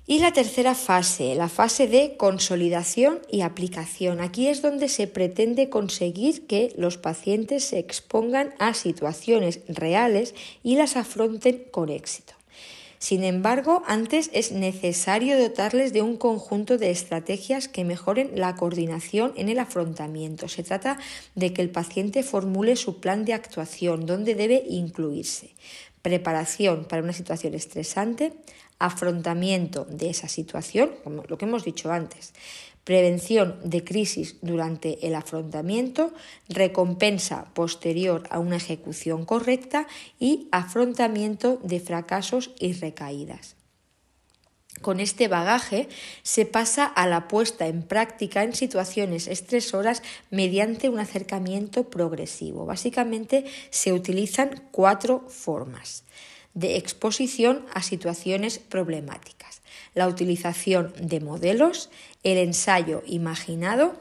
Y la tercera fase, la fase de consolidación y aplicación. Aquí es donde se pretende conseguir que los pacientes se expongan a situaciones reales y las afronten con éxito. Sin embargo, antes es necesario dotarles de un conjunto de estrategias que mejoren la coordinación en el afrontamiento. Se trata de que el paciente formule su plan de actuación, donde debe incluirse preparación para una situación estresante, afrontamiento de esa situación, como lo que hemos dicho antes, prevención de crisis durante el afrontamiento, recompensa posterior a una ejecución correcta y afrontamiento de fracasos y recaídas. Con este bagaje se pasa a la puesta en práctica en situaciones estresoras mediante un acercamiento progresivo. Básicamente se utilizan cuatro formas de exposición a situaciones problemáticas. La utilización de modelos, el ensayo imaginado,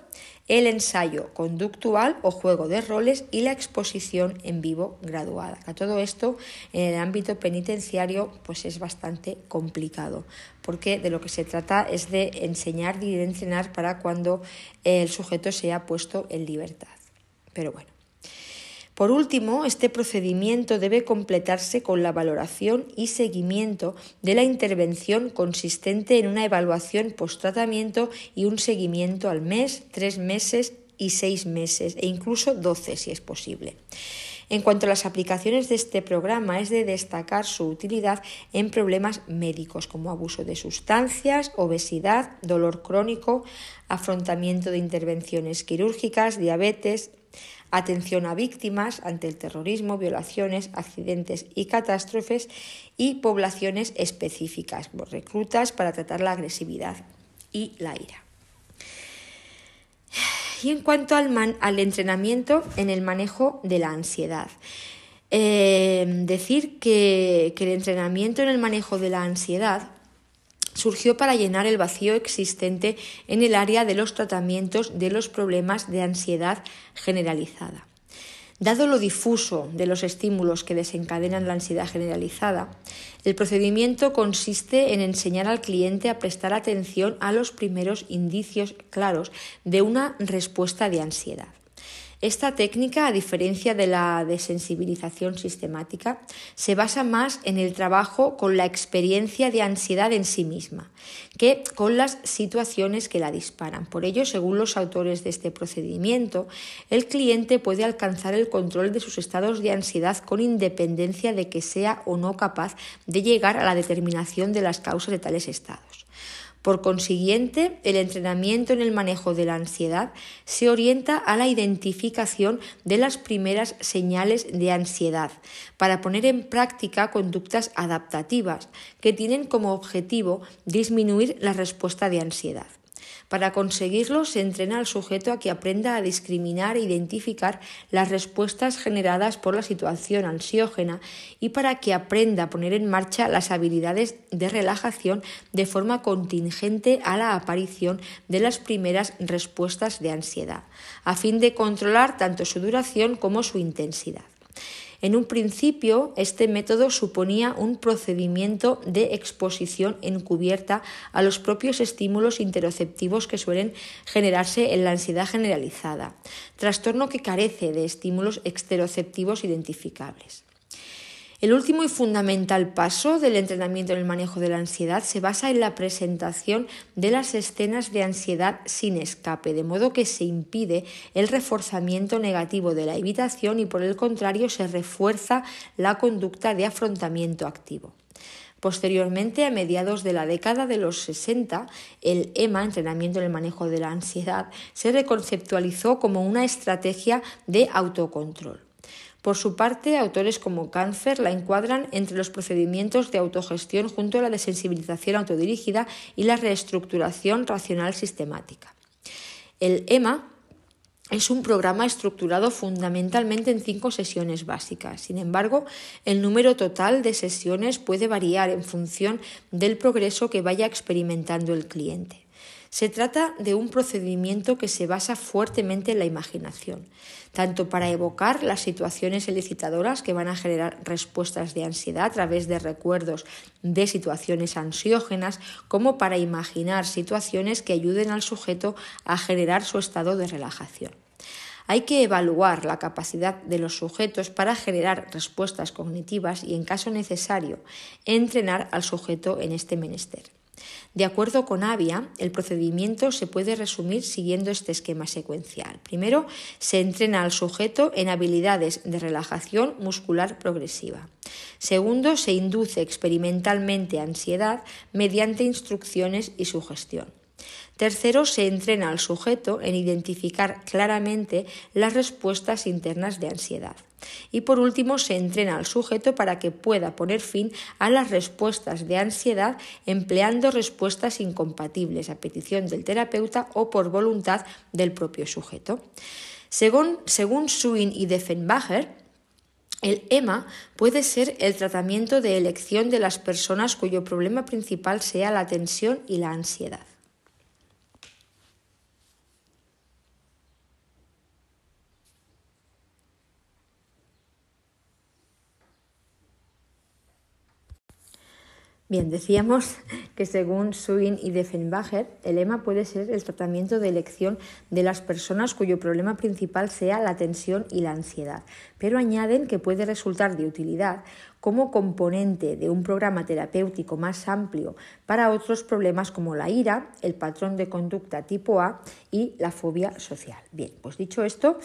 el ensayo conductual o juego de roles y la exposición en vivo graduada. A todo esto en el ámbito penitenciario pues es bastante complicado porque de lo que se trata es de enseñar y de entrenar para cuando el sujeto sea puesto en libertad. Pero bueno, por último, este procedimiento debe completarse con la valoración y seguimiento de la intervención consistente en una evaluación post-tratamiento y un seguimiento al mes, tres meses y seis meses e incluso doce si es posible. En cuanto a las aplicaciones de este programa, es de destacar su utilidad en problemas médicos como abuso de sustancias, obesidad, dolor crónico, afrontamiento de intervenciones quirúrgicas, diabetes, atención a víctimas ante el terrorismo, violaciones, accidentes y catástrofes y poblaciones específicas, reclutas para tratar la agresividad y la ira. Y en cuanto al, entrenamiento en el manejo de la ansiedad, eh, decir que el entrenamiento en el manejo de la ansiedad surgió para llenar el vacío existente en el área de los tratamientos de los problemas de ansiedad generalizada. Dado lo difuso de los estímulos que desencadenan la ansiedad generalizada, el procedimiento consiste en enseñar al cliente a prestar atención a los primeros indicios claros de una respuesta de ansiedad. Esta técnica, a diferencia de la desensibilización sistemática, se basa más en el trabajo con la experiencia de ansiedad en sí misma que con las situaciones que la disparan. Por ello, según los autores de este procedimiento, el cliente puede alcanzar el control de sus estados de ansiedad con independencia de que sea o no capaz de llegar a la determinación de las causas de tales estados. Por consiguiente, el entrenamiento en el manejo de la ansiedad se orienta a la identificación de las primeras señales de ansiedad para poner en práctica conductas adaptativas que tienen como objetivo disminuir la respuesta de ansiedad. Para conseguirlo, se entrena al sujeto a que aprenda a discriminar e identificar las respuestas generadas por la situación ansiógena y para que aprenda a poner en marcha las habilidades de relajación de forma contingente a la aparición de las primeras respuestas de ansiedad, a fin de controlar tanto su duración como su intensidad. En un principio, este método suponía un procedimiento de exposición encubierta a los propios estímulos interoceptivos que suelen generarse en la ansiedad generalizada, trastorno que carece de estímulos exteroceptivos identificables. El último y fundamental paso del entrenamiento en el manejo de la ansiedad se basa en la presentación de las escenas de ansiedad sin escape, de modo que se impide el reforzamiento negativo de la evitación y por el contrario se refuerza la conducta de afrontamiento activo. Posteriormente, a mediados de la década de los 60, el EMA, entrenamiento en el manejo de la ansiedad, se reconceptualizó como una estrategia de autocontrol. Por su parte, autores como Cáncer la encuadran entre los procedimientos de autogestión junto a la desensibilización autodirigida y la reestructuración racional sistemática. El EMA es un programa estructurado fundamentalmente en cinco sesiones básicas. Sin embargo, el número total de sesiones puede variar en función del progreso que vaya experimentando el cliente. Se trata de un procedimiento que se basa fuertemente en la imaginación, tanto para evocar las situaciones elicitadoras que van a generar respuestas de ansiedad a través de recuerdos de situaciones ansiógenas, como para imaginar situaciones que ayuden al sujeto a generar su estado de relajación. Hay que evaluar la capacidad de los sujetos para generar respuestas cognitivas y, en caso necesario, entrenar al sujeto en este menester. De acuerdo con Avia, el procedimiento se puede resumir siguiendo este esquema secuencial. Primero, se entrena al sujeto en habilidades de relajación muscular progresiva. Segundo, se induce experimentalmente ansiedad mediante instrucciones y sugestión. Tercero, se entrena al sujeto en identificar claramente las respuestas internas de ansiedad. Y por último, se entrena al sujeto para que pueda poner fin a las respuestas de ansiedad empleando respuestas incompatibles a petición del terapeuta o por voluntad del propio sujeto. Según, según Swin y Defenbacher, el EMA puede ser el tratamiento de elección de las personas cuyo problema principal sea la tensión y la ansiedad. Bien, decíamos que según Swin y Defenbacher, el EMA puede ser el tratamiento de elección de las personas cuyo problema principal sea la tensión y la ansiedad, pero añaden que puede resultar de utilidad como componente de un programa terapéutico más amplio para otros problemas como la ira, el patrón de conducta tipo A y la fobia social. Bien, pues dicho esto,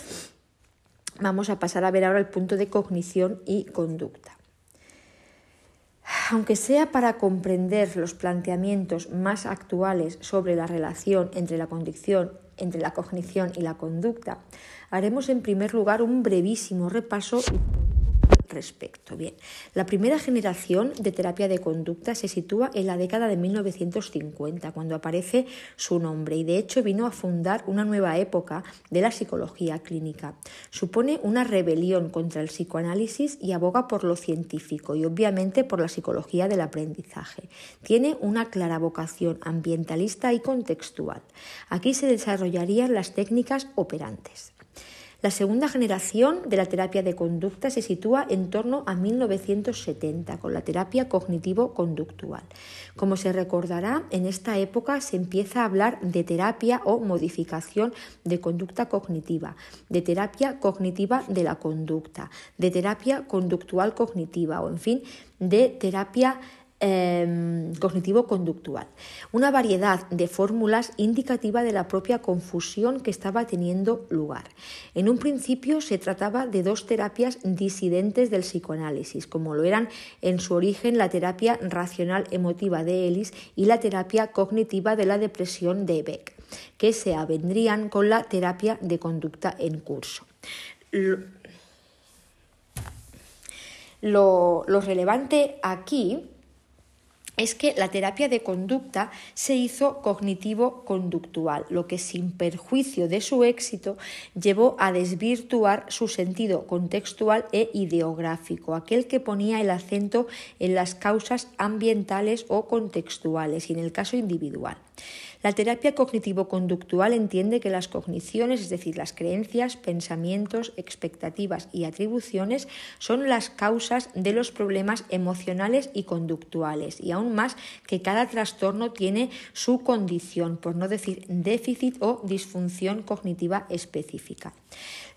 vamos a pasar a ver ahora el punto de cognición y conducta. Aunque sea para comprender los planteamientos más actuales sobre la relación entre la condición, entre la cognición y la conducta, haremos en primer lugar un brevísimo repaso respecto. Bien, la primera generación de terapia de conducta se sitúa en la década de 1950, cuando aparece su nombre, y de hecho vino a fundar una nueva época de la psicología clínica. Supone una rebelión contra el psicoanálisis y aboga por lo científico y obviamente por la psicología del aprendizaje. Tiene una clara vocación ambientalista y contextual. Aquí se desarrollarían las técnicas operantes. La segunda generación de la terapia de conducta se sitúa en torno a 1970 con la terapia cognitivo-conductual. Como se recordará, en esta época se empieza a hablar de terapia o modificación de conducta cognitiva, de terapia cognitiva de la conducta, de terapia conductual cognitiva o, en fin, de terapia Em, cognitivo-conductual. Una variedad de fórmulas indicativa de la propia confusión que estaba teniendo lugar. En un principio se trataba de dos terapias disidentes del psicoanálisis, como lo eran en su origen la terapia racional emotiva de Ellis y la terapia cognitiva de la depresión de Beck, que se avendrían con la terapia de conducta en curso. lo relevante aquí es que la terapia de conducta se hizo cognitivo-conductual, lo que sin perjuicio de su éxito llevó a desvirtuar su sentido contextual e ideográfico, aquel que ponía el acento en las causas ambientales o contextuales y en el caso individual. La terapia cognitivo-conductual entiende que las cogniciones, es decir, las creencias, pensamientos, expectativas y atribuciones, son las causas de los problemas emocionales y conductuales, y aún más que cada trastorno tiene su condición, por no decir déficit o disfunción cognitiva específica.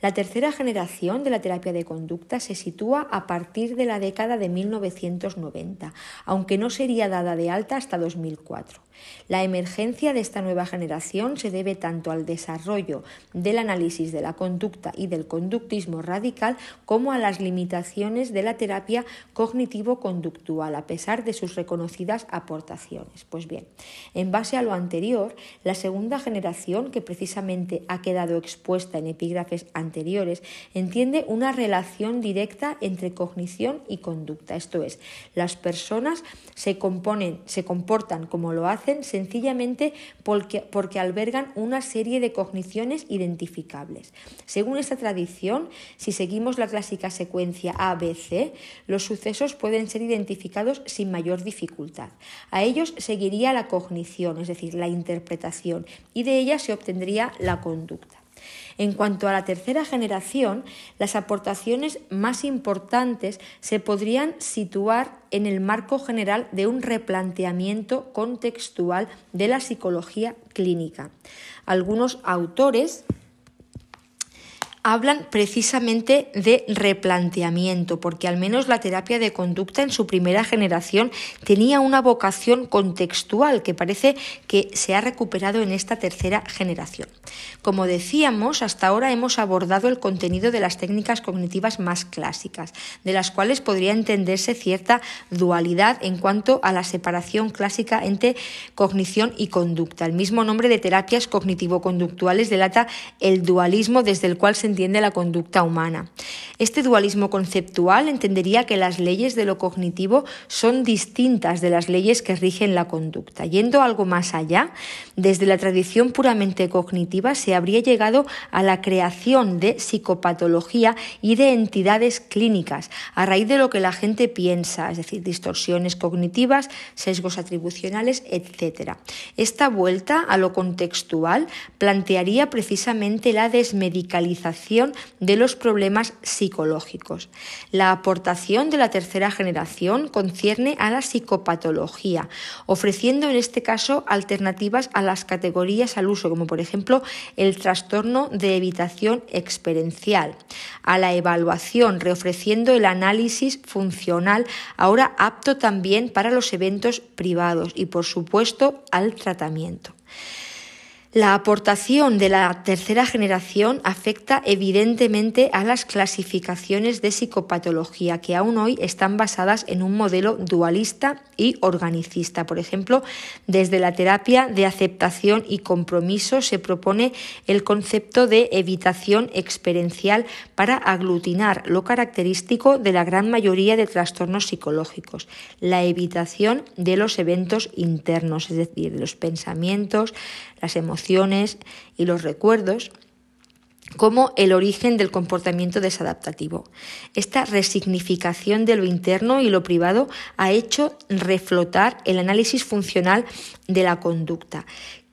La tercera generación de la terapia de conducta se sitúa a partir de la década de 1990, aunque no sería dada de alta hasta 2004. La emergencia de esta nueva generación se debe tanto al desarrollo del análisis de la conducta y del conductismo radical como a las limitaciones de la terapia cognitivo-conductual, a pesar de sus reconocidas aportaciones. Pues bien, en base a lo anterior, la segunda generación, que precisamente ha quedado expuesta en epígrafes anteriores, entiende una relación directa entre cognición y conducta. Esto es, las personas se componen, se comportan como lo hacen sencillamente porque, porque albergan una serie de cogniciones identificables. Según esta tradición, si seguimos la clásica secuencia ABC, los sucesos pueden ser identificados sin mayor dificultad. A ellos seguiría la cognición, es decir, la interpretación, y de ella se obtendría la conducta. En cuanto a la tercera generación, las aportaciones más importantes se podrían situar en el marco general de un replanteamiento contextual de la psicología clínica. Algunos autores hablan precisamente de replanteamiento, porque al menos la terapia de conducta en su primera generación tenía una vocación contextual que parece que se ha recuperado en esta tercera generación. Como decíamos, hasta ahora hemos abordado el contenido de las técnicas cognitivas más clásicas, de las cuales podría entenderse cierta dualidad en cuanto a la separación clásica entre cognición y conducta. El mismo nombre de terapias cognitivo-conductuales delata el dualismo desde el cual se entiende la conducta humana. Este dualismo conceptual entendería que las leyes de lo cognitivo son distintas de las leyes que rigen la conducta. Yendo algo más allá, desde la tradición puramente cognitiva se habría llegado a la creación de psicopatología y de entidades clínicas a raíz de lo que la gente piensa, es decir, distorsiones cognitivas, sesgos atribucionales, etc. Esta vuelta a lo contextual plantearía precisamente la desmedicalización de los problemas psicológicos. La aportación de la tercera generación concierne a la psicopatología, ofreciendo en este caso alternativas a las categorías al uso, como por ejemplo el trastorno de evitación experiencial, a la evaluación, reofreciendo el análisis funcional, ahora apto también para los eventos privados y por supuesto al tratamiento. La aportación de la tercera generación afecta evidentemente a las clasificaciones de psicopatología que aún hoy están basadas en un modelo dualista y organicista. Por ejemplo, desde la terapia de aceptación y compromiso se propone el concepto de evitación experiencial para aglutinar lo característico de la gran mayoría de trastornos psicológicos, la evitación de los eventos internos, es decir, de los pensamientos, las emociones y los recuerdos como el origen del comportamiento desadaptativo. Esta resignificación de lo interno y lo privado ha hecho reflotar el análisis funcional de la conducta,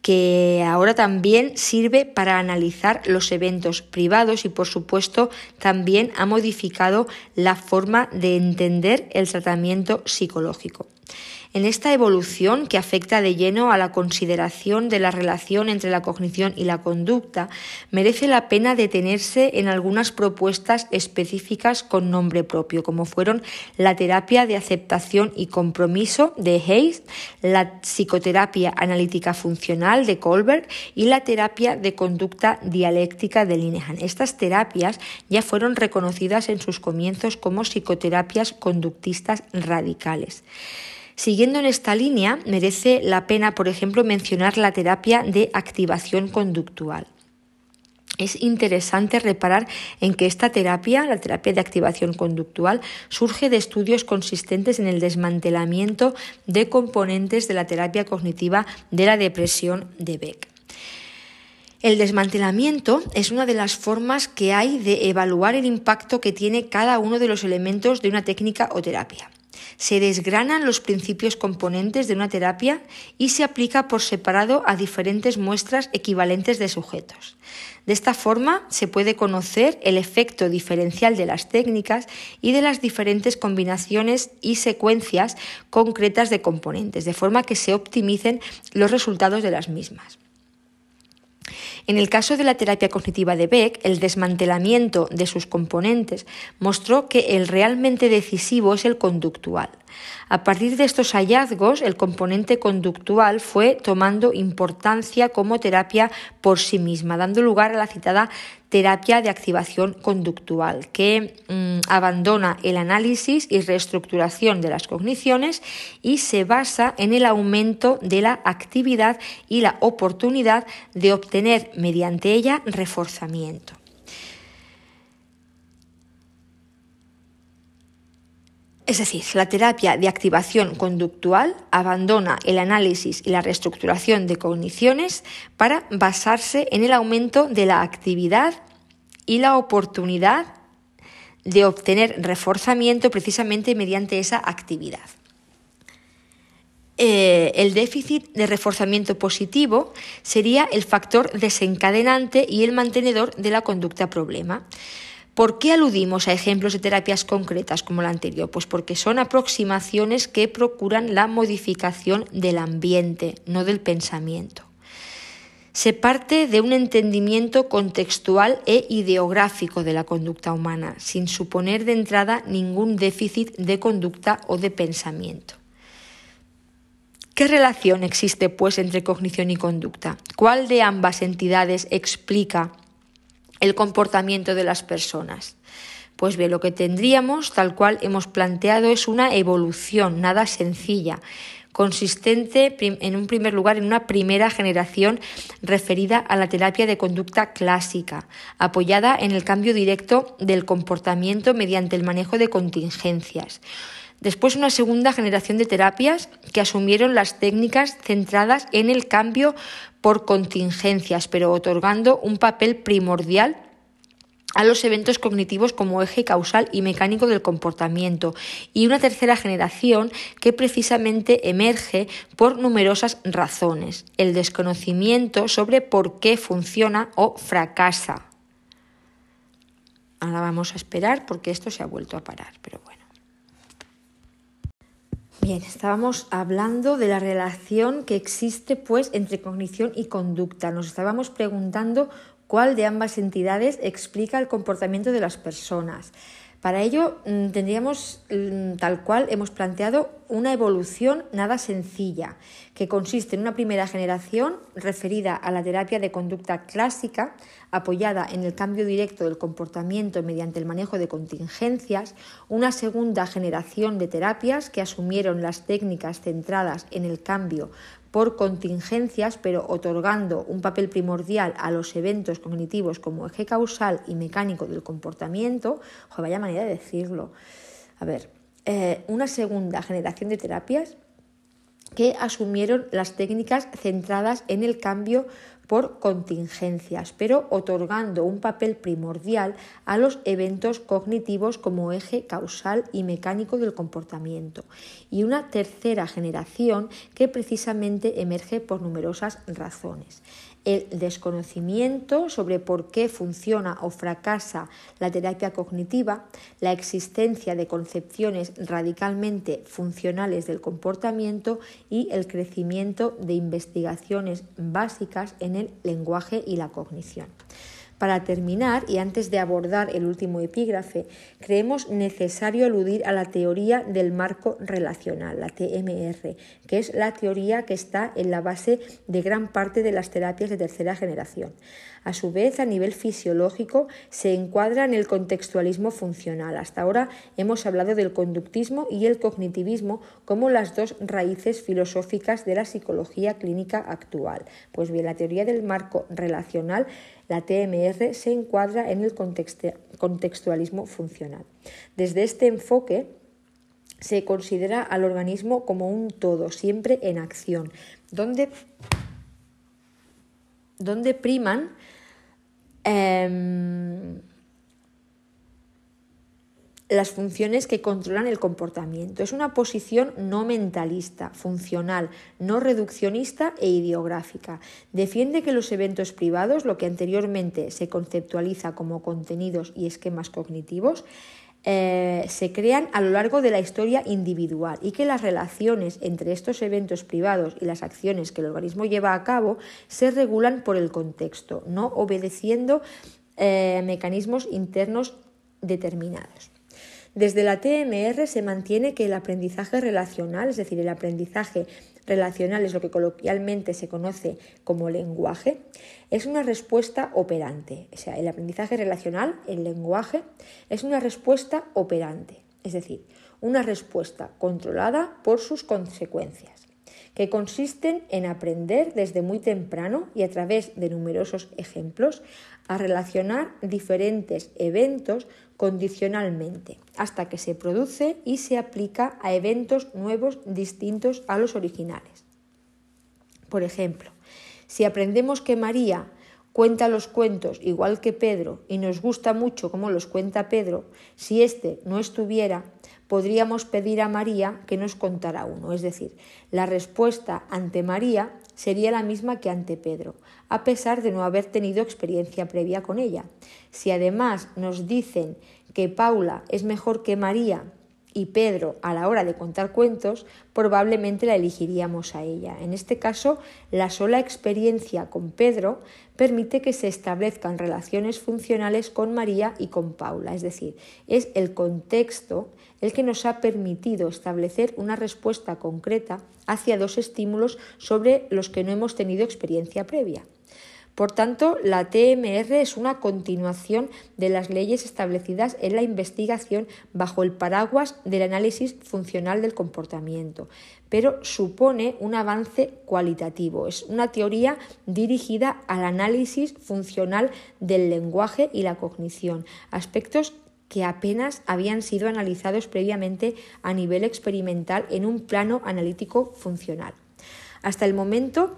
que ahora también sirve para analizar los eventos privados y por supuesto también ha modificado la forma de entender el tratamiento psicológico. En esta evolución que afecta de lleno a la consideración de la relación entre la cognición y la conducta, merece la pena detenerse en algunas propuestas específicas con nombre propio, como fueron la terapia de aceptación y compromiso de Hayes, la psicoterapia analítica funcional de Kohlberg y la terapia de conducta dialéctica de Linehan. Estas terapias ya fueron reconocidas en sus comienzos como psicoterapias conductistas radicales. Siguiendo en esta línea, merece la pena, por ejemplo, mencionar la terapia de activación conductual. es interesante reparar en que esta terapia, la terapia de activación conductual, surge de estudios consistentes en el desmantelamiento de componentes de la terapia cognitiva de la depresión de Beck. El desmantelamiento es una de las formas que hay de evaluar el impacto que tiene cada uno de los elementos de una técnica o terapia se desgranan los principios componentes de una terapia y se aplica por separado a diferentes muestras equivalentes de sujetos. De esta forma se puede conocer el efecto diferencial de las técnicas y de las diferentes combinaciones y secuencias concretas de componentes, de forma que se optimicen los resultados de las mismas. En el caso de la terapia cognitiva de Beck, el desmantelamiento de sus componentes mostró que el realmente decisivo es el conductual. A partir de estos hallazgos, el componente conductual fue tomando importancia como terapia por sí misma, dando lugar a la citada terapia de activación conductual, que mm, abandona el análisis y reestructuración de las cogniciones y se basa en el aumento de la actividad y la oportunidad de obtener mediante ella reforzamiento. Es decir, la terapia de activación conductual abandona el análisis y la reestructuración de cogniciones para basarse en el aumento de la actividad y la oportunidad de obtener reforzamiento precisamente mediante esa actividad. Eh, el déficit de reforzamiento positivo sería el factor desencadenante y el mantenedor de la conducta problema. ¿Por qué aludimos a ejemplos de terapias concretas como la anterior? Pues porque son aproximaciones que procuran la modificación del ambiente, no del pensamiento. Se parte de un entendimiento contextual e ideográfico de la conducta humana, sin suponer de entrada ningún déficit de conducta o de pensamiento. ¿Qué relación existe, pues, entre cognición y conducta? ¿Cuál de ambas entidades explica el comportamiento de las personas. Pues bien, lo que tendríamos, tal cual hemos planteado, es una evolución nada sencilla, consistente en un primer lugar en una primera generación referida a la terapia de conducta clásica, apoyada en el cambio directo del comportamiento mediante el manejo de contingencias. Después una segunda generación de terapias que asumieron las técnicas centradas en el cambio por contingencias, pero otorgando un papel primordial a los eventos cognitivos como eje causal y mecánico del comportamiento y una tercera generación que precisamente emerge por numerosas razones, el desconocimiento sobre por qué funciona o fracasa. Ahora vamos a esperar porque esto se ha vuelto a parar, pero bueno. Bien, estábamos hablando de la relación que existe pues entre cognición y conducta. Nos estábamos preguntando cuál de ambas entidades explica el comportamiento de las personas. Para ello mm, tendríamos, mm, tal cual hemos planteado, una evolución nada sencilla, que consiste en una primera generación referida a la terapia de conducta clásica, apoyada en el cambio directo del comportamiento mediante el manejo de contingencias, una segunda generación de terapias que asumieron las técnicas centradas en el cambio por contingencias, pero otorgando un papel primordial a los eventos cognitivos como eje causal y mecánico del comportamiento, vaya manera de decirlo. A ver, eh, una segunda generación de terapias que asumieron las técnicas centradas en el cambio por contingencias, pero otorgando un papel primordial a los eventos cognitivos como eje causal y mecánico del comportamiento. Y una tercera generación que precisamente emerge por numerosas razones el desconocimiento sobre por qué funciona o fracasa la terapia cognitiva, la existencia de concepciones radicalmente funcionales del comportamiento y el crecimiento de investigaciones básicas en el lenguaje y la cognición. Para terminar, y antes de abordar el último epígrafe, creemos necesario aludir a la teoría del marco relacional, la TMR, que es la teoría que está en la base de gran parte de las terapias de tercera generación. A su vez, a nivel fisiológico, se encuadra en el contextualismo funcional. Hasta ahora hemos hablado del conductismo y el cognitivismo como las dos raíces filosóficas de la psicología clínica actual. Pues bien, la teoría del marco relacional, la TMR, se encuadra en el contextualismo funcional. Desde este enfoque, se considera al organismo como un todo, siempre en acción, donde, donde priman em, las funciones que controlan el comportamiento. Es una posición no mentalista, funcional, no reduccionista e ideográfica. Defiende que los eventos privados, lo que anteriormente se conceptualiza como contenidos y esquemas cognitivos, eh, se crean a lo largo de la historia individual y que las relaciones entre estos eventos privados y las acciones que el organismo lleva a cabo se regulan por el contexto, no obedeciendo eh, mecanismos internos determinados. Desde la TMR se mantiene que el aprendizaje relacional, es decir, el aprendizaje relacional es lo que coloquialmente se conoce como lenguaje, es una respuesta operante. O sea, el aprendizaje relacional, el lenguaje, es una respuesta operante, es decir, una respuesta controlada por sus consecuencias, que consisten en aprender desde muy temprano y a través de numerosos ejemplos a relacionar diferentes eventos condicionalmente hasta que se produce y se aplica a eventos nuevos distintos a los originales. Por ejemplo, si aprendemos que María cuenta los cuentos igual que Pedro y nos gusta mucho como los cuenta Pedro, si éste no estuviera, podríamos pedir a María que nos contara uno. Es decir, la respuesta ante María sería la misma que ante Pedro, a pesar de no haber tenido experiencia previa con ella. Si además nos dicen que Paula es mejor que María y Pedro a la hora de contar cuentos, probablemente la elegiríamos a ella. En este caso, la sola experiencia con Pedro permite que se establezcan relaciones funcionales con María y con Paula, es decir, es el contexto el que nos ha permitido establecer una respuesta concreta hacia dos estímulos sobre los que no hemos tenido experiencia previa. Por tanto, la TMR es una continuación de las leyes establecidas en la investigación bajo el paraguas del análisis funcional del comportamiento, pero supone un avance cualitativo. Es una teoría dirigida al análisis funcional del lenguaje y la cognición, aspectos que apenas habían sido analizados previamente a nivel experimental en un plano analítico funcional. Hasta el momento,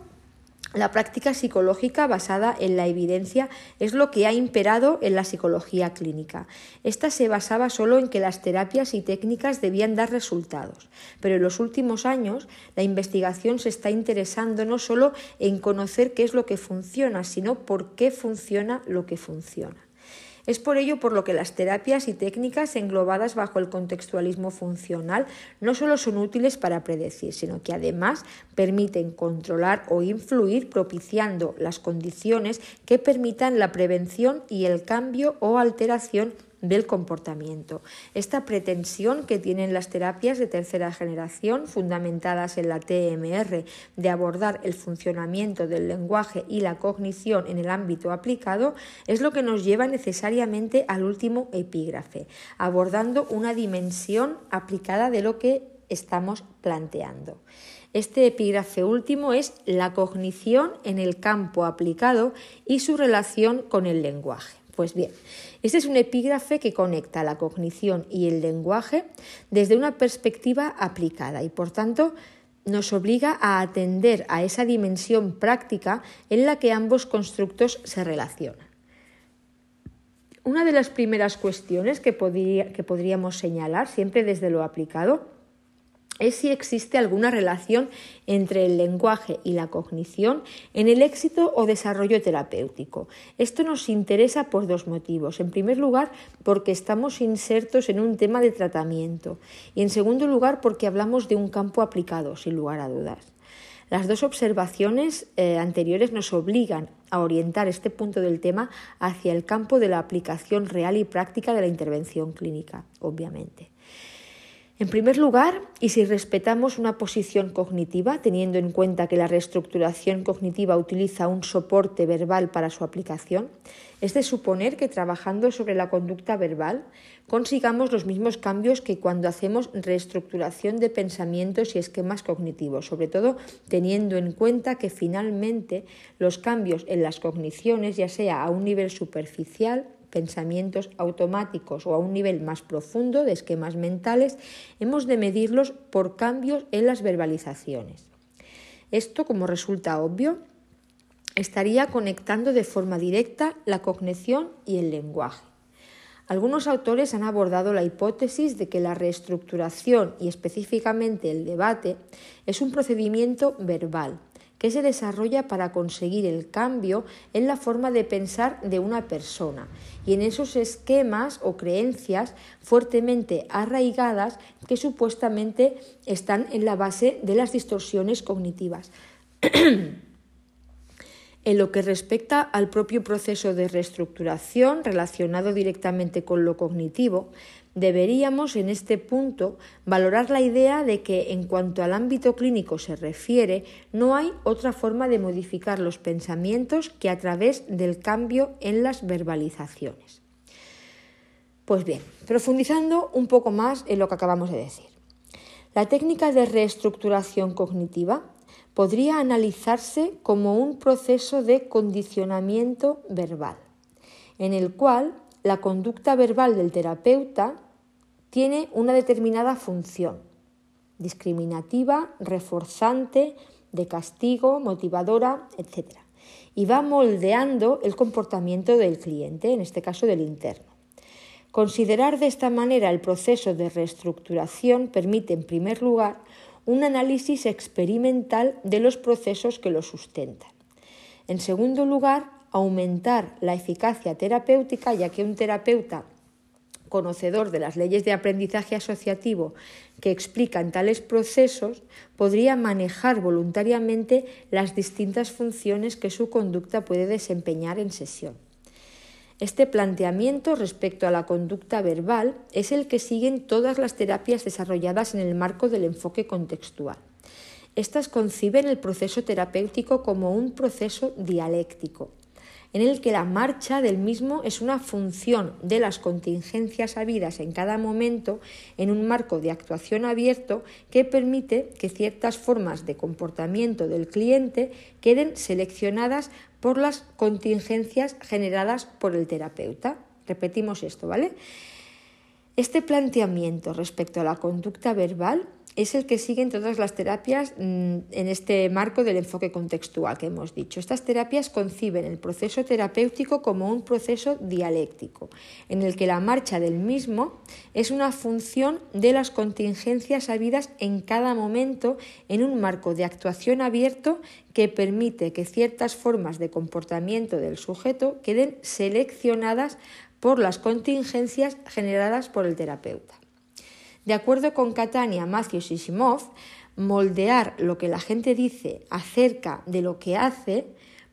la práctica psicológica basada en la evidencia es lo que ha imperado en la psicología clínica. Esta se basaba solo en que las terapias y técnicas debían dar resultados, pero en los últimos años la investigación se está interesando no solo en conocer qué es lo que funciona, sino por qué funciona lo que funciona. Es por ello por lo que las terapias y técnicas englobadas bajo el contextualismo funcional no solo son útiles para predecir, sino que además permiten controlar o influir propiciando las condiciones que permitan la prevención y el cambio o alteración del comportamiento. Esta pretensión que tienen las terapias de tercera generación, fundamentadas en la TMR, de abordar el funcionamiento del lenguaje y la cognición en el ámbito aplicado, es lo que nos lleva necesariamente al último epígrafe, abordando una dimensión aplicada de lo que estamos planteando. Este epígrafe último es la cognición en el campo aplicado y su relación con el lenguaje. Pues bien, este es un epígrafe que conecta la cognición y el lenguaje desde una perspectiva aplicada y por tanto nos obliga a atender a esa dimensión práctica en la que ambos constructos se relacionan. Una de las primeras cuestiones que, que podríamos señalar, siempre desde lo aplicado, es si existe alguna relación entre el lenguaje y la cognición en el éxito o desarrollo terapéutico. Esto nos interesa por dos motivos. En primer lugar, porque estamos insertos en un tema de tratamiento y en segundo lugar, porque hablamos de un campo aplicado, sin lugar a dudas. Las dos observaciones eh, anteriores nos obligan a orientar este punto del tema hacia el campo de la aplicación real y práctica de la intervención clínica, obviamente. En primer lugar, y si respetamos una posición cognitiva, teniendo en cuenta que la reestructuración cognitiva utiliza un soporte verbal para su aplicación, es de suponer que trabajando sobre la conducta verbal consigamos los mismos cambios que cuando hacemos reestructuración de pensamientos y esquemas cognitivos, sobre todo teniendo en cuenta que finalmente los cambios en las cogniciones, ya sea a un nivel superficial, pensamientos automáticos o a un nivel más profundo de esquemas mentales, hemos de medirlos por cambios en las verbalizaciones. Esto, como resulta obvio, estaría conectando de forma directa la cognición y el lenguaje. Algunos autores han abordado la hipótesis de que la reestructuración y específicamente el debate es un procedimiento verbal que se desarrolla para conseguir el cambio en la forma de pensar de una persona y en esos esquemas o creencias fuertemente arraigadas que supuestamente están en la base de las distorsiones cognitivas. <clears throat> En lo que respecta al propio proceso de reestructuración relacionado directamente con lo cognitivo, deberíamos en este punto valorar la idea de que en cuanto al ámbito clínico se refiere, no hay otra forma de modificar los pensamientos que a través del cambio en las verbalizaciones. Pues bien, profundizando un poco más en lo que acabamos de decir. La técnica de reestructuración cognitiva podría analizarse como un proceso de condicionamiento verbal, en el cual la conducta verbal del terapeuta tiene una determinada función, discriminativa, reforzante, de castigo, motivadora, etc. Y va moldeando el comportamiento del cliente, en este caso del interno. Considerar de esta manera el proceso de reestructuración permite, en primer lugar, un análisis experimental de los procesos que lo sustentan. En segundo lugar, aumentar la eficacia terapéutica, ya que un terapeuta conocedor de las leyes de aprendizaje asociativo que explican tales procesos podría manejar voluntariamente las distintas funciones que su conducta puede desempeñar en sesión. Este planteamiento respecto a la conducta verbal es el que siguen todas las terapias desarrolladas en el marco del enfoque contextual. Estas conciben el proceso terapéutico como un proceso dialéctico, en el que la marcha del mismo es una función de las contingencias habidas en cada momento en un marco de actuación abierto que permite que ciertas formas de comportamiento del cliente queden seleccionadas por las contingencias generadas por el terapeuta. Repetimos esto, ¿vale? Este planteamiento respecto a la conducta verbal es el que siguen todas las terapias mm, en este marco del enfoque contextual que hemos dicho. Estas terapias conciben el proceso terapéutico como un proceso dialéctico, en el que la marcha del mismo es una función de las contingencias habidas en cada momento en un marco de actuación abierto que permite que ciertas formas de comportamiento del sujeto queden seleccionadas por las contingencias generadas por el terapeuta. De acuerdo con Catania, Matthews y Simov, moldear lo que la gente dice acerca de lo que hace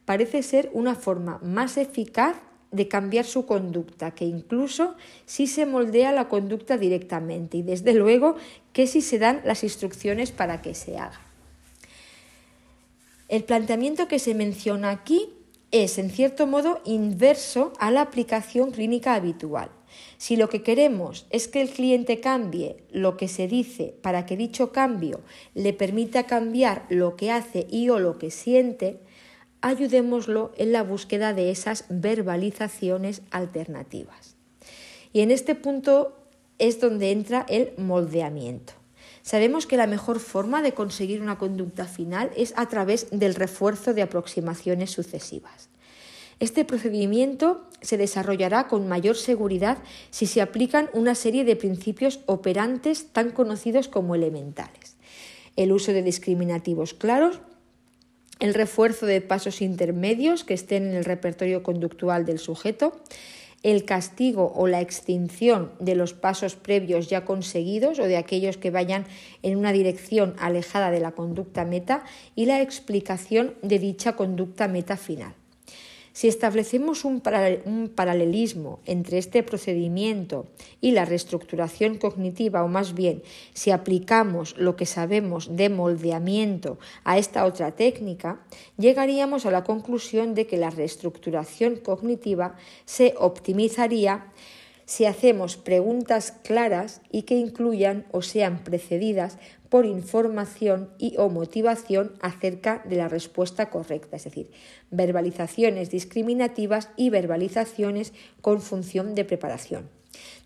parece ser una forma más eficaz de cambiar su conducta, que incluso si se moldea la conducta directamente y desde luego que si se dan las instrucciones para que se haga. El planteamiento que se menciona aquí es, en cierto modo, inverso a la aplicación clínica habitual. Si lo que queremos es que el cliente cambie lo que se dice para que dicho cambio le permita cambiar lo que hace y o lo que siente, ayudémoslo en la búsqueda de esas verbalizaciones alternativas. Y en este punto es donde entra el moldeamiento. Sabemos que la mejor forma de conseguir una conducta final es a través del refuerzo de aproximaciones sucesivas. Este procedimiento se desarrollará con mayor seguridad si se aplican una serie de principios operantes tan conocidos como elementales. El uso de discriminativos claros, el refuerzo de pasos intermedios que estén en el repertorio conductual del sujeto, el castigo o la extinción de los pasos previos ya conseguidos o de aquellos que vayan en una dirección alejada de la conducta meta y la explicación de dicha conducta meta final. Si establecemos un, paralelismo entre este procedimiento y la reestructuración cognitiva, o más bien si aplicamos lo que sabemos de moldeamiento a esta otra técnica, llegaríamos a la conclusión de que la reestructuración cognitiva se optimizaría si hacemos preguntas claras y que incluyan o sean precedidas por información y o motivación acerca de la respuesta correcta, es decir, verbalizaciones discriminativas y verbalizaciones con función de preparación.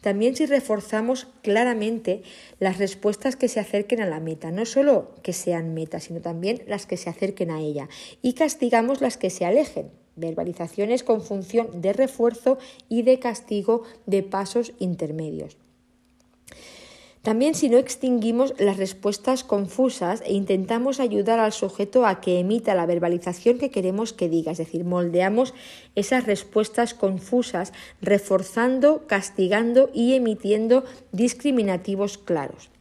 También si reforzamos claramente las respuestas que se acerquen a la meta, no solo que sean metas, sino también las que se acerquen a ella, y castigamos las que se alejen, verbalizaciones con función de refuerzo y de castigo de pasos intermedios. También si no extinguimos las respuestas confusas e intentamos ayudar al sujeto a que emita la verbalización que queremos que diga, es decir, moldeamos esas respuestas confusas reforzando, castigando y emitiendo discriminativos claros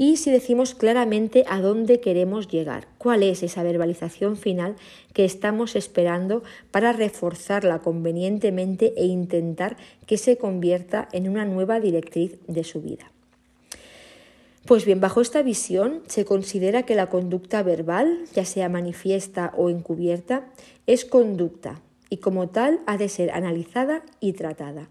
y si decimos claramente a dónde queremos llegar, cuál es esa verbalización final que estamos esperando para reforzarla convenientemente e intentar que se convierta en una nueva directriz de su vida. Pues bien, bajo esta visión se considera que la conducta verbal, ya sea manifiesta o encubierta, es conducta y como tal ha de ser analizada y tratada.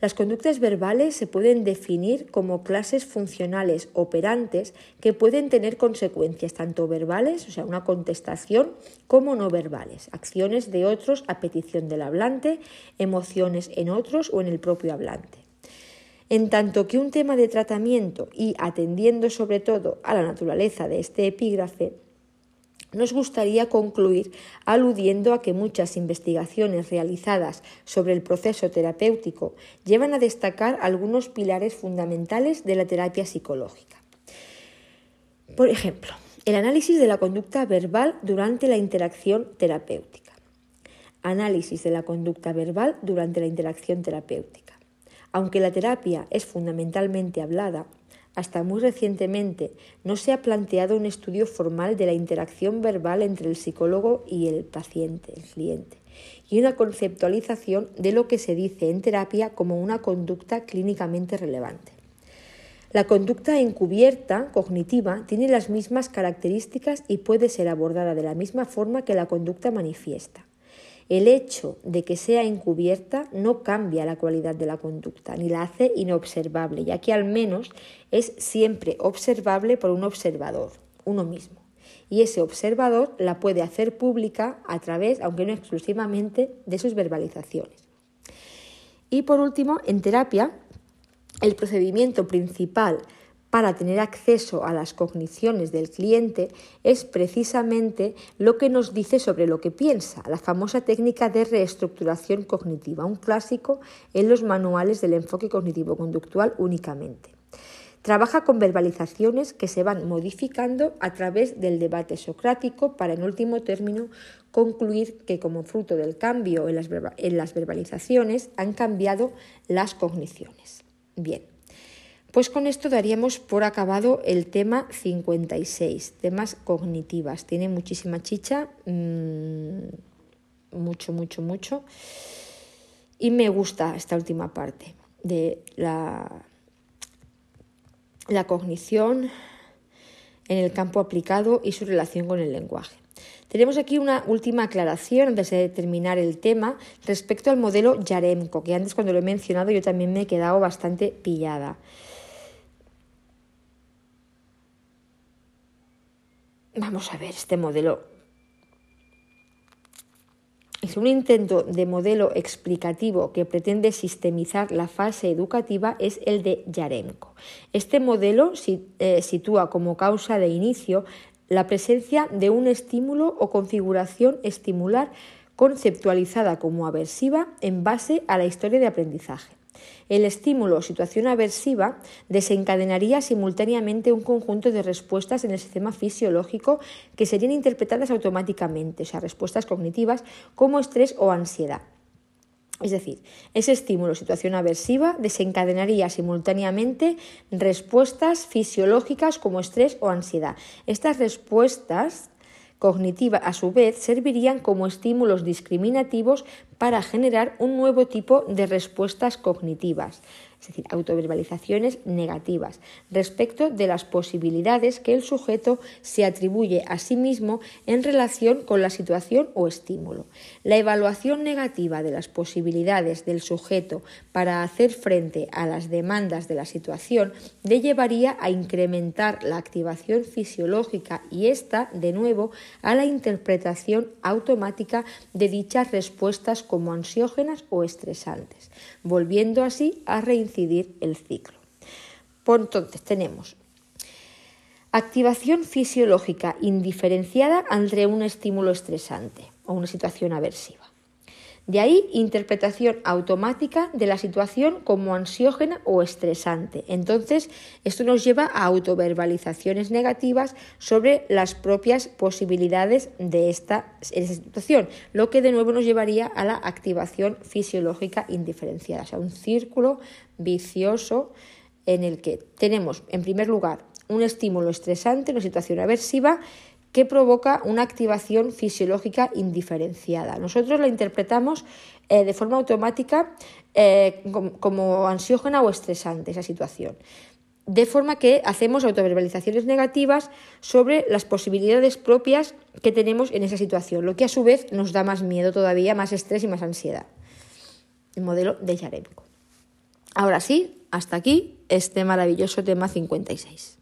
Las conductas verbales se pueden definir como clases funcionales operantes que pueden tener consecuencias tanto verbales, o sea, una contestación, como no verbales, acciones de otros a petición del hablante, emociones en otros o en el propio hablante. En tanto que un tema de tratamiento y atendiendo sobre todo a la naturaleza de este epígrafe, nos gustaría concluir aludiendo a que muchas investigaciones realizadas sobre el proceso terapéutico llevan a destacar algunos pilares fundamentales de la terapia psicológica. Por ejemplo, el análisis de la conducta verbal durante la interacción terapéutica. Análisis de la conducta verbal durante la interacción terapéutica. Aunque la terapia es fundamentalmente hablada, hasta muy recientemente no se ha planteado un estudio formal de la interacción verbal entre el psicólogo y el paciente, el cliente, y una conceptualización de lo que se dice en terapia como una conducta clínicamente relevante. La conducta encubierta cognitiva tiene las mismas características y puede ser abordada de la misma forma que la conducta manifiesta. El hecho de que sea encubierta no cambia la cualidad de la conducta, ni la hace inobservable, ya que al menos es siempre observable por un observador, uno mismo. Y ese observador la puede hacer pública a través, aunque no exclusivamente, de sus verbalizaciones. Y por último, en terapia, el procedimiento principal para tener acceso a las cogniciones del cliente es precisamente lo que nos dice sobre lo que piensa, la famosa técnica de reestructuración cognitiva, un clásico en los manuales del enfoque cognitivo-conductual únicamente. Trabaja con verbalizaciones que se van modificando a través del debate socrático para, en último término, concluir que como fruto del cambio en las, verbalizaciones han cambiado las cogniciones. Bien. Pues con esto daríamos por acabado el tema 56, temas cognitivas. Tiene muchísima chicha, mm, mucho, mucho, mucho. Y me gusta esta última parte de la, la cognición en el campo aplicado y su relación con el lenguaje. Tenemos aquí una última aclaración antes de terminar el tema respecto al modelo Yaremko, que antes cuando lo he mencionado yo también me he quedado bastante pillada. Vamos a ver este modelo. Es un intento de modelo explicativo que pretende sistemizar la fase educativa es el de Yarenko. Este modelo eh, sitúa como causa de inicio la presencia de un estímulo o configuración estimular conceptualizada como aversiva en base a la historia de aprendizaje. El estímulo o situación aversiva desencadenaría simultáneamente un conjunto de respuestas en el sistema fisiológico que serían interpretadas automáticamente, o sea, respuestas cognitivas como estrés o ansiedad. Es decir, ese estímulo situación aversiva desencadenaría simultáneamente respuestas fisiológicas como estrés o ansiedad. Estas respuestas cognitiva, a su vez, servirían como estímulos discriminativos para generar un nuevo tipo de respuestas cognitivas es decir, autoverbalizaciones negativas, respecto de las posibilidades que el sujeto se atribuye a sí mismo en relación con la situación o estímulo. La evaluación negativa de las posibilidades del sujeto para hacer frente a las demandas de la situación le llevaría a incrementar la activación fisiológica y esta, de nuevo, a la interpretación automática de dichas respuestas como ansiógenas o estresantes, volviendo así a el ciclo. Por entonces tenemos activación fisiológica indiferenciada ante un estímulo estresante o una situación aversiva. De ahí interpretación automática de la situación como ansiógena o estresante. Entonces, esto nos lleva a autoverbalizaciones negativas sobre las propias posibilidades de esta, situación, lo que de nuevo nos llevaría a la activación fisiológica indiferenciada, o sea, un círculo vicioso en el que tenemos, en primer lugar, un estímulo estresante, una situación aversiva, que provoca una activación fisiológica indiferenciada. Nosotros la interpretamos eh, de forma automática eh, como, ansiógena o estresante esa situación. De forma que hacemos autoverbalizaciones negativas sobre las posibilidades propias que tenemos en esa situación, lo que a su vez nos da más miedo todavía, más estrés y más ansiedad. El modelo de Yaremko. Ahora sí, hasta aquí este maravilloso tema 56.